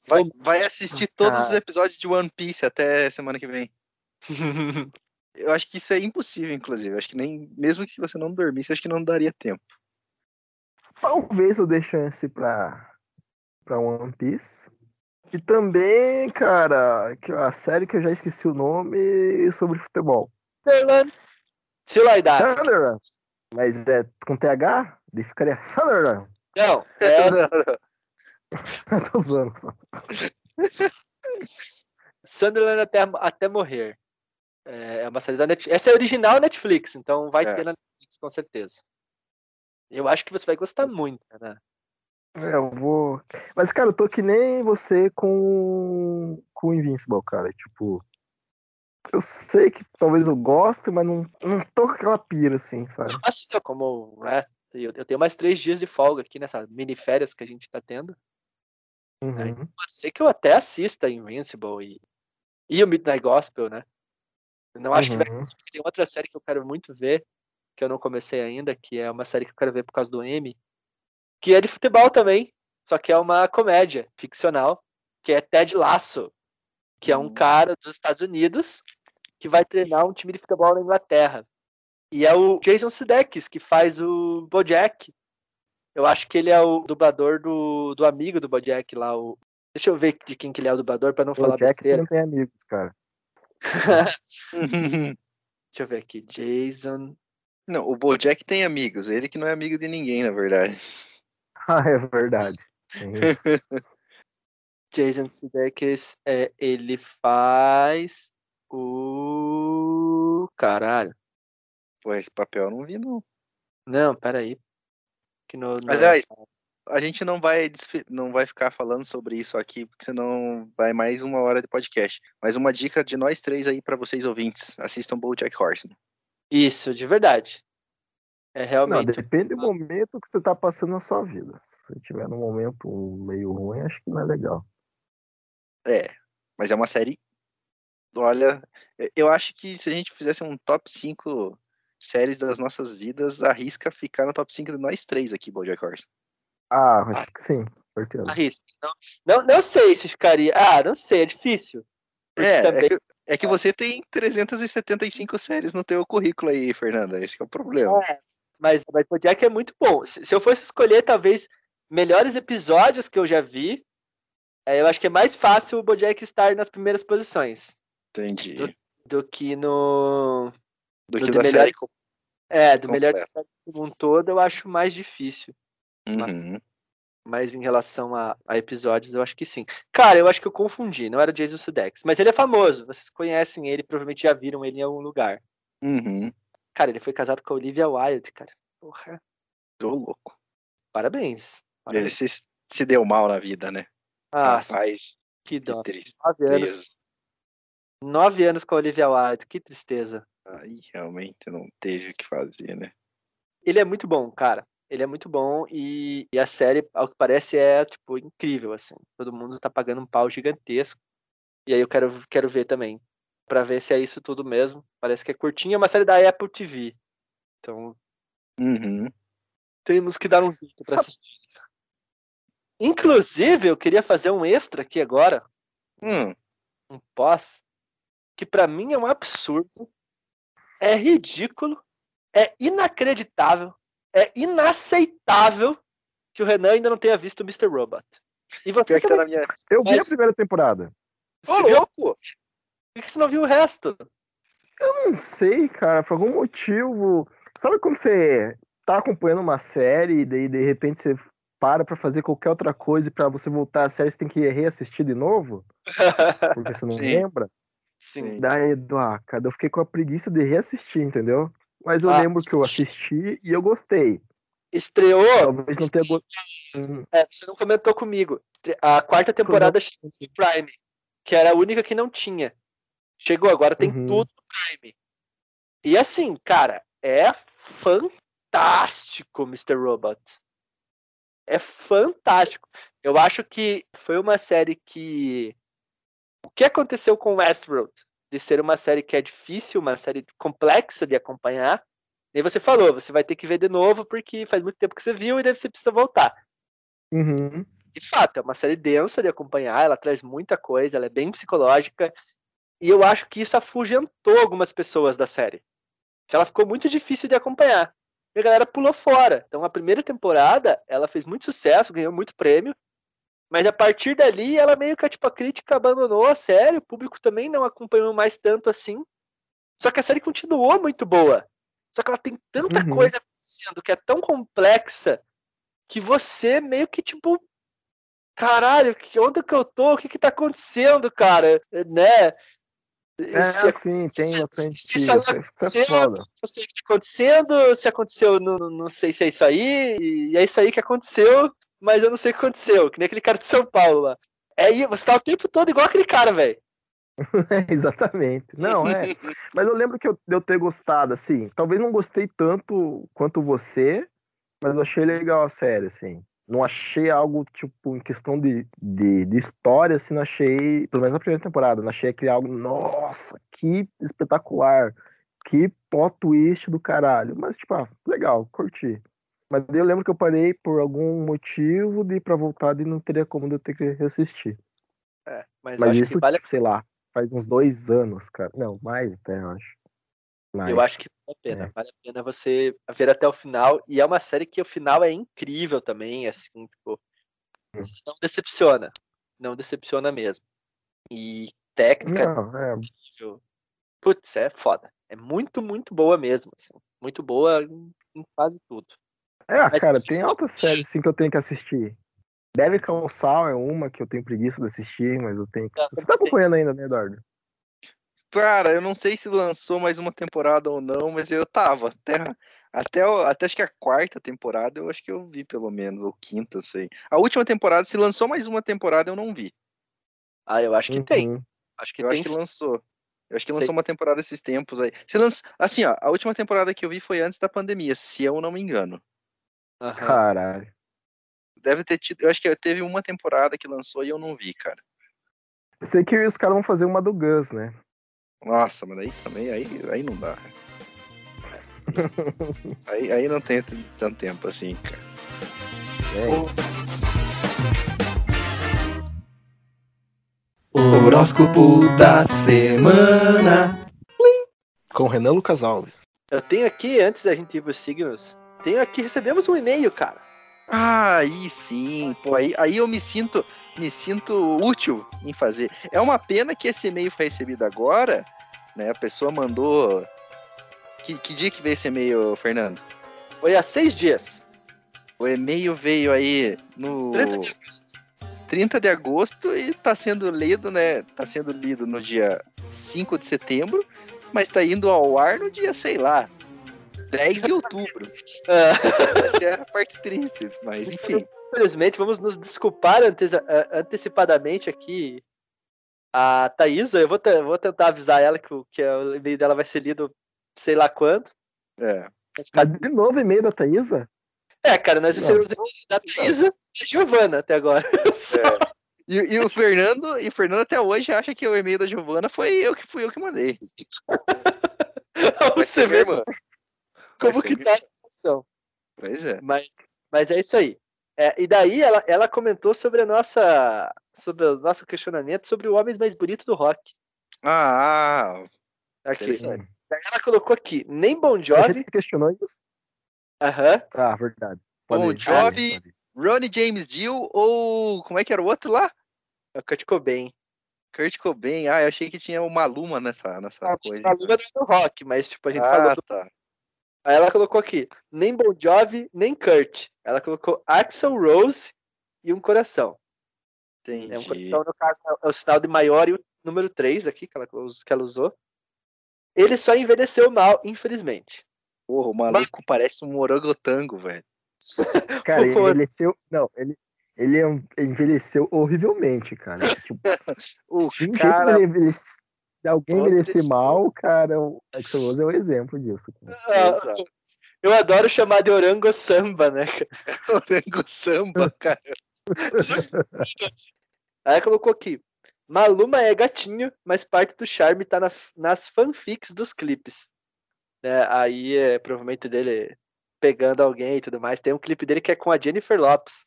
Vai, vai assistir todos os episódios de One Piece até semana que vem. Eu acho que isso é impossível, inclusive. Eu acho que nem. Mesmo que você não dormisse, eu acho que não daria tempo. Talvez eu dê chance pra, pra One Piece. E também, cara, que a série que eu já esqueci o nome sobre futebol. Sunderland. Die. Thunderland. Mas é com TH? Daí ficaria Thunderland. Não, é Tô zoando só. Sunderland até, até morrer. É é uma série da Netflix. Essa é a original Netflix, então vai É. ter na Netflix com certeza. Eu acho que você vai gostar muito, né? É, eu vou. Mas, cara, eu tô que nem você com, com o Invincible, cara. Tipo, eu sei que talvez eu goste, mas não, não tô com aquela pira, assim, sabe? Assim, eu como é, eu, eu tenho mais três dias de folga aqui nessa mini férias que a gente tá tendo. Uhum. Pode ser que eu até assista Invincible e, e o Midnight Gospel, né? Não acho que vai Uhum. Tem outra série que eu quero muito ver, que eu não comecei ainda, que é uma série que eu quero ver por causa do M, que é de futebol também, só que é uma comédia ficcional, que é Ted Lasso, que é um Hum. cara dos Estados Unidos que vai treinar um time de futebol na Inglaterra. E é o Jason Sudeikis que faz o BoJack. Eu acho que ele é o dublador do, do amigo do BoJack lá, o Deixa eu ver de quem que ele é o dublador para não O falar Jack besteira. não tem amigos, cara. Deixa eu ver aqui. Jason. Não, o Bojack tem amigos, ele que não é amigo de ninguém, na verdade. Ah, é verdade. Jason Sudeikis, é, ele faz o. Caralho. Pô, esse papel eu não vi, não. Não, peraí. Que no, no- Aliás, A gente não vai, não vai ficar falando sobre isso aqui, porque senão vai mais uma hora de podcast. Mas uma dica de nós três aí pra vocês ouvintes: assistam Bojack Horseman. Isso, de verdade. É Não, realmente. depende do momento que você tá passando na sua vida. Se você tiver num momento meio ruim, acho que não é legal. É, mas é uma série. Olha, eu acho que se a gente fizesse um top 5 séries das nossas vidas, arrisca ficar no top 5 de nós três aqui, Bojack Horseman. Ah, acho que sim, certeza. Arrisca. Não, não, não sei se ficaria. Ah, não sei, é difícil. Porque É, também- é que, é que você tem 375 séries no teu currículo aí, Fernanda. Esse que é o problema. Mas, mas o Jack é muito bom. Se, se eu fosse escolher, talvez, melhores episódios que eu já vi, é, eu acho que é mais fácil o Bojack estar nas primeiras posições Entendi. do- do que no. Do do que de da melhor série. É, do melhor completa. série como um todo, eu acho mais difícil. Uhum. Mas em relação a, a episódios, eu acho que sim. Cara, eu acho que eu confundi, não era o Jason Sudeikis. Mas ele é famoso, vocês conhecem ele, provavelmente já viram ele em algum lugar. Uhum. Cara, ele foi casado com a Olivia Wilde, cara. Porra, Tô louco. parabéns. Ele parabéns. se, se deu mal na vida, né? Ah, Rapaz, que que dó. triste. Nove anos, nove anos com a Olivia Wilde, que tristeza. Aí realmente não teve o que fazer, né? Ele é muito bom, cara. Ele é muito bom e, e, a série, ao que parece, é, tipo, incrível, assim. Todo mundo tá pagando um pau gigantesco. E aí eu quero, quero ver também. para ver se é isso tudo mesmo. Parece que é curtinha, é uma série da Apple TV. Então. Uhum. Temos que dar um jeito pra assistir. Inclusive, eu queria fazer um extra aqui agora. Hum. Um pós. Que para mim é um absurdo. É ridículo. É inacreditável. É inaceitável que o Renan ainda não tenha visto o Mr. Robot. E você que tá na minha... Eu vi Mas... a primeira temporada. Ô, louco! Por que você não viu o resto? Eu não sei, cara. Por algum motivo. Sabe quando você tá acompanhando uma série e daí de repente você para pra fazer qualquer outra coisa e pra você voltar a série você tem que reassistir de novo? Porque você não Sim. lembra? Sim. Daí, ah, cara, eu fiquei com a preguiça de reassistir, entendeu? Mas eu Ah. lembro que eu assisti e eu gostei. Estreou. Talvez não tenha gostado. É, você não comentou comigo. A quarta temporada chegou no Prime, que era a única que não tinha. Chegou agora, tem Uhum. tudo no Prime. E assim, cara, é fantástico Mr. Robot. É fantástico. Eu acho que foi uma série que. O que aconteceu com Westworld? De ser uma série que é difícil, uma série complexa de acompanhar. E você falou, você vai ter que ver de novo porque faz muito tempo que você viu e daí você precisa voltar Uhum. de fato, é uma série densa de acompanhar, ela traz muita coisa, ela é bem psicológica, e eu acho que isso afugentou algumas pessoas da série. Que ela ficou muito difícil de acompanhar. E a galera pulou fora. Então a primeira temporada, ela fez muito sucesso, ganhou muito prêmio, mas a partir dali ela meio que tipo, a crítica abandonou a série, o público também não acompanhou mais tanto assim. Só que a série continuou muito boa. Só que ela tem tanta Uhum. coisa acontecendo que é tão complexa que você meio que tipo caralho, onde que eu tô? O que que tá acontecendo, cara? Né? É, Se- sim, tem bastante se aconteceu, é foda. não sei o que tá acontecendo, se aconteceu, não, não sei se é isso aí, e é isso aí que aconteceu, mas eu não sei o que aconteceu, que nem aquele cara de São Paulo lá. É aí, você tá o tempo todo igual aquele cara, velho. É, exatamente. Não, é. Mas eu lembro que eu, eu ter gostado, assim. Talvez não gostei tanto quanto você, mas eu achei legal a série, assim. Não achei algo, tipo, em questão de, de, de história, assim, não achei. Pelo menos na primeira temporada, não achei aquele algo, nossa, que espetacular. Que plot twist do caralho. Mas, tipo, ah, legal, curti. Mas eu lembro que eu parei por algum motivo de ir pra voltar e não teria como de eu ter que reassistir. É, mas, Mas acho isso, que vale, tipo, sei lá, faz uns dois anos, cara. Não, mais até, eu acho. Mais. eu acho que vale a pena. É. Vale a pena você ver até o final. E é uma série que o final é incrível também, assim, tipo, Hum. não decepciona. Não decepciona mesmo. E técnica Não, é, incrível. Putz, é foda. É muito, muito boa mesmo. Assim. Muito boa em quase tudo. É, ah, Mas cara, difícil. tem altas séries assim que eu tenho que assistir. Deve Calçar é uma que eu tenho preguiça de assistir, mas eu tenho que. Você tá acompanhando ainda, né, Eduardo? Cara, eu não sei se lançou mais uma temporada ou não, mas eu tava. Até, até, até acho que a quarta temporada eu acho que eu vi, pelo menos, ou quinta, sei. A última temporada, se lançou mais uma temporada, eu não vi. Ah, eu acho que tem. Uhum. Acho que eu tem. acho que lançou. Eu acho que Sei. lançou uma temporada esses tempos aí. Se lanç... Assim, ó, a última temporada que eu vi foi antes da pandemia, se eu não me engano. Aham. Caralho. Deve ter tido. Eu acho que teve uma temporada que lançou e eu não vi, cara. Eu sei que os caras vão fazer uma do Gus, né? Nossa, mas aí também, aí, aí não dá. aí, aí não tem tanto tempo assim, cara. É. Horóscopo da semana. Com o Renan Lucas Alves. Eu tenho aqui, antes da gente ir pros signos, tenho aqui, recebemos um e-mail, cara. Ah, aí sim, pô, aí, aí eu me sinto, me sinto útil em fazer. É uma pena que esse e-mail foi recebido agora, né? A pessoa mandou. Que, que dia que veio esse e-mail, Fernando? Foi há seis dias. O e-mail veio aí no 30 de agosto. 30 de agosto e tá sendo lido, né? Tá sendo lido no dia 5 de setembro, mas tá indo ao ar no dia, sei lá, 10 de outubro. Ah, Essa é a parte triste, mas enfim. infelizmente, vamos nos desculpar antes- a- antecipadamente aqui. A Thaisa, eu vou, vou tentar avisar ela que, o- que o e-mail dela vai ser lido sei lá quando. É. Ficar De novo e-mail da Thaísa? É, cara, nós recebemos e-mail da Thaisa e da Giovana até agora. Só. E, e o Fernando, e o Fernando até hoje acha que o e-mail da Giovana foi eu que fui eu que mandei. Você vê irmã. Como Vai que tá a situação. Pois é. Mas, mas é isso aí. É, e daí ela, ela comentou sobre a nossa. sobre o nosso questionamento sobre o homem mais bonito do rock. Ah, Aqui. Interessante. Daí ela colocou aqui, nem Bon A Jovi. gente questionou isso? Aham. Ah, verdade. Bon Pode ir, Jovi. Ronnie James Dio ou como é que era o outro lá? é o Kurt Cobain. Kurt Cobain. Ah, eu achei que tinha o Maluma nessa, nessa A coisa. Maluma não é do rock, mas tipo, a gente ah, falou do tá. Aí ela colocou aqui, nem Bon Jovi, nem Kurt. Ela colocou Axel Rose e um coração. Entendi. É um coração, no caso, é o sinal de maior e o número 3 aqui, que ela, que ela usou. Ele só envelheceu mal, infelizmente. Porra, o maluco parece um orangotango, velho. Cara, ele envelheceu. Não, ele, ele é envelheceu horrivelmente, cara. Tipo, O cara. ele envelhece- se alguém Pode deixar. mal, cara, o Axel Rose é o exemplo disso. Ah, eu adoro chamar de orango samba, né? Orango samba, cara. Aí colocou aqui, Maluma é gatinho, mas parte do charme tá na- nas fanfics dos clipes. Né, aí é provavelmente dele pegando alguém e tudo mais. Tem um clipe dele que é com a Jennifer Lopes.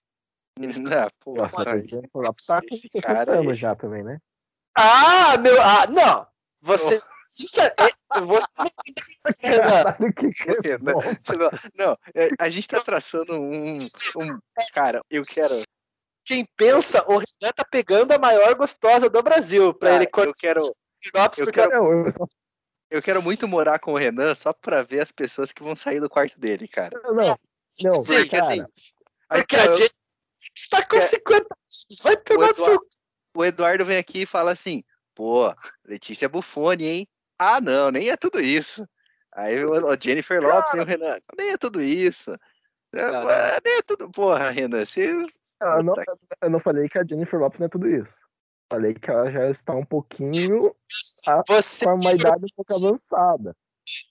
Ah, porra, Nossa, mas aí. o Jennifer Lopez tá com Esse 60 cara aí. anos já também, né? Ah, meu. Ah, não! Você. Sincer- é, você. Não, não, é, a gente tá traçando um, um- Cara, eu quero. quem pensa, o Renan tá pegando a maior gostosa do Brasil pra Cara, ele eu quero. Eu quero- Não, eu quero muito morar com o Renan só pra ver as pessoas que vão sair do quarto dele, cara. não, não, Sim, Porque assim. cara, aí, Porque a eu- gente está com É. 50 anos. Vai tomar no seu. Eduardo- o Eduardo vem aqui e fala assim: pô, Letícia Buffoni, hein? Ah, não, nem é tudo isso. Aí o Jennifer Lopes e o Renan, nem é tudo isso. É, pô, nem é tudo. Porra, Renan, você. eu não, eu não falei que a Jennifer Lopes não é tudo isso. Falei que ela já está um pouquinho Você, com uma idade um pouco avançada.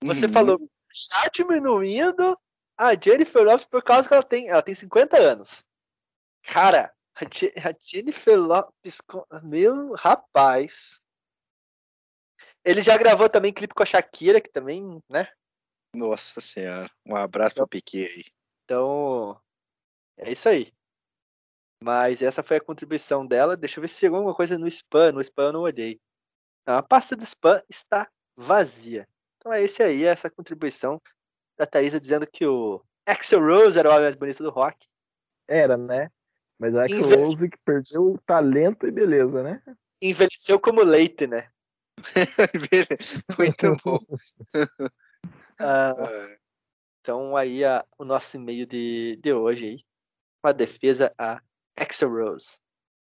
você Uhum. falou, está diminuindo a Jennifer Lopes por causa que ela tem, ela tem 50 anos. Cara, a, Je- a Jennifer Lopes, meu rapaz. Ele já gravou também clipe com a Shakira, que também, né? Nossa senhora. Um abraço pro Piquet aí. Então, é isso aí. Mas essa foi a contribuição dela. Deixa eu ver se chegou alguma coisa no spam. No spam eu não olhei. Não, a pasta do spam está vazia. Então é esse aí, essa contribuição da Thaisa dizendo que o Axel Rose era o homem mais bonito do rock. Era, né? Mas o Axel Inve- Rose que perdeu o talento e beleza, né? Envelheceu como leite, né? Muito bom. Ah, Ah, então aí a- o nosso e-mail de, de hoje aí. Uma defesa a Axel Rose.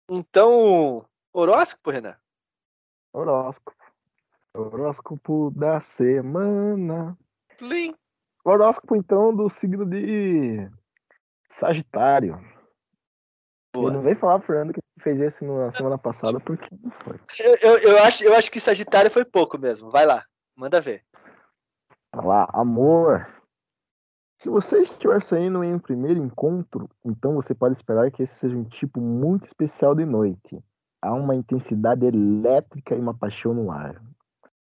Então, horóscopo, Renan? Horóscopo. Horóscopo da semana. Plim. Horóscopo, então, do signo de Sagitário. Boa. Não vem falar, Fernando, que fez esse na semana passada, porque não foi. Eu, eu, eu acho, eu acho que Sagitário foi pouco mesmo. Vai lá, manda ver. Olha lá, amor. Se você estiver saindo em um primeiro encontro, então você pode esperar que esse seja um tipo muito especial de noite. Há uma intensidade elétrica e uma paixão no ar.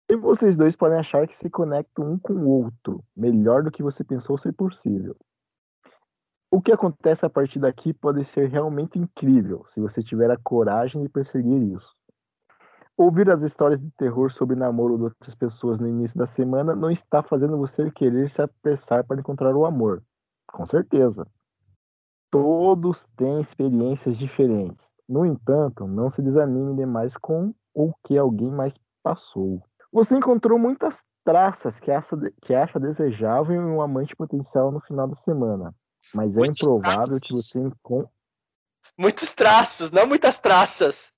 E vocês dois podem achar que se conectam um com o outro, melhor do que você pensou ser possível. O que acontece a partir daqui pode ser realmente incrível, se você tiver a coragem de perseguir isso. Ouvir as histórias de terror sobre namoro de outras pessoas no início da semana não está fazendo você querer se apressar para encontrar o amor. Com certeza. Todos têm experiências diferentes. No entanto, não se desanime demais com o que alguém mais passou. Você encontrou muitas traças que acha, desejável em um amante potencial no final da semana. Mas é Muitos improvável traços. que você encontre. Muitos traços, não muitas traças.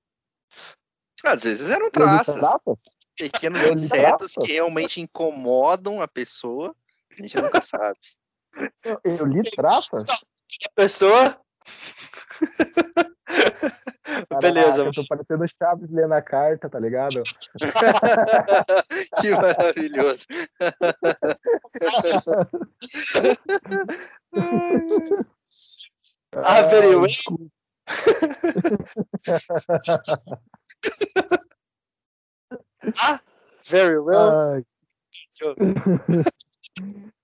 Às vezes eram traças. Traças? Pequenos insetos traças. que realmente incomodam a pessoa. A gente nunca sabe. Eu, eu li traças? A pessoa. Beleza, eu tô parecendo o Chaves lendo a carta, tá ligado? que maravilhoso. Ah, very well. desculpa. Ah, very well. Ai.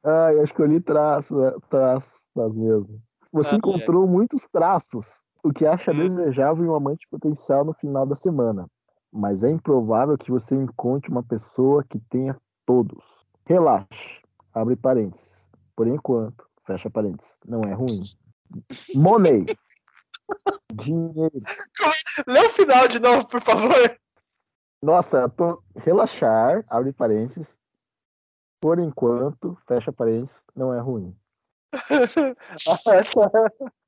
Ai, eu escolhi traços, é, traços mesmo. Você Ah, encontrou muitos traços, o que acha Hum. desejável em um amante potencial no final da semana. Mas é improvável que você encontre uma pessoa que tenha todos. Relaxe. Abre parênteses. Por enquanto, fecha parênteses. Não é ruim. Money. Dinheiro. Lê o final de novo, por favor. Nossa, tô... relaxar, abre parênteses. Por enquanto, fecha parênteses, não é ruim.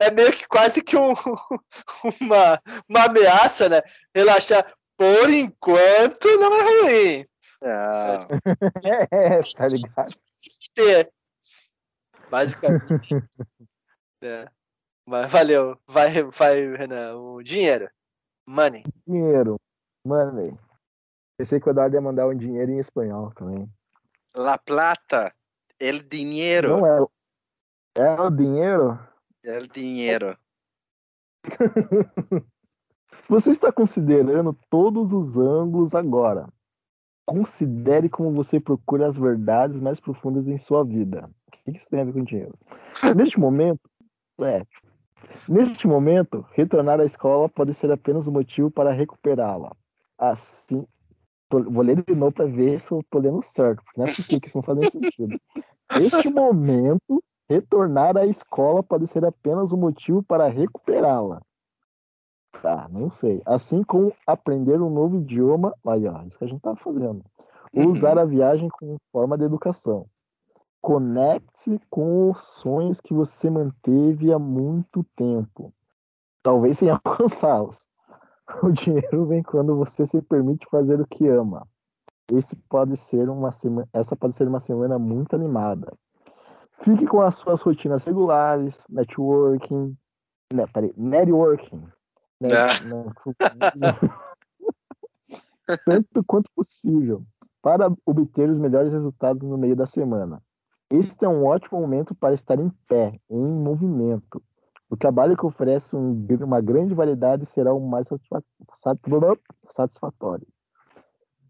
É meio que quase que um, uma, uma ameaça, né? Relaxar. Por enquanto, não é ruim. Não. É, tá ligado? ter. Basicamente. É. Mas valeu. Vai, vai, Renan. O dinheiro. Money. Dinheiro, money. Pensei que o Eduardo ia mandar um dinheiro em espanhol também. La Plata, el dinheiro, Não é. É o dinheiro? el dinheiro. Você está considerando todos os ângulos agora. Considere como você procura as verdades mais profundas em sua vida. O que isso tem a ver com dinheiro? Neste momento, é. Neste momento, retornar à escola pode ser apenas um motivo para recuperá-la. Assim, tô- vou ler de novo para ver se eu tô lendo certo, porque não é possível que isso não faz sentido. Neste momento, retornar à escola pode ser apenas um motivo para recuperá-la. Tá, não sei. Assim como aprender um novo idioma, aí ó, isso que a gente tá fazendo. Usar a viagem como forma de educação. Conecte com os sonhos que você manteve há muito tempo. Talvez sem alcançá-los. O dinheiro vem quando você se permite fazer o que ama. Esse pode ser uma semana, essa pode ser uma semana muito animada. Fique com as suas rotinas regulares, networking, né, peraí, networking. né, Ah. né, tanto quanto possível, para obter os melhores resultados no meio da semana. Este é um ótimo momento para estar em pé, em movimento. O trabalho que oferece um uma grande variedade será o mais satisfa- sat- satisfatório.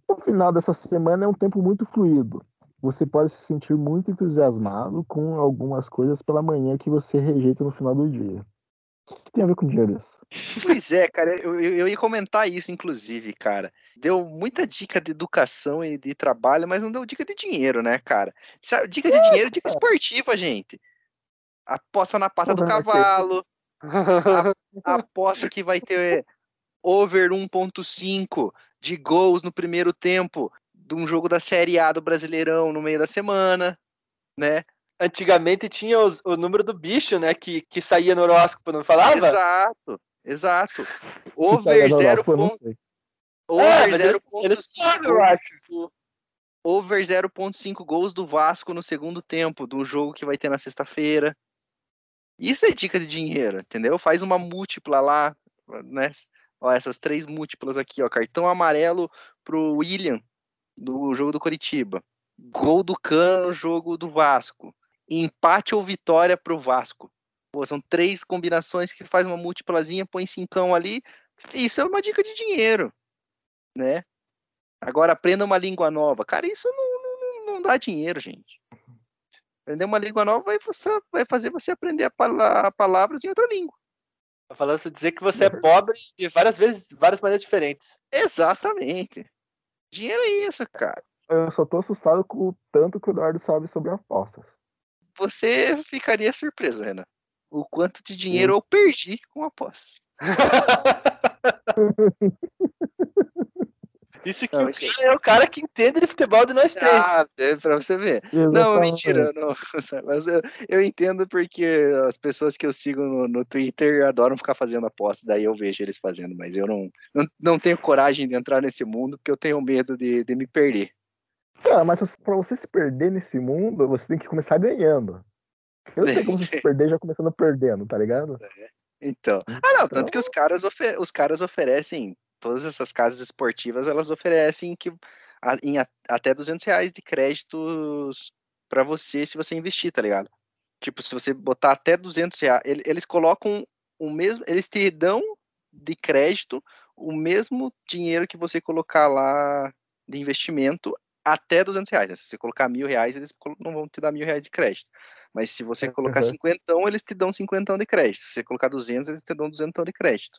O final dessa semana é um tempo muito fluido. Você pode se sentir muito entusiasmado com algumas coisas pela manhã que você rejeita no final do dia. O que tem a ver com dinheiro isso? Pois é, cara, eu, eu, ia comentar isso, inclusive, cara. Deu muita dica de educação e de trabalho, mas não deu dica de dinheiro, né, cara? Dica de dinheiro, dica esportiva, gente. Aposta na pata do cavalo, aposta que vai ter over 1.5 de gols no primeiro tempo de um jogo da Série A do Brasileirão no meio da semana, né? Antigamente tinha os- o número do bicho, né? Que, que saía no horóscopo, não falava? Exato, exato. Over sair no 0. horóscopo, eu não sei. É, Over mas eles, eles falam, eu acho. over 0.5 gols do Vasco no segundo tempo do jogo que vai ter na sexta-feira. Isso é dica de dinheiro, entendeu? Faz uma múltipla lá, né? Ó, essas três múltiplas aqui, ó, cartão amarelo pro William do jogo do Coritiba. Gol do Cano no jogo do Vasco. Empate ou vitória pro Vasco. Pô, são três combinações que faz uma múltiplazinha, põe cincão ali. Isso é uma dica de dinheiro, né? Agora aprenda uma língua nova. Cara, isso não, não, não dá dinheiro, gente. Aprender uma língua nova vai, você, vai fazer você aprender a pala- palavras em outra língua. Tá falando isso dizer que você é pobre de várias vezes, várias maneiras diferentes. Exatamente. Dinheiro é isso, cara. Eu só tô assustado com o tanto que o Eduardo sabe sobre apostas. Você ficaria surpreso, Renan. O quanto de dinheiro eu perdi com apostas. Isso que Não, o cara é o cara que entende de futebol de nós três. Ah, é pra você ver. Não, Exatamente. mentira, não. Mas eu, eu entendo porque as pessoas que eu sigo no, no Twitter adoram ficar fazendo apostas, daí eu vejo eles fazendo, mas eu não, não, não tenho coragem de entrar nesse mundo porque eu tenho medo de, de me perder. Cara, mas pra você se perder nesse mundo, você tem que começar ganhando. Eu não sei como você se perder já começando perdendo, tá ligado? Então. Ah, não, tanto que os caras, ofe- os caras oferecem, todas essas casas esportivas, elas oferecem que a- em a- até 200 reais de créditos pra você se você investir, tá ligado? Tipo, se você botar até 200 reais, ele- eles colocam o mesmo, eles te dão de crédito o mesmo dinheiro que você colocar lá de investimento até 200 reais. né? Se você colocar mil reais, eles não vão te dar mil reais de crédito. Mas se você colocar Uhum. cinquentão, eles te dão cinquentão de crédito. Se você colocar 200, eles te dão duzentão de crédito.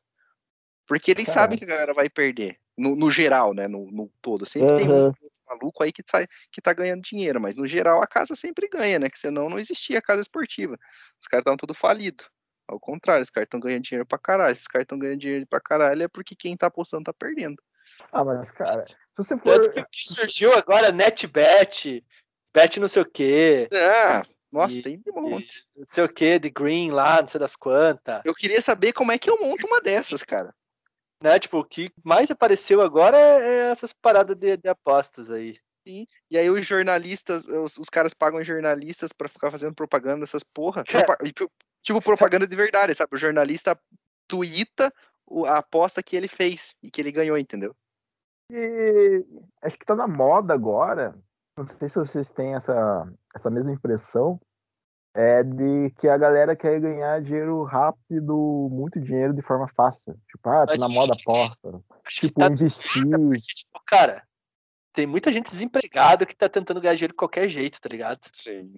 Porque eles Caramba. sabem que a galera vai perder. No, no geral, né? No, no todo. Sempre tem um Uhum. maluco aí que, sai, que tá ganhando dinheiro. Mas no geral a casa sempre ganha, né? Que senão não existia casa esportiva. Os caras estavam tudo falido. Ao contrário, os caras estão ganhando dinheiro pra caralho. Se os caras estão ganhando dinheiro pra caralho é porque quem tá apostando tá perdendo. Ah, mas, cara, se você for. Tanto que o que surgiu agora, NetBet, Bet não sei o quê, Ah, nossa, E- tem um monte. não sei o quê, de Green lá, não sei das quantas. Eu queria saber como é que eu monto uma dessas, cara. Né? Tipo, o que mais apareceu agora é, é essas paradas de, de apostas aí. E aí os jornalistas, os, os caras pagam jornalistas pra ficar fazendo propaganda dessas porra. E, tipo- tipo propaganda de verdade, sabe? O jornalista tuita a aposta que ele fez e que ele ganhou, entendeu? E acho que tá na moda agora. Não sei se vocês têm essa, essa mesma impressão. É de que a galera quer ganhar dinheiro rápido, muito dinheiro de forma fácil. Tipo, ah, tá Mas na moda aposta. Tipo, tá investir. tipo, cara, tem muita gente desempregada que tá tentando ganhar dinheiro de qualquer jeito, tá ligado? Sim.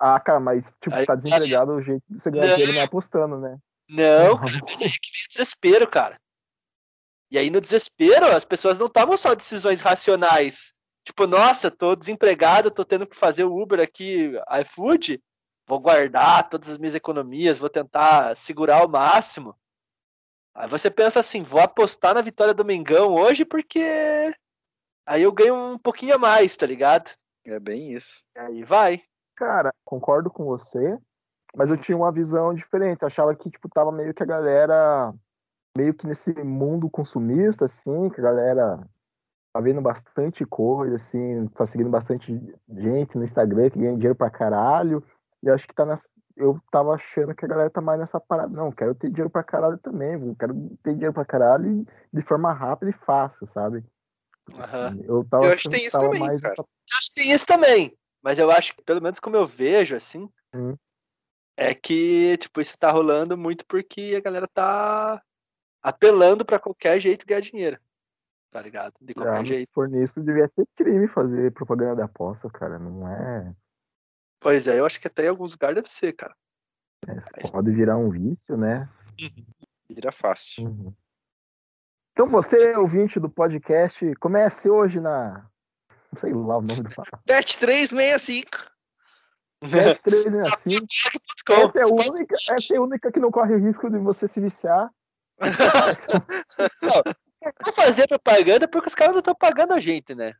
Ah, cara, mas tipo, Aí- tá desempregado, o jeito de você ganhar Não. dinheiro não é apostando, né? Não, cara, aí que vem desespero, cara. E aí, no desespero, as pessoas não tomam só decisões racionais. Tipo, nossa, tô desempregado, tô tendo que fazer o Uber aqui, iFood, vou guardar todas as minhas economias, vou tentar segurar ao máximo. Aí você pensa assim, vou apostar na vitória do Mengão hoje porque aí eu ganho um pouquinho a mais, tá ligado? É bem isso. E aí vai. Cara, concordo com você, mas eu tinha uma visão diferente. Eu achava que, tipo, tava meio que a galera, meio que nesse mundo consumista, assim, que a galera tá vendo bastante coisa, assim, tá seguindo bastante gente no Instagram que ganha dinheiro pra caralho. E eu acho que tá nessa. Eu tava achando que a galera tá mais nessa parada. Não, quero ter dinheiro pra caralho também, viu? quero ter dinheiro pra caralho de forma rápida e fácil, sabe? Aham. Eu tava Eu acho que tem isso também, mais cara. Eu acho que tem isso também. Mas eu acho que, pelo menos como eu vejo, assim, Hum. é que, tipo, isso tá rolando muito porque a galera tá apelando pra qualquer jeito ganhar dinheiro. Tá ligado? De qualquer Ah, jeito. Se for nisso, devia ser crime fazer propaganda de aposta, cara. Não é. Pois é, eu acho que até em alguns lugares deve ser, cara. Mas- Pode virar um vício, né? Vira fácil. Uhum. Então você, ouvinte do podcast, comece hoje na. Não sei lá o nome do. Bet 365. 365. Com- Essa é, a única, essa é a única que não corre o risco de você se viciar. Não fazer propaganda porque os caras não estão pagando a gente, né?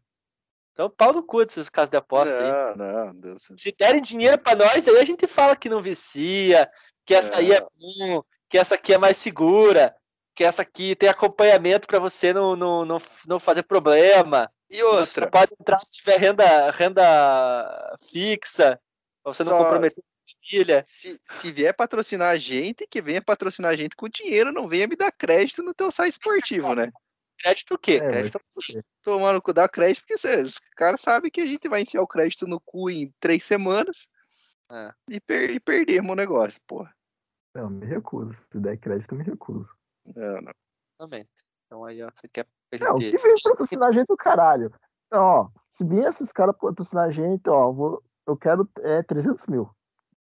Então, pau no cu desses casos de aposta aí. Não, não, Deus. Se derem dinheiro pra nós, aí a gente fala que não vicia, que essa aí é bom, que essa aqui é mais segura, que essa aqui tem acompanhamento pra você não, não, não, não fazer problema. E Você outra, pode entrar se tiver renda, renda fixa, pra você não Só- comprometer a família. se, se vier patrocinar a gente, que venha patrocinar a gente com dinheiro, não venha me dar crédito no teu site esportivo, né? Crédito o quê? É, Crédito Tomar no cu, dar crédito, porque os caras sabem que a gente vai enfiar o crédito no cu em três semanas É. e, per e perdemos o negócio, porra. Não, me recuso. Se der crédito, eu me recuso. Não, não. Exatamente. Então aí, ó, você quer que a Não, gente... que vem patrocinar a gente do caralho. Então, ó, se vier esses caras patrocinar a gente, ó, eu vou, eu quero é, 300 mil. Hum, Menos que isso,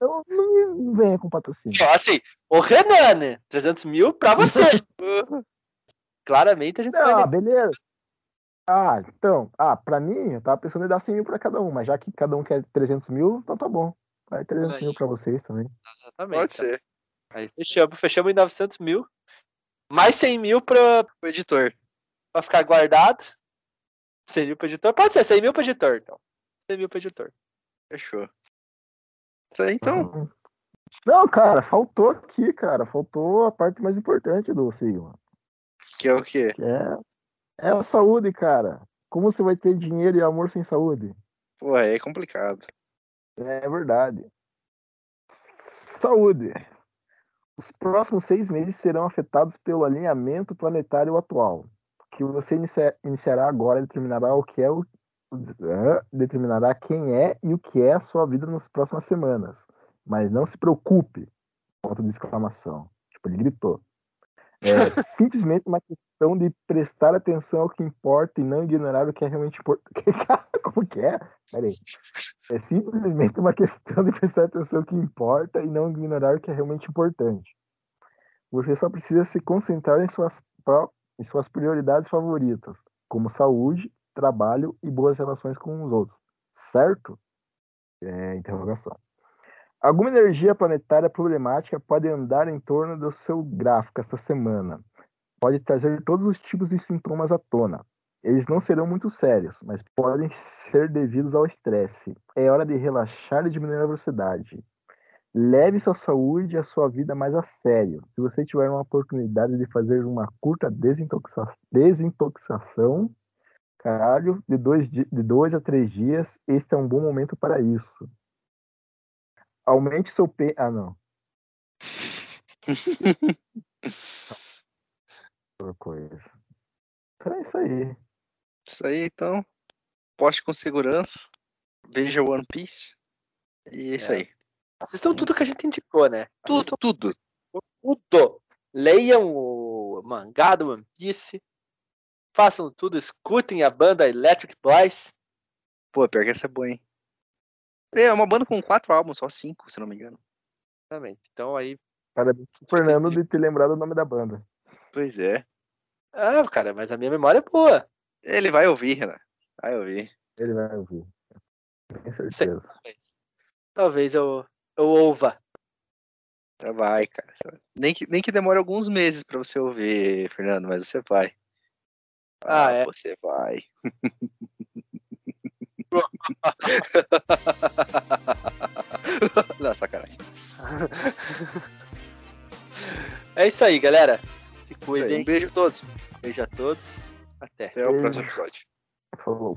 não, não me venha com patrocínio. Ó, Assim, o Renan, né? 300 mil pra você. Claramente a gente vai... Ah, beleza. Ah, então, ah, pra mim, eu tava pensando em dar 100 mil pra cada um, mas já que cada um quer 300 mil, então tá bom. Vai 300 Aí. mil pra vocês também. Exatamente. Pode ser. Aí fechamos, fechamos em 900 mil. Mais 100 mil pra, O editor. pra ficar guardado. 100 mil pro editor. Pode ser, 100 mil pro editor, então. 100 mil pro editor. Fechou. Isso aí, então. Não, cara, faltou aqui, cara. Faltou a parte mais importante do Sigma. Que é o quê? Que é, é a saúde, cara. Como você vai ter dinheiro e amor sem saúde? Pô, é complicado. É verdade. Saúde. Os próximos seis meses serão afetados pelo alinhamento planetário atual. Que você inicia- iniciará agora determinará o que é o determinará quem é e o que é a sua vida nas próximas semanas. Mas não se preocupe. Ponto de exclamação. Tipo, ele gritou. É simplesmente uma questão de prestar atenção ao que importa e não ignorar o que é realmente importante. Como que é? Peraí. É simplesmente uma questão de prestar atenção ao que importa e não ignorar o que é realmente importante. Você só precisa se concentrar em suas, em suas prioridades favoritas, como saúde, trabalho e boas relações com os outros. Certo? É, interrogação. Alguma energia planetária problemática pode andar em torno do seu gráfico esta semana. Pode trazer todos os tipos de sintomas à tona. Eles não serão muito sérios, mas podem ser devidos ao estresse. É hora de relaxar e diminuir a velocidade. Leve sua saúde e a sua vida mais a sério. Se você tiver uma oportunidade de fazer uma curta desintoxica desintoxicação, caralho, de dois, de dois a três dias, este é um bom momento para isso. Aumente seu P. Ah, não. Outra coisa. É isso aí. Isso aí, então. Poste com segurança. Veja One Piece. E é isso é. aí. Assistam tudo que a gente indicou, né? Tudo, Assistam tudo. Tudo. Leiam o mangá do One Piece. Façam tudo, escutem a banda Electric Boys. Pô, pior que essa é boa, hein? É uma banda com quatro álbuns, só cinco, se não me engano. Exatamente. Então aí. Parabéns pro Fernando de ter lembrado o nome da banda. Pois é. Ah, cara, mas a minha memória é boa. Ele vai ouvir, Renan. Vai ouvir. Ele vai ouvir. Tenho certeza. Talvez, Talvez eu, eu ouva. Vai, cara. Nem que, nem que demore alguns meses pra você ouvir, Fernando, mas você vai. Ah, ah é? Você vai. Não, sacanagem. É isso aí, galera. Se cuidem. Um beijo a todos. Beijo a todos. Até. Até o próximo episódio. Falou.